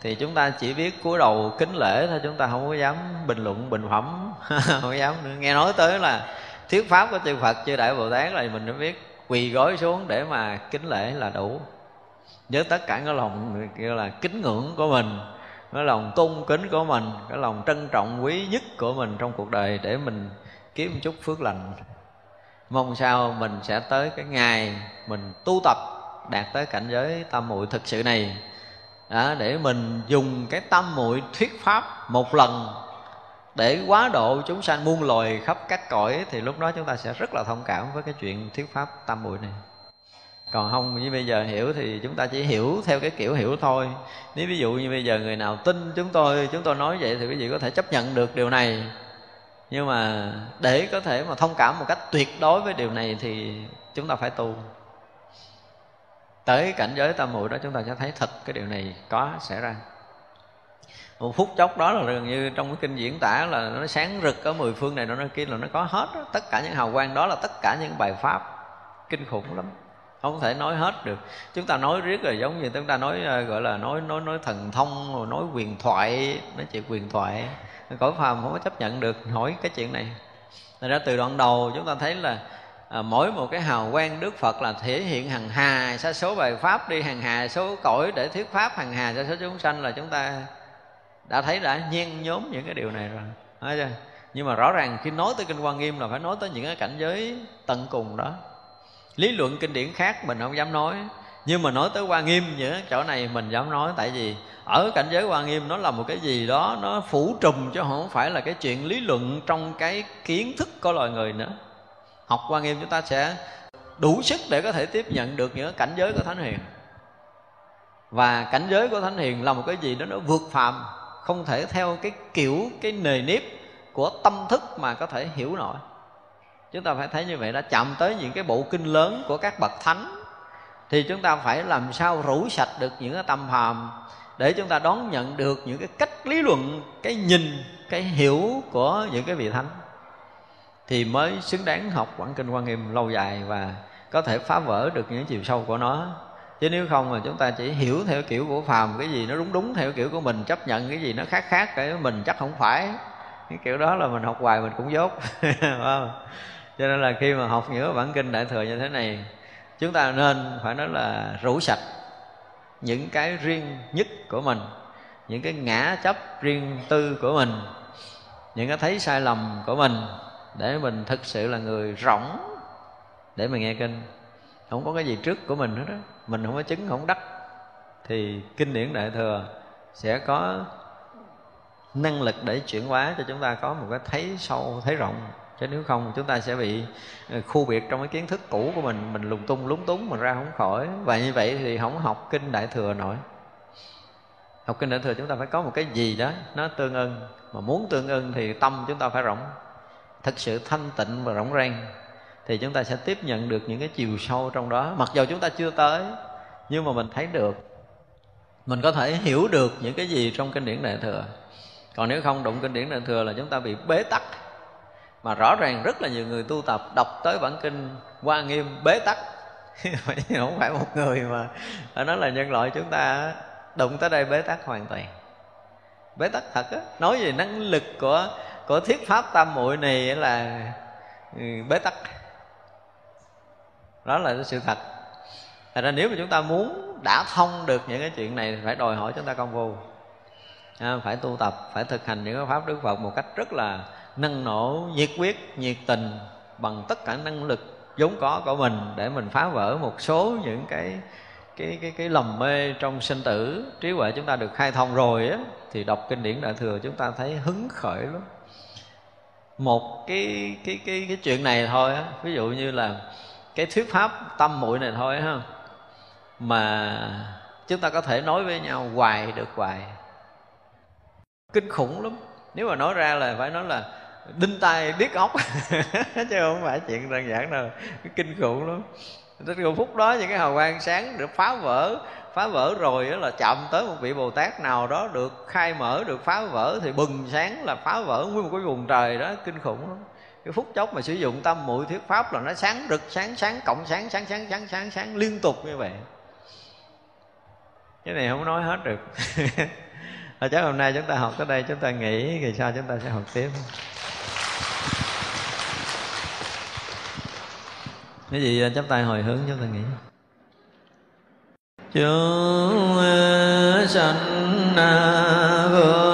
Speaker 2: thì chúng ta chỉ biết cúi đầu kính lễ thôi, chúng ta không có dám bình luận, bình phẩm, không có dám nữa. nghe nói tới là thuyết pháp của chư phật, chư đại bồ tát là mình đã biết quỳ gối xuống để mà kính lễ là đủ với tất cả cái lòng kêu là kính ngưỡng của mình cái lòng tôn kính của mình cái lòng trân trọng quý nhất của mình trong cuộc đời để mình kiếm một chút phước lành. Mong sao mình sẽ tới cái ngày mình tu tập đạt tới cảnh giới tam muội thực sự này. À, để mình dùng cái tâm muội thuyết pháp một lần để quá độ chúng sanh muôn loài khắp các cõi thì lúc đó chúng ta sẽ rất là thông cảm với cái chuyện thuyết pháp tam muội này còn không, như bây giờ hiểu thì chúng ta chỉ hiểu theo cái kiểu hiểu thôi. Nếu ví dụ như bây giờ người nào tin chúng tôi chúng tôi nói vậy thì quý vị có thể chấp nhận được điều này. Nhưng mà để có thể mà thông cảm một cách tuyệt đối với điều này thì chúng ta phải tu. Tới cảnh giới tam muội đó chúng ta sẽ thấy thật cái điều này có xảy ra. Một phút chốc đó là gần như trong cái kinh diễn tả là nó sáng rực ở mười phương này, nó kia là nó có hết đó. tất cả những hào quang đó là tất cả những bài pháp kinh khủng lắm không thể nói hết được. Chúng ta nói riết rồi giống như chúng ta nói ờ, gọi là nói nói nói thần thông rồi nói quyền thoại nói chuyện quyền thoại. Cõi phàm không có chấp nhận được hỏi cái chuyện này. Thật ra từ đoạn đầu chúng ta thấy là à, mỗi một cái hào quang Đức Phật là thể hiện hàng hà sa số bài pháp đi hàng hà số cõi để thuyết pháp hàng hà sa số chúng sanh là chúng ta đã thấy đã nhen nhóm những cái điều này rồi. Thấy chưa? nhưng mà rõ ràng khi nói tới kinh quan nghiêm là phải nói tới những cái cảnh giới tận cùng đó lý luận kinh điển khác mình không dám nói. Nhưng mà nói tới quan nghiêm những chỗ này mình dám nói, tại vì ở cảnh giới quan nghiêm nó là một cái gì đó, nó phủ trùm chứ không phải là cái chuyện lý luận trong cái kiến thức của loài người nữa. Học quan nghiêm chúng ta sẽ đủ sức để có thể tiếp nhận được những cảnh giới của thánh hiền. Và cảnh giới của thánh hiền là một cái gì đó nó vượt phàm không thể theo cái kiểu, cái nề nếp của tâm thức mà có thể hiểu nổi chúng ta phải thấy như vậy đã chạm tới những cái bộ kinh lớn của các bậc thánh, thì chúng ta phải làm sao rủ sạch được những cái tâm hàm để chúng ta đón nhận được những cái cách lý luận, cái nhìn, cái hiểu của những cái vị thánh. Thì mới xứng đáng học quảng kinh quan nghiêm lâu dài và có thể phá vỡ được những chiều sâu của nó. Chứ nếu không mà chúng ta chỉ hiểu theo kiểu của phàm, cái gì nó đúng đúng theo kiểu của mình, chấp nhận cái gì nó khác khác cái mình chắc không phải. Cái kiểu đó là mình học hoài mình cũng dốt? cho nên là khi mà học những bản kinh đại thừa như thế này, chúng ta nên phải nói là rủ sạch những cái riêng nhất của mình, những cái ngã chấp riêng tư của mình, những cái thấy sai lầm của mình để mình thực sự là người rỗng để mà nghe kinh. Không có cái gì trước của mình hết đó mình không có chứng, không đắc. Thì kinh điển đại thừa sẽ có năng lực để chuyển hóa cho chúng ta có một cái thấy sâu, thấy rộng chứ nếu không, chúng ta sẽ bị ờ, khu biệt trong cái kiến thức cũ của mình mình lùng tung lúng túng, mình ra không khỏi. Và như vậy thì không học kinh đại thừa nổi. Học kinh đại thừa chúng ta phải có một cái gì đó, nó tương ưng. Mà muốn tương ưng thì tâm chúng ta phải rộng. Thật sự thanh tịnh và rộng ràng. Thì chúng ta sẽ tiếp nhận được những cái chiều sâu trong đó. Mặc dù chúng ta chưa tới, nhưng mà mình thấy được. Mình có thể hiểu được những cái gì trong kinh điển đại thừa. Còn nếu không đụng kinh điển đại thừa là chúng ta bị bế tắc mà rõ ràng rất là nhiều người tu tập đọc tới bản kinh hoa nghiêm bế tắc. Không phải một người mà phải nói là nhân loại chúng ta đụng tới đây bế tắc hoàn toàn. Bế tắc thật á nói về năng lực của của thiết pháp tam muội này là ừ, bế tắc. Đó là sự thật. Thật ra nếu mà chúng ta muốn đã thông được những cái chuyện này thì phải đòi hỏi chúng ta công phu. À, phải tu tập phải thực hành những cái pháp đức phật một cách rất là năng nổ, nhiệt quyết nhiệt tình bằng tất cả năng lực vốn có của mình để mình phá vỡ một số những cái cái cái cái lầm mê trong sinh tử. Trí huệ chúng ta được khai thông rồi á, thì đọc kinh điển đại thừa chúng ta thấy hứng khởi lắm. Một cái cái cái cái chuyện này thôi á, ví dụ như là cái thuyết pháp tâm muội này thôi ha, mà chúng ta có thể nói với nhau hoài được hoài. Kinh khủng lắm. Nếu mà nói ra là phải nói là đinh tai, điếc óc chứ không phải chuyện đơn giản đâu. Kinh khủng lắm. Tới cái phút đó những cái hào quang sáng được phá vỡ. Phá vỡ rồi đó là chạm tới một vị bồ tát nào đó được khai mở, được phá vỡ thì bừng sáng là phá vỡ nguyên một cái vùng trời đó. Kinh khủng lắm. Cái phút chốc mà sử dụng tâm muội thuyết pháp là nó sáng rực, sáng sáng, cộng sáng sáng sáng sáng sáng sáng liên tục như vậy. Cái này không nói hết được. Chắc hôm nay chúng ta học tới đây, chúng ta nghỉ thì sau chúng ta sẽ học tiếp. Cái gì à, chắp tay hồi hướng chúng ta nghĩ Chúng sanh
Speaker 3: à, vô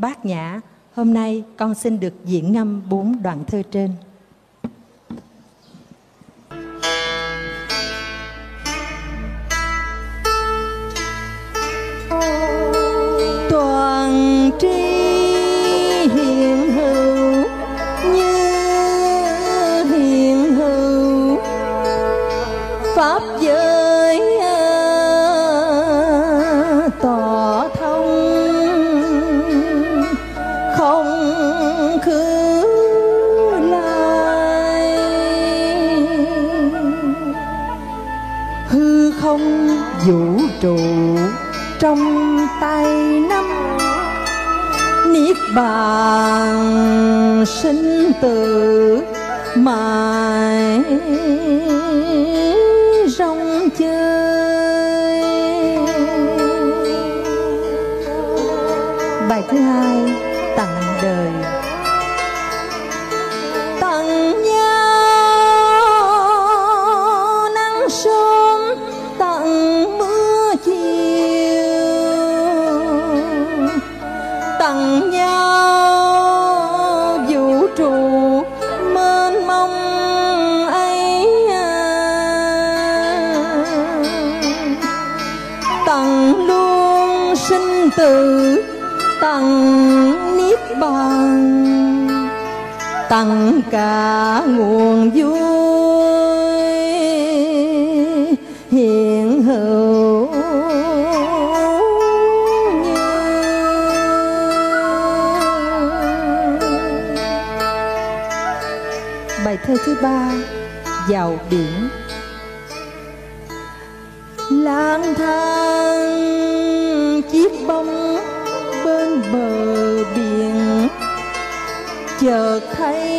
Speaker 3: Bát Nhã, hôm nay con xin được diễn ngâm bốn đoạn thơ trên. Vũ trụ trong tay năm niết bàn sinh tử mãi. Bằng cả nguồn vui. Hiện hữu bài thơ thứ ba vào biển. Chợt thấy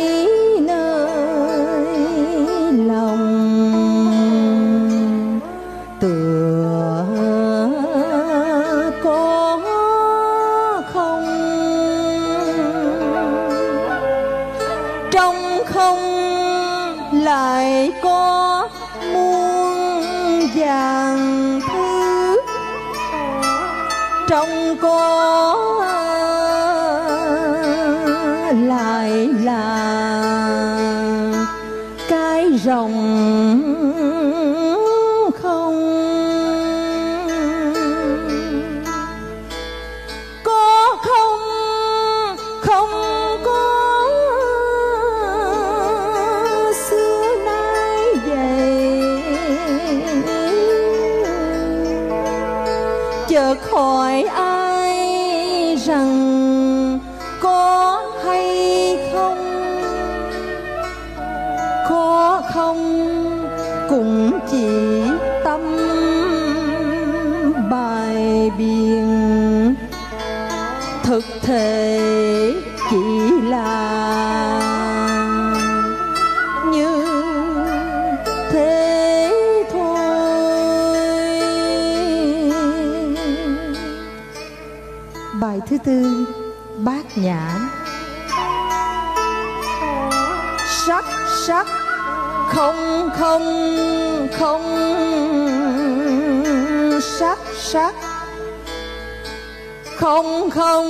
Speaker 3: không không sắc sắc. Không không